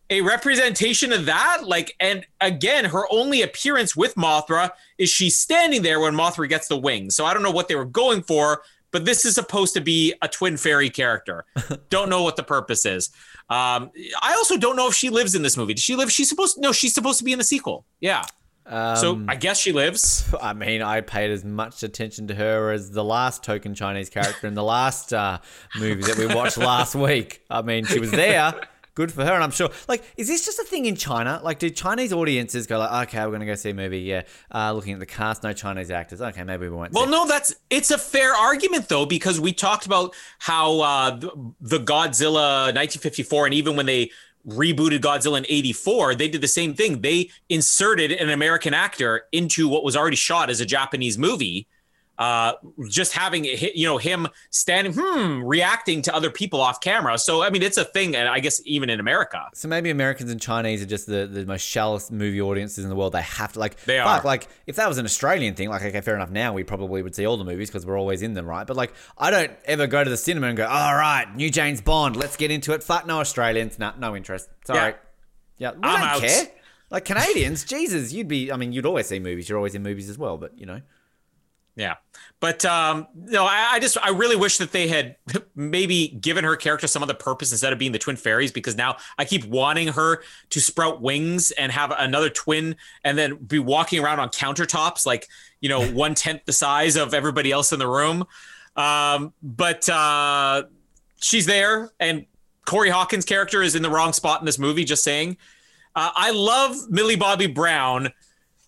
a representation of that. Like, and again, her only appearance with Mothra is she's standing there when Mothra gets the wings. So I don't know what they were going for, but this is supposed to be a twin fairy character. don't know what the purpose is. Um, I also don't know if she lives in this movie. Does she live? She's supposed to. no, she's supposed to be in the sequel. Yeah. Um, so I guess she lives. I mean, I paid as much attention to her as the last token Chinese character in the last uh, movie that we watched last week. I mean, she was there. Good for her. And I'm sure, like, is this just a thing in China? Like, do Chinese audiences go like, okay, we're to go see a movie? Yeah, uh, looking at the cast, no Chinese actors. Okay, maybe we won't. Well, no, that's it's a fair argument though because we talked about how uh, the Godzilla 1954 and even when they rebooted Godzilla in 84, they did the same thing. They inserted an American actor into what was already shot as a Japanese movie uh, just having you know him standing, hmm, reacting to other people off camera. So I mean, it's a thing, and I guess even in America. So maybe Americans and Chinese are just the, the most shallowest movie audiences in the world. They have to like they fuck, are like if that was an Australian thing, like okay, fair enough. Now we probably would see all the movies because we're always in them, right? But like I don't ever go to the cinema and go, all right, new James Bond, let's get into it. Fuck no Australians, nah, no interest. Sorry, yeah, yeah we I'm don't out. care. Like Canadians, Jesus, you'd be. I mean, you'd always see movies. You're always in movies as well, but you know. Yeah. But um, no, I, I, just I really wish that they had maybe given her character some other purpose instead of being the twin fairies because now I keep wanting her to sprout wings and have another twin and then be walking around on countertops like you know one tenth the size of everybody else in the room. Um, but uh, she's there and Corey Hawkins' character is in the wrong spot in this movie. Just saying. Uh, I love Millie Bobby Brown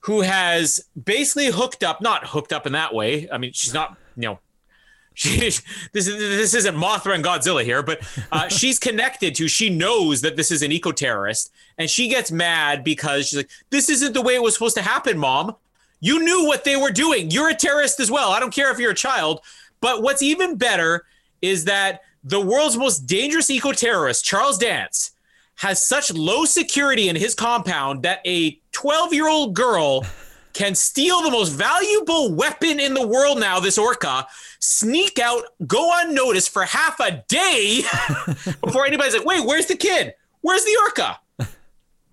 who has basically hooked up, not hooked up in that way. I mean, she's not, you know, she, this is this isn't Mothra and Godzilla here, but uh, she's connected to. She knows that this is an eco terrorist, and she gets mad because she's like, "This isn't the way it was supposed to happen, Mom. You knew what they were doing. You're a terrorist as well. I don't care if you're a child." But what's even better is that the world's most dangerous eco terrorist, Charles Dance, has such low security in his compound that a 12 year old girl can steal the most valuable weapon in the world now, this orca, sneak out, go unnoticed for half a day before anybody's like, wait, where's the kid? Where's the orca?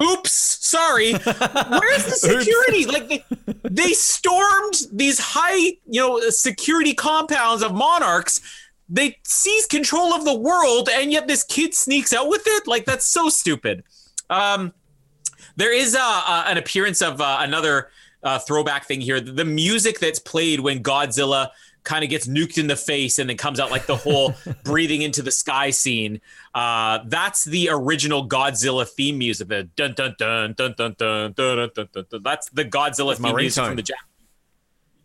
Oops, sorry. Where's the security? like they, they stormed these high, you know, security compounds of monarchs they seize control of the world and yet this kid sneaks out with it like that's so stupid um, there is uh, uh, an appearance of uh, another uh, throwback thing here the music that's played when godzilla kind of gets nuked in the face and then comes out like the whole breathing into the sky scene uh, that's the original godzilla theme music the dun dun dun dun dun dun dun dun dun, dun, dun. that's the godzilla that's theme music from the Japanese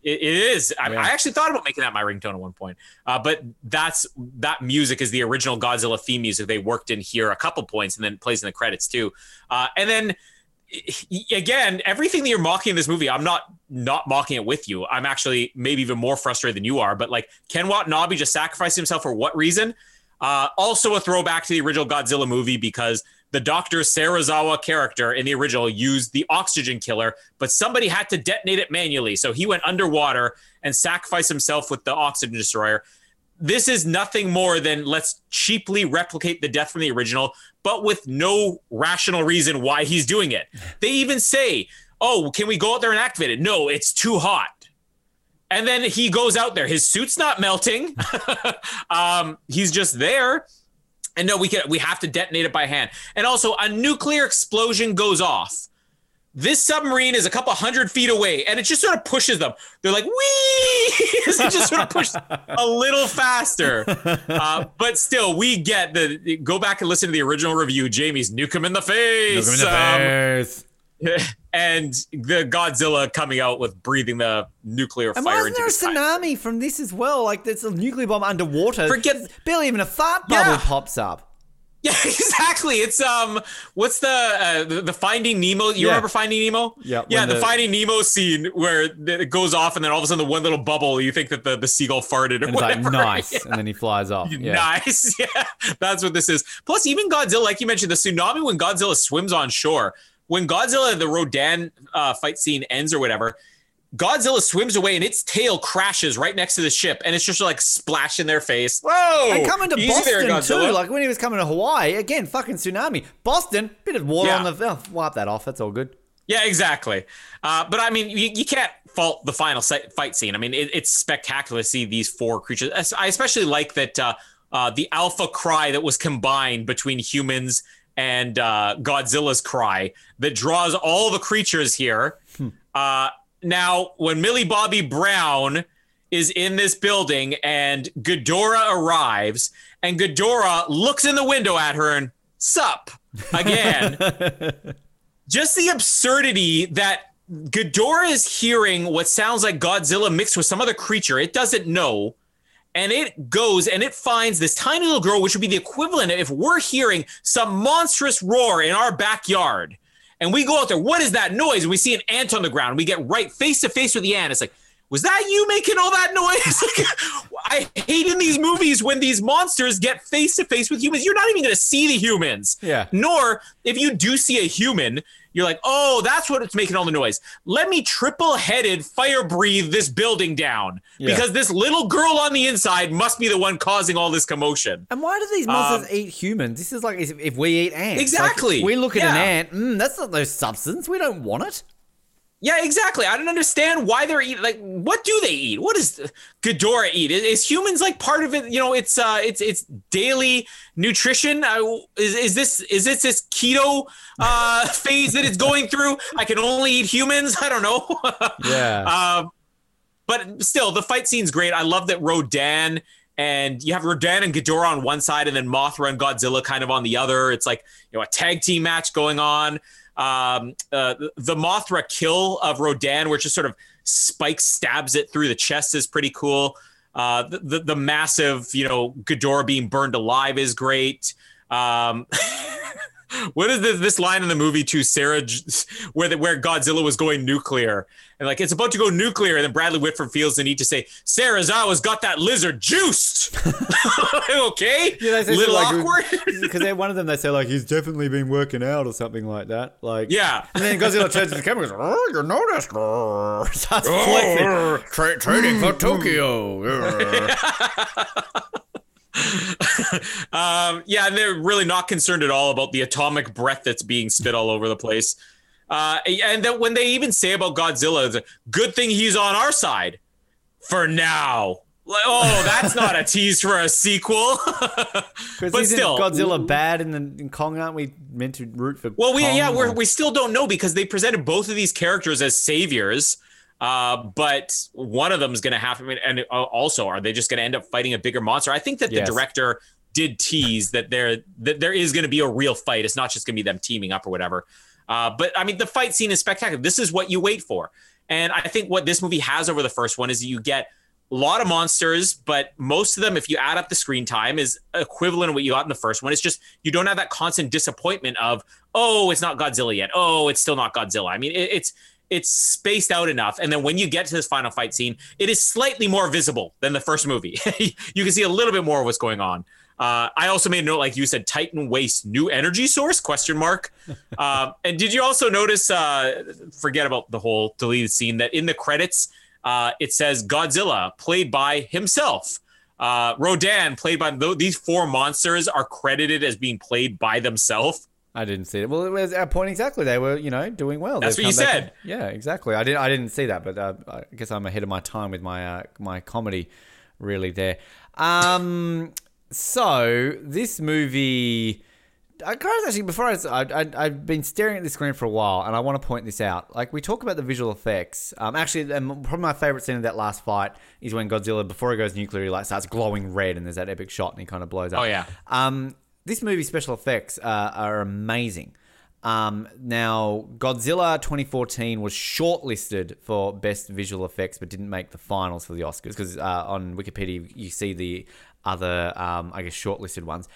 it, it is. I, yeah. I, actually thought about making that my ringtone at one point, uh, but that's that music is the original Godzilla theme music. They worked in here a couple points and then plays in the credits too. Uh, and then again, everything that you're mocking in this movie, I'm not not mocking it with you. I'm actually maybe even more frustrated than you are. But like Ken Watanabe just sacrificed himself for what reason? Uh, also a throwback to the original Godzilla movie because the Dr. Serizawa character in the original used the oxygen killer, but somebody had to detonate it manually. So he went underwater and sacrificed himself with the oxygen destroyer. This is nothing more than let's cheaply replicate the death from the original, but with no rational reason why he's doing it. They even say, Oh, can we go out there and activate it? No, it's too hot. And then he goes out there. His suit's not melting. um, he's just there and no, we can we have to detonate it by hand. And also, a nuclear explosion goes off. This submarine is a couple hundred feet away, and it just sort of pushes them. They're like, "Wee!" it just sort of pushed a little faster. Uh, but still, we get the. Go back and listen to the original review. Jamie's nuke him in the face. Nuke him in the um, face. and the Godzilla coming out with breathing the nuclear and fire. Wasn't there a tsunami from this as well? Like there's a nuclear bomb underwater. Forget barely even a fart bubble yeah. pops up. Yeah, exactly. It's um, what's the uh, the, the Finding Nemo? You yeah. remember Finding Nemo? Yeah. Yeah, the, the, Finding Nemo scene where it goes off, and then all of a sudden, the one little bubble, you think that the, the seagull farted or whatever. Like, nice, yeah. and then he flies off. Yeah. Nice. Yeah, that's what this is. Plus, even Godzilla, like you mentioned, the tsunami when Godzilla swims on shore when Godzilla the Rodan uh, fight scene ends or whatever, Godzilla swims away and its tail crashes right next to the ship, and it's just like splash in their face. Whoa! And coming to Boston there, too, like when he was coming to Hawaii, again, fucking tsunami. Boston, bit of water yeah. on the oh, wipe that off. That's all good. Yeah, exactly. Uh, but I mean, you, you, can't fault the final fight scene. I mean, it, it's spectacular to see these four creatures. I especially like that uh, uh, the alpha cry that was combined between humans and uh, Godzilla's cry that draws all the creatures here. Hmm. Uh, now, when Millie Bobby Brown is in this building and Ghidorah arrives, and Ghidorah looks in the window at her and sup again. Just the absurdity that Ghidorah is hearing what sounds like Godzilla mixed with some other creature it doesn't know. And it goes and it finds this tiny little girl, which would be the equivalent if we're hearing some monstrous roar in our backyard. And we go out there, what is that noise? And we see an ant on the ground. We get right face to face with the ant. It's like, was that you making all that noise? I hate in these movies when these monsters get face to face with humans. You're not even going to see the humans. Yeah. Nor if you do see a human, you're like, oh, that's what it's making all the noise. Let me triple headed fire breathe this building down Yeah. because this little girl on the inside must be the one causing all this commotion. And why do these monsters eat humans? This is like if we eat ants. Like, Exactly. we look at an ant. Mm, that's not no substance. We don't want it. Yeah, exactly. I don't understand why they're eating. Like, what do they eat? What does Ghidorah eat? Is, is humans like part of it? You know, it's uh, it's it's daily nutrition. I, is is this is this this keto uh phase that it's going through? I can only eat humans. I don't know. Yeah. Um, but still, the fight scene's great. I love that Rodan and you have Rodan and Ghidorah on one side, and then Mothra and Godzilla kind of on the other. It's like you know a tag team match going on. Um, uh, the Mothra kill of Rodan, which just sort of Spike stabs it through the chest, is pretty cool. Uh, the, the the massive, you know, Ghidorah being burned alive is great. Um, what is this this line in the movie to Sarah, where the, where Godzilla was going nuclear, and like it's about to go nuclear, and then Bradley Whitford feels the need to say, "Serizawa's got that lizard juiced." okay, Yeah, they say little something awkward. Because one of them they say like he's definitely been working out or something like that. Like yeah, And then Godzilla turns to the camera and goes, oh, you noticed. Starts flexing. Oh, tra- training for Tokyo. um, yeah, and they're really not concerned at all about the atomic breath that's being spit all over the place. Uh, and then when they even say about Godzilla, it's a good thing he's on our side for now. Like, oh, that's not a tease for a sequel. But still, Godzilla bad in, the, in Kong? Aren't we meant to root for Well, we Kong, yeah, we're, we still don't know because they presented both of these characters as saviors. Uh, but one of them is going to have, I and uh, also, are they just going to end up fighting a bigger monster? I think that the Yes. director did tease that there that there is going to be a real fight. It's not just going to be them teaming up or whatever. Uh, but I mean, the fight scene is spectacular. This is what you wait for, and I think what this movie has over the first one is you get a lot of monsters, but most of them, if you add up the screen time, is equivalent to what you got in the first one. It's just you don't have that constant disappointment of, oh, it's not Godzilla yet. Oh, it's still not Godzilla. I mean, it, it's it's spaced out enough, and then when you get to this final fight scene, it is slightly more visible than the first movie. you can see a little bit more of what's going on. Uh, I also made a note, like you said, Titan waste new energy source? Question mark. um, and did you also notice? Uh, forget about the whole deleted scene that in the credits uh, it says Godzilla played by himself. Uh, Rodan played by th- these four monsters are credited as being played by themselves. I didn't see it. Well, it was our point exactly. They were, you know, doing well. That's They've what you said. and- yeah, exactly. I didn't. I didn't see that, but uh, I guess I'm ahead of my time with my uh, my comedy, really. There. Um. So this movie. I kind of actually before I, I, I I've been staring at the screen for a while, and I want to point this out. Like we talk about the visual effects. Um, actually, um, probably my favorite scene of that last fight is when Godzilla, before he goes nuclear, he like starts glowing red, and there's that epic shot, and he kind of blows up. Oh, yeah. Um, this movie's special effects uh, are amazing. Um, now, Godzilla 2014 was shortlisted for best visual effects, but didn't make the finals for the Oscars because uh, on Wikipedia you see the other, um, I guess, shortlisted ones.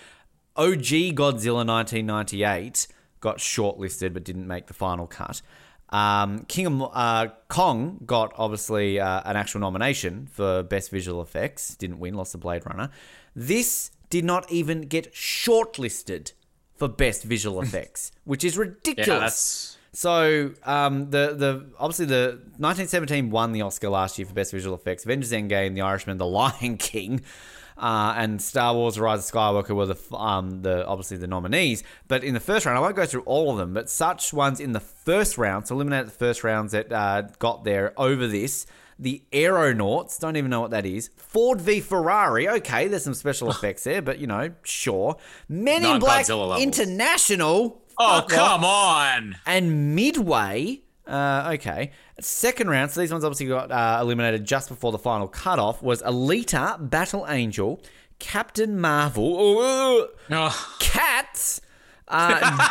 OG Godzilla 1998 got shortlisted but didn't make the final cut. Um, King of uh, Kong got obviously uh, an actual nomination for best visual effects, didn't win, lost to Blade Runner. This did not even get shortlisted for best visual effects, which is ridiculous. Yeah, So um, the the obviously the 1917 won the Oscar last year for best visual effects. Avengers: Endgame, The Irishman, The Lion King, uh, and Star Wars: Rise of Skywalker were the um, the obviously the nominees. But in the first round, I won't go through all of them, but such ones in the first round, so eliminate the first rounds that uh, got there over this. The Aeronauts, don't even know what that is. Ford v Ferrari, okay, there's some special effects there, but you know, sure. Men in Black International. oh off come on. and midway uh, okay second round so these ones obviously got uh, eliminated just before the final cutoff was alita battle angel captain marvel Oh, cats Uh,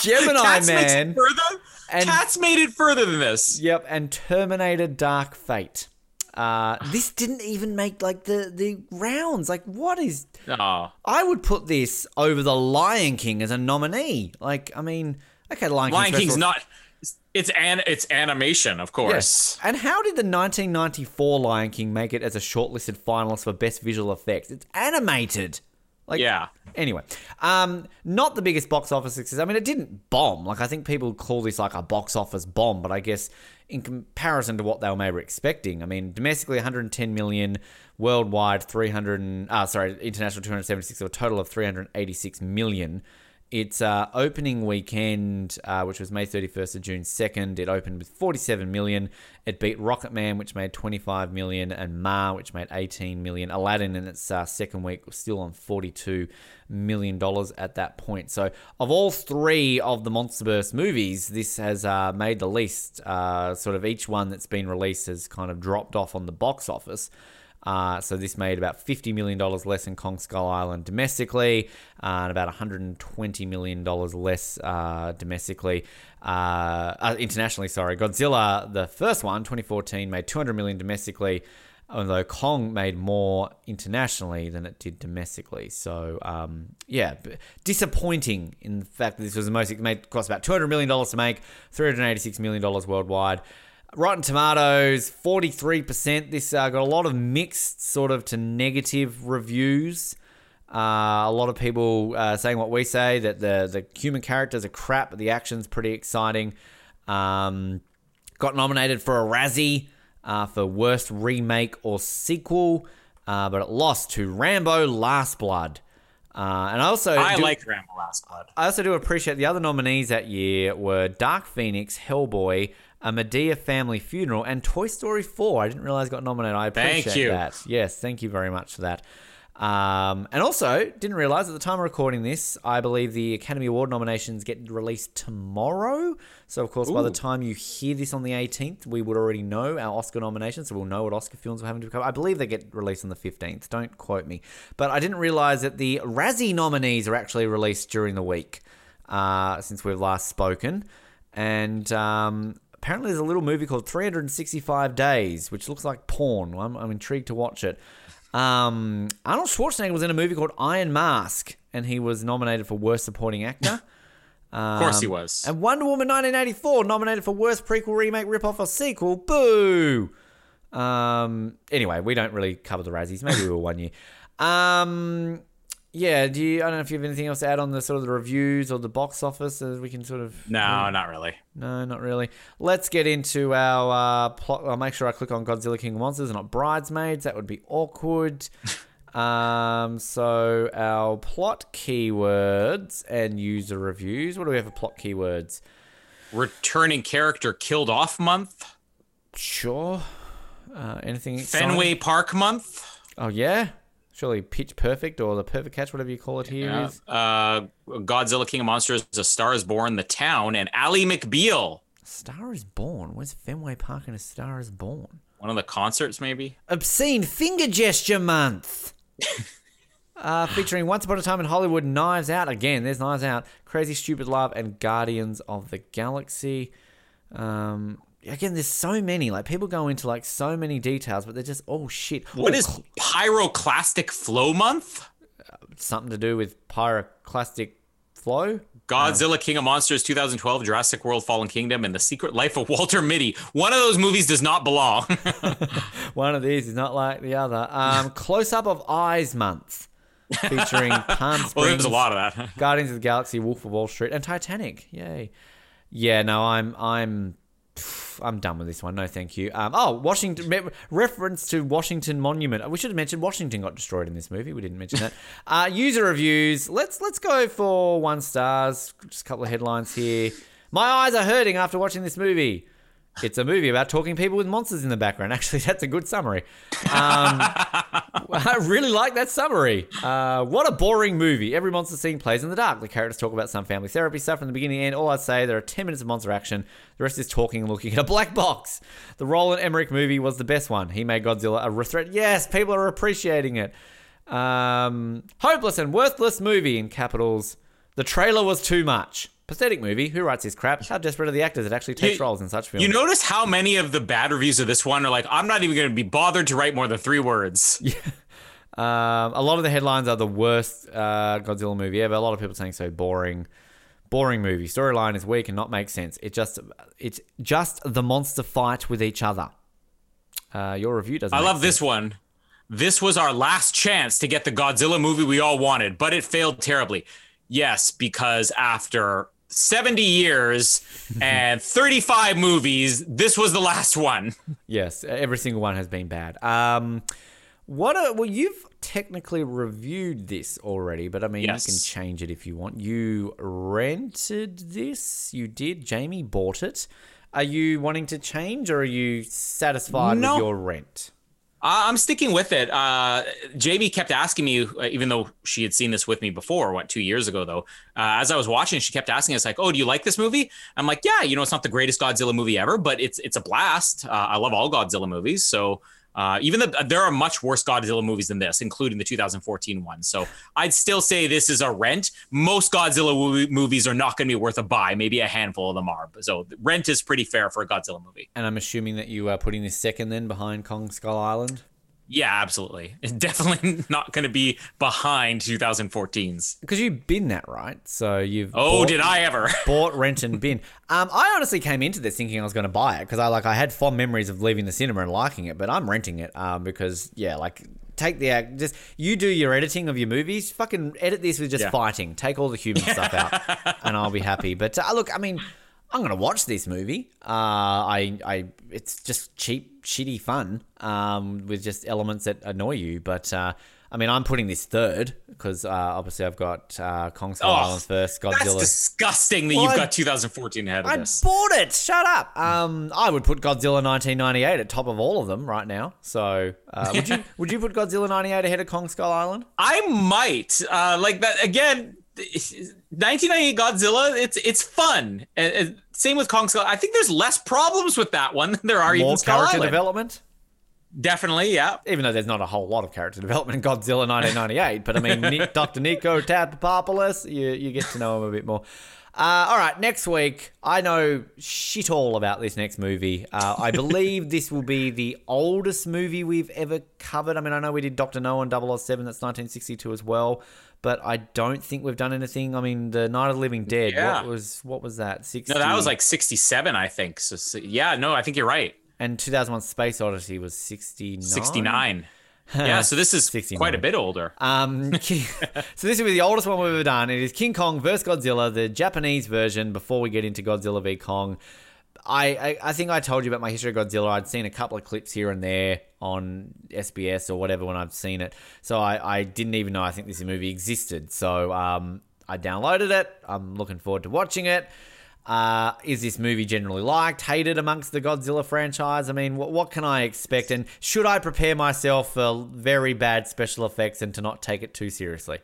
Gemini Cats makes Man. it further. And- Cats made it further than this. Yep, and Terminator Dark Fate. Uh, this didn't even make like the the rounds. Like, what is? Oh, I would put this over the Lion King as a nominee. Like, I mean, okay, Lion, Lion King's King's not. It's an it's animation, of course. Yes. And how did the 1994 Lion King make it as a shortlisted finalist for best visual effects? It's animated. Like, Yeah. Anyway, um, not the biggest box office success. I mean, it didn't bomb. Like, I think people call this like a box office bomb, but I guess in comparison to what they were maybe expecting, I mean, domestically 110 million, worldwide 300, and, uh, sorry, international 276, so a total of 386 million. Its uh, opening weekend, uh, which was May 31st to June 2nd, it opened with 47 million. It beat Rocketman, which made 25 million, and Ma, which made 18 million. Aladdin, in its uh, second week, was still on 42 million dollars at that point. So, of all three of the MonsterVerse movies, this has uh, made the least. Uh, sort of each one that's been released has kind of dropped off on the box office. Uh, so this made about $50 million less than Kong Skull Island domestically, uh, and about $120 million less uh, domestically, uh, uh, internationally, sorry. Godzilla, the first one, 2014, made 200 million domestically, although Kong made more internationally than it did domestically. So, um, yeah, disappointing in the fact that this was the most, it made, cost about $200 million to make, $386 million worldwide. Rotten Tomatoes, 43%. This uh, got a lot of mixed, sort of to negative reviews. Uh, a lot of people uh, saying what we say that the, the human characters are crap, but the action's pretty exciting. Um, got nominated for a Razzie uh, for Worst Remake or Sequel, uh, but it lost to Rambo Last Blood. Uh, and I also I do- like Rambo Last Blood. I also do appreciate the other nominees that year were Dark Phoenix, Hellboy, A Madea Family Funeral, and Toy Story 4. I didn't realize got nominated. I appreciate Thank you. that. Yes, thank you very much for that. Um, and also, didn't realize at the time of recording this, I believe the Academy Award nominations get released tomorrow. So, of course, by the time you hear this on the 18th, we would already know our Oscar nominations. So, we'll know what Oscar films we're having to cover. I believe they get released on the 15th. Don't quote me. But I didn't realize that the Razzie nominees are actually released during the week uh, since we've last spoken. And um, apparently, there's a little movie called 365 Days, which looks like porn. I'm, I'm intrigued to watch it. Um, Arnold Schwarzenegger was in a movie called Iron Mask, and he was nominated for Worst Supporting Actor. Of course he Um, was. And Wonder Woman 1984 nominated for Worst Prequel, Remake, Ripoff, or Sequel. Boo! Um, anyway, we don't really cover the Razzies. Maybe we will one year. Um, yeah, do you, I don't know if you have anything else to add on the sort of the reviews or the box office as we can sort of. No, not really. No, not really. Let's get into our uh, plot. I'll make sure I click on Godzilla King of Monsters and not Bridesmaids. That would be awkward. um, so our plot keywords and user reviews. What do we have for plot keywords? Returning character killed off month. Sure. Uh, anything exciting? Fenway Park month. Oh yeah. Surely Pitch Perfect or the Perfect Catch, whatever you call it here Yeah. Uh, Godzilla King of Monsters, A Star is Born, The Town, and Ally McBeal. Star is Born. Where's Fenway Park and A Star is Born? One of the concerts, maybe. Obscene Finger Gesture Month. uh, featuring Once Upon a Time in Hollywood, Knives Out. Again, there's Knives Out. Crazy Stupid Love, and Guardians of the Galaxy. Um, again, there's so many. Like, people go into, like, so many details, but they're just, oh, shit. What Oh, is Pyroclastic Flow month? Something to do with pyroclastic flow? Godzilla King of Monsters 2012, Jurassic World Fallen Kingdom, and The Secret Life of Walter Mitty. One of those movies does not belong. One of these is not like the other. Um, Close Up of Eyes Month. Featuring Palm Springs. well, there's a lot of that. Guardians of the Galaxy, Wolf of Wall Street, and Titanic. Yay! Yeah, no, I'm I'm I'm done with this one. No, thank you. Um, oh, Washington reference to Washington Monument. We should have mentioned Washington got destroyed in this movie. We didn't mention that. uh, user reviews. Let's let's go for one stars. Just a couple of headlines here. My eyes are hurting after watching this movie. It's a movie about talking people with monsters in the background. Actually, that's a good summary. Um, I really like that summary. Uh, what a boring movie. Every monster scene plays in the dark. The characters talk about some family therapy stuff from the beginning to end. All I'd say, there are 10 minutes of monster action. The rest is talking and looking at a black box. The Roland Emmerich movie was the best one. He made Godzilla a threat. Yes, people are appreciating it. Um, hopeless and worthless movie in capitals. The trailer was too much. Pathetic movie. Who writes this crap? How desperate are the actors that actually takes You- roles in such films? You notice how many of the bad reviews of this one are like, I'm not even going to be bothered to write more than three words. Um, a lot of the headlines are the worst uh, Godzilla movie ever. A lot of people saying so boring, boring movie. Storyline is weak and not make sense. It just it's just the monster fight with each other. Uh, your review doesn't. I love sense. this one. This was our last chance to get the Godzilla movie we all wanted, but it failed terribly. Yes, because after 70 years and 35 movies, this was the last one. Yes, every single one has been bad. Um, what? A, well, you've technically reviewed this already, but I mean, Yes. you can change it if you want. You rented this. You did. Jamie bought it. Are you wanting to change, or are you satisfied No. with your rent? I'm sticking with it. Uh, Jamie kept asking me, uh, even though she had seen this with me before, what two years ago though. Uh, as I was watching, she kept asking us like, "Oh, do you like this movie?" I'm like, "Yeah, you know, it's not the greatest Godzilla movie ever, but it's it's a blast. Uh, I love all Godzilla movies, so." Uh, even the, there are much worse Godzilla movies than this, including the 2014 one. So I'd still say this is a rent. Most Godzilla movie, movies are not going to be worth a buy. Maybe a handful of them are. So rent is pretty fair for a Godzilla movie. And I'm assuming that you are putting this second then behind Kong Skull Island. Yeah, absolutely. It's definitely not going to be behind 2014's. Because you've been that, right? So you've Oh, bought- did I ever? bought, rent, and bin. Um, I honestly came into this thinking I was going to buy it because I like I had fond memories of leaving the cinema and liking it, but I'm renting it um, because yeah, like take the act, just you do your editing of your movies, fucking edit this with just Yeah. fighting, take all the human stuff out, and I'll be happy. But uh, look, I mean. I'm gonna watch this movie. Uh, I, I, it's just cheap, shitty fun um, with just elements that annoy you. But uh, I mean, I'm putting this third because uh, obviously I've got uh, Kong Skull Oh, Island first, That's Godzilla. disgusting that Well, you've I- got 2014 ahead of I this. bought it. Shut up. Um, I would put Godzilla 1998 at top of all of them right now. So, uh, would you would you put Godzilla 98 ahead of Kong Skull Island? I might uh, like that again. 1998 Godzilla. It's it's fun. And same with Kong Skull. I think there's less problems with that one than there are More even Skull character Island. development, Definitely, yeah. even though there's not a whole lot of character development in Godzilla 1998. but I mean, Nick, Dr. Niko Tatopoulos, you you get to know him a bit more. Uh, all right, next week I know shit all about this next movie. Uh, I believe this will be the oldest movie we've ever covered. I mean, I know we did Doctor No on 007, that's 1962 as well, but I don't think we've done anything. I mean, the Night of the Living Dead. Yeah. What was what was that? 60. No, that was like 67, I think. So, so yeah, no, I think you're right. and 2001: Space Odyssey was 69. 69. yeah, so this is 69. quite a bit older. Um, so this will be the oldest one we've ever done. It is King Kong versus Godzilla, the Japanese version. Before we get into Godzilla v Kong, I, I I think I told you about my history of Godzilla. I'd seen a couple of clips here and there on SBS or whatever when I've seen it. So I, I didn't even know I think this movie existed. So um, I downloaded it. I'm looking forward to watching it. Uh, is this movie generally liked, hated amongst the Godzilla franchise? I mean, what, what can I expect? And should I prepare myself for very bad special effects and to not take it too seriously?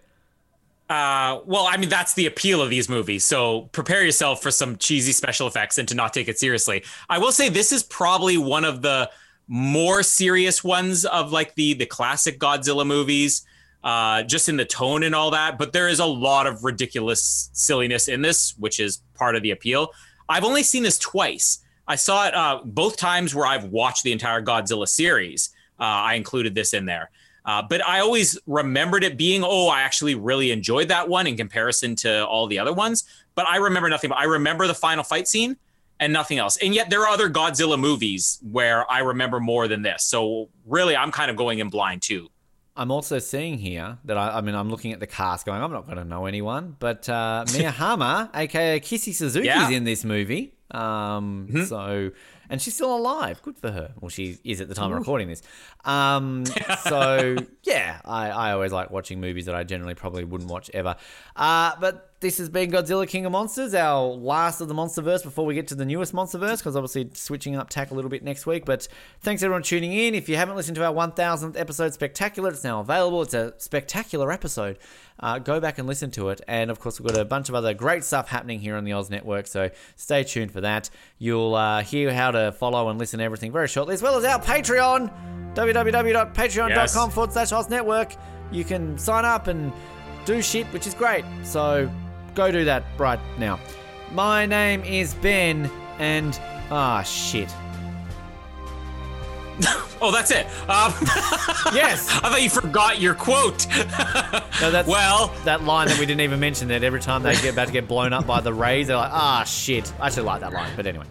Uh, well, I mean, that's the appeal of these movies. So prepare yourself for some cheesy special effects and to not take it seriously. I will say this is probably one of the more serious ones of like the the classic Godzilla movies, uh, just in the tone and all that. But there is a lot of ridiculous silliness in this, which is part of the appeal. I've only seen this twice. I saw it uh, both times where I've watched the entire Godzilla series. Uh, I included this in there. Uh, but I always remembered it being, oh, I actually really enjoyed that one in comparison to all the other ones. But I remember nothing. But I remember the final fight scene and nothing else. And yet there are other Godzilla movies where I remember more than this. So really, I'm kind of going in blind too. I'm also seeing here that I, I mean, I'm looking at the cast going, I'm not going to know anyone, but uh, Mie Hama, aka Kissy Suzuki, Yeah. is in this movie. Um, So, and she's still alive. Good for her. Well, she is at the time of recording this. Um, so, yeah, I, I always like watching movies that I generally probably wouldn't watch ever. Uh, but this has been Godzilla King of Monsters, our last of the Monsterverse before we get to the newest Monsterverse, because obviously switching up tack a little bit next week. But thanks everyone tuning in. If you haven't listened to our 1000th episode spectacular, it's now available. It's a spectacular episode. Uh, go back and listen to it. And of course, we've got a bunch of other great stuff happening here on the Oz Network, so stay tuned for that. You'll uh, hear how to follow and listen to everything very shortly, as well as our Patreon, www.patreon.com forward slash Oz Network. You can sign up and do shit, which is great. So go do that right now. My name is Ben, and ah shit. Oh, that's it. Um, Yes. I thought you forgot your quote. No, that's well, that line that we didn't even mention. That every time they get about to get blown up by the rays, they're like, ah shit. I actually like that line, but anyway.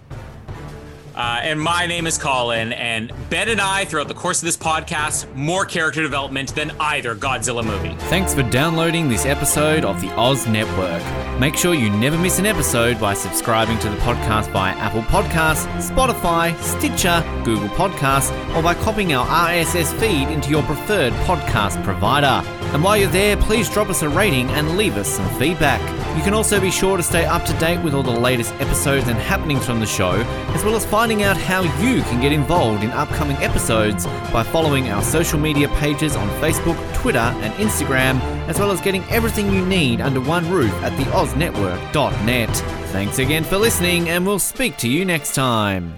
Uh, and my name is Colin, and Ben and I, throughout the course of this podcast, more character development than either Godzilla movie. Thanks for downloading this episode of the Oz Network. Make sure you never miss an episode by subscribing to the podcast via Apple Podcasts, Spotify, Stitcher, Google Podcasts, or by copying our RSS feed into your preferred podcast provider. And while you're there, please drop us a rating and leave us some feedback. You can also be sure to stay up to date with all the latest episodes and happenings from the show, as well as finding out how you can get involved in upcoming episodes by following our social media pages on Facebook, Twitter, and Instagram, as well as getting everything you need under one roof at theoznetwork.net. Thanks again for listening, and we'll speak to you next time.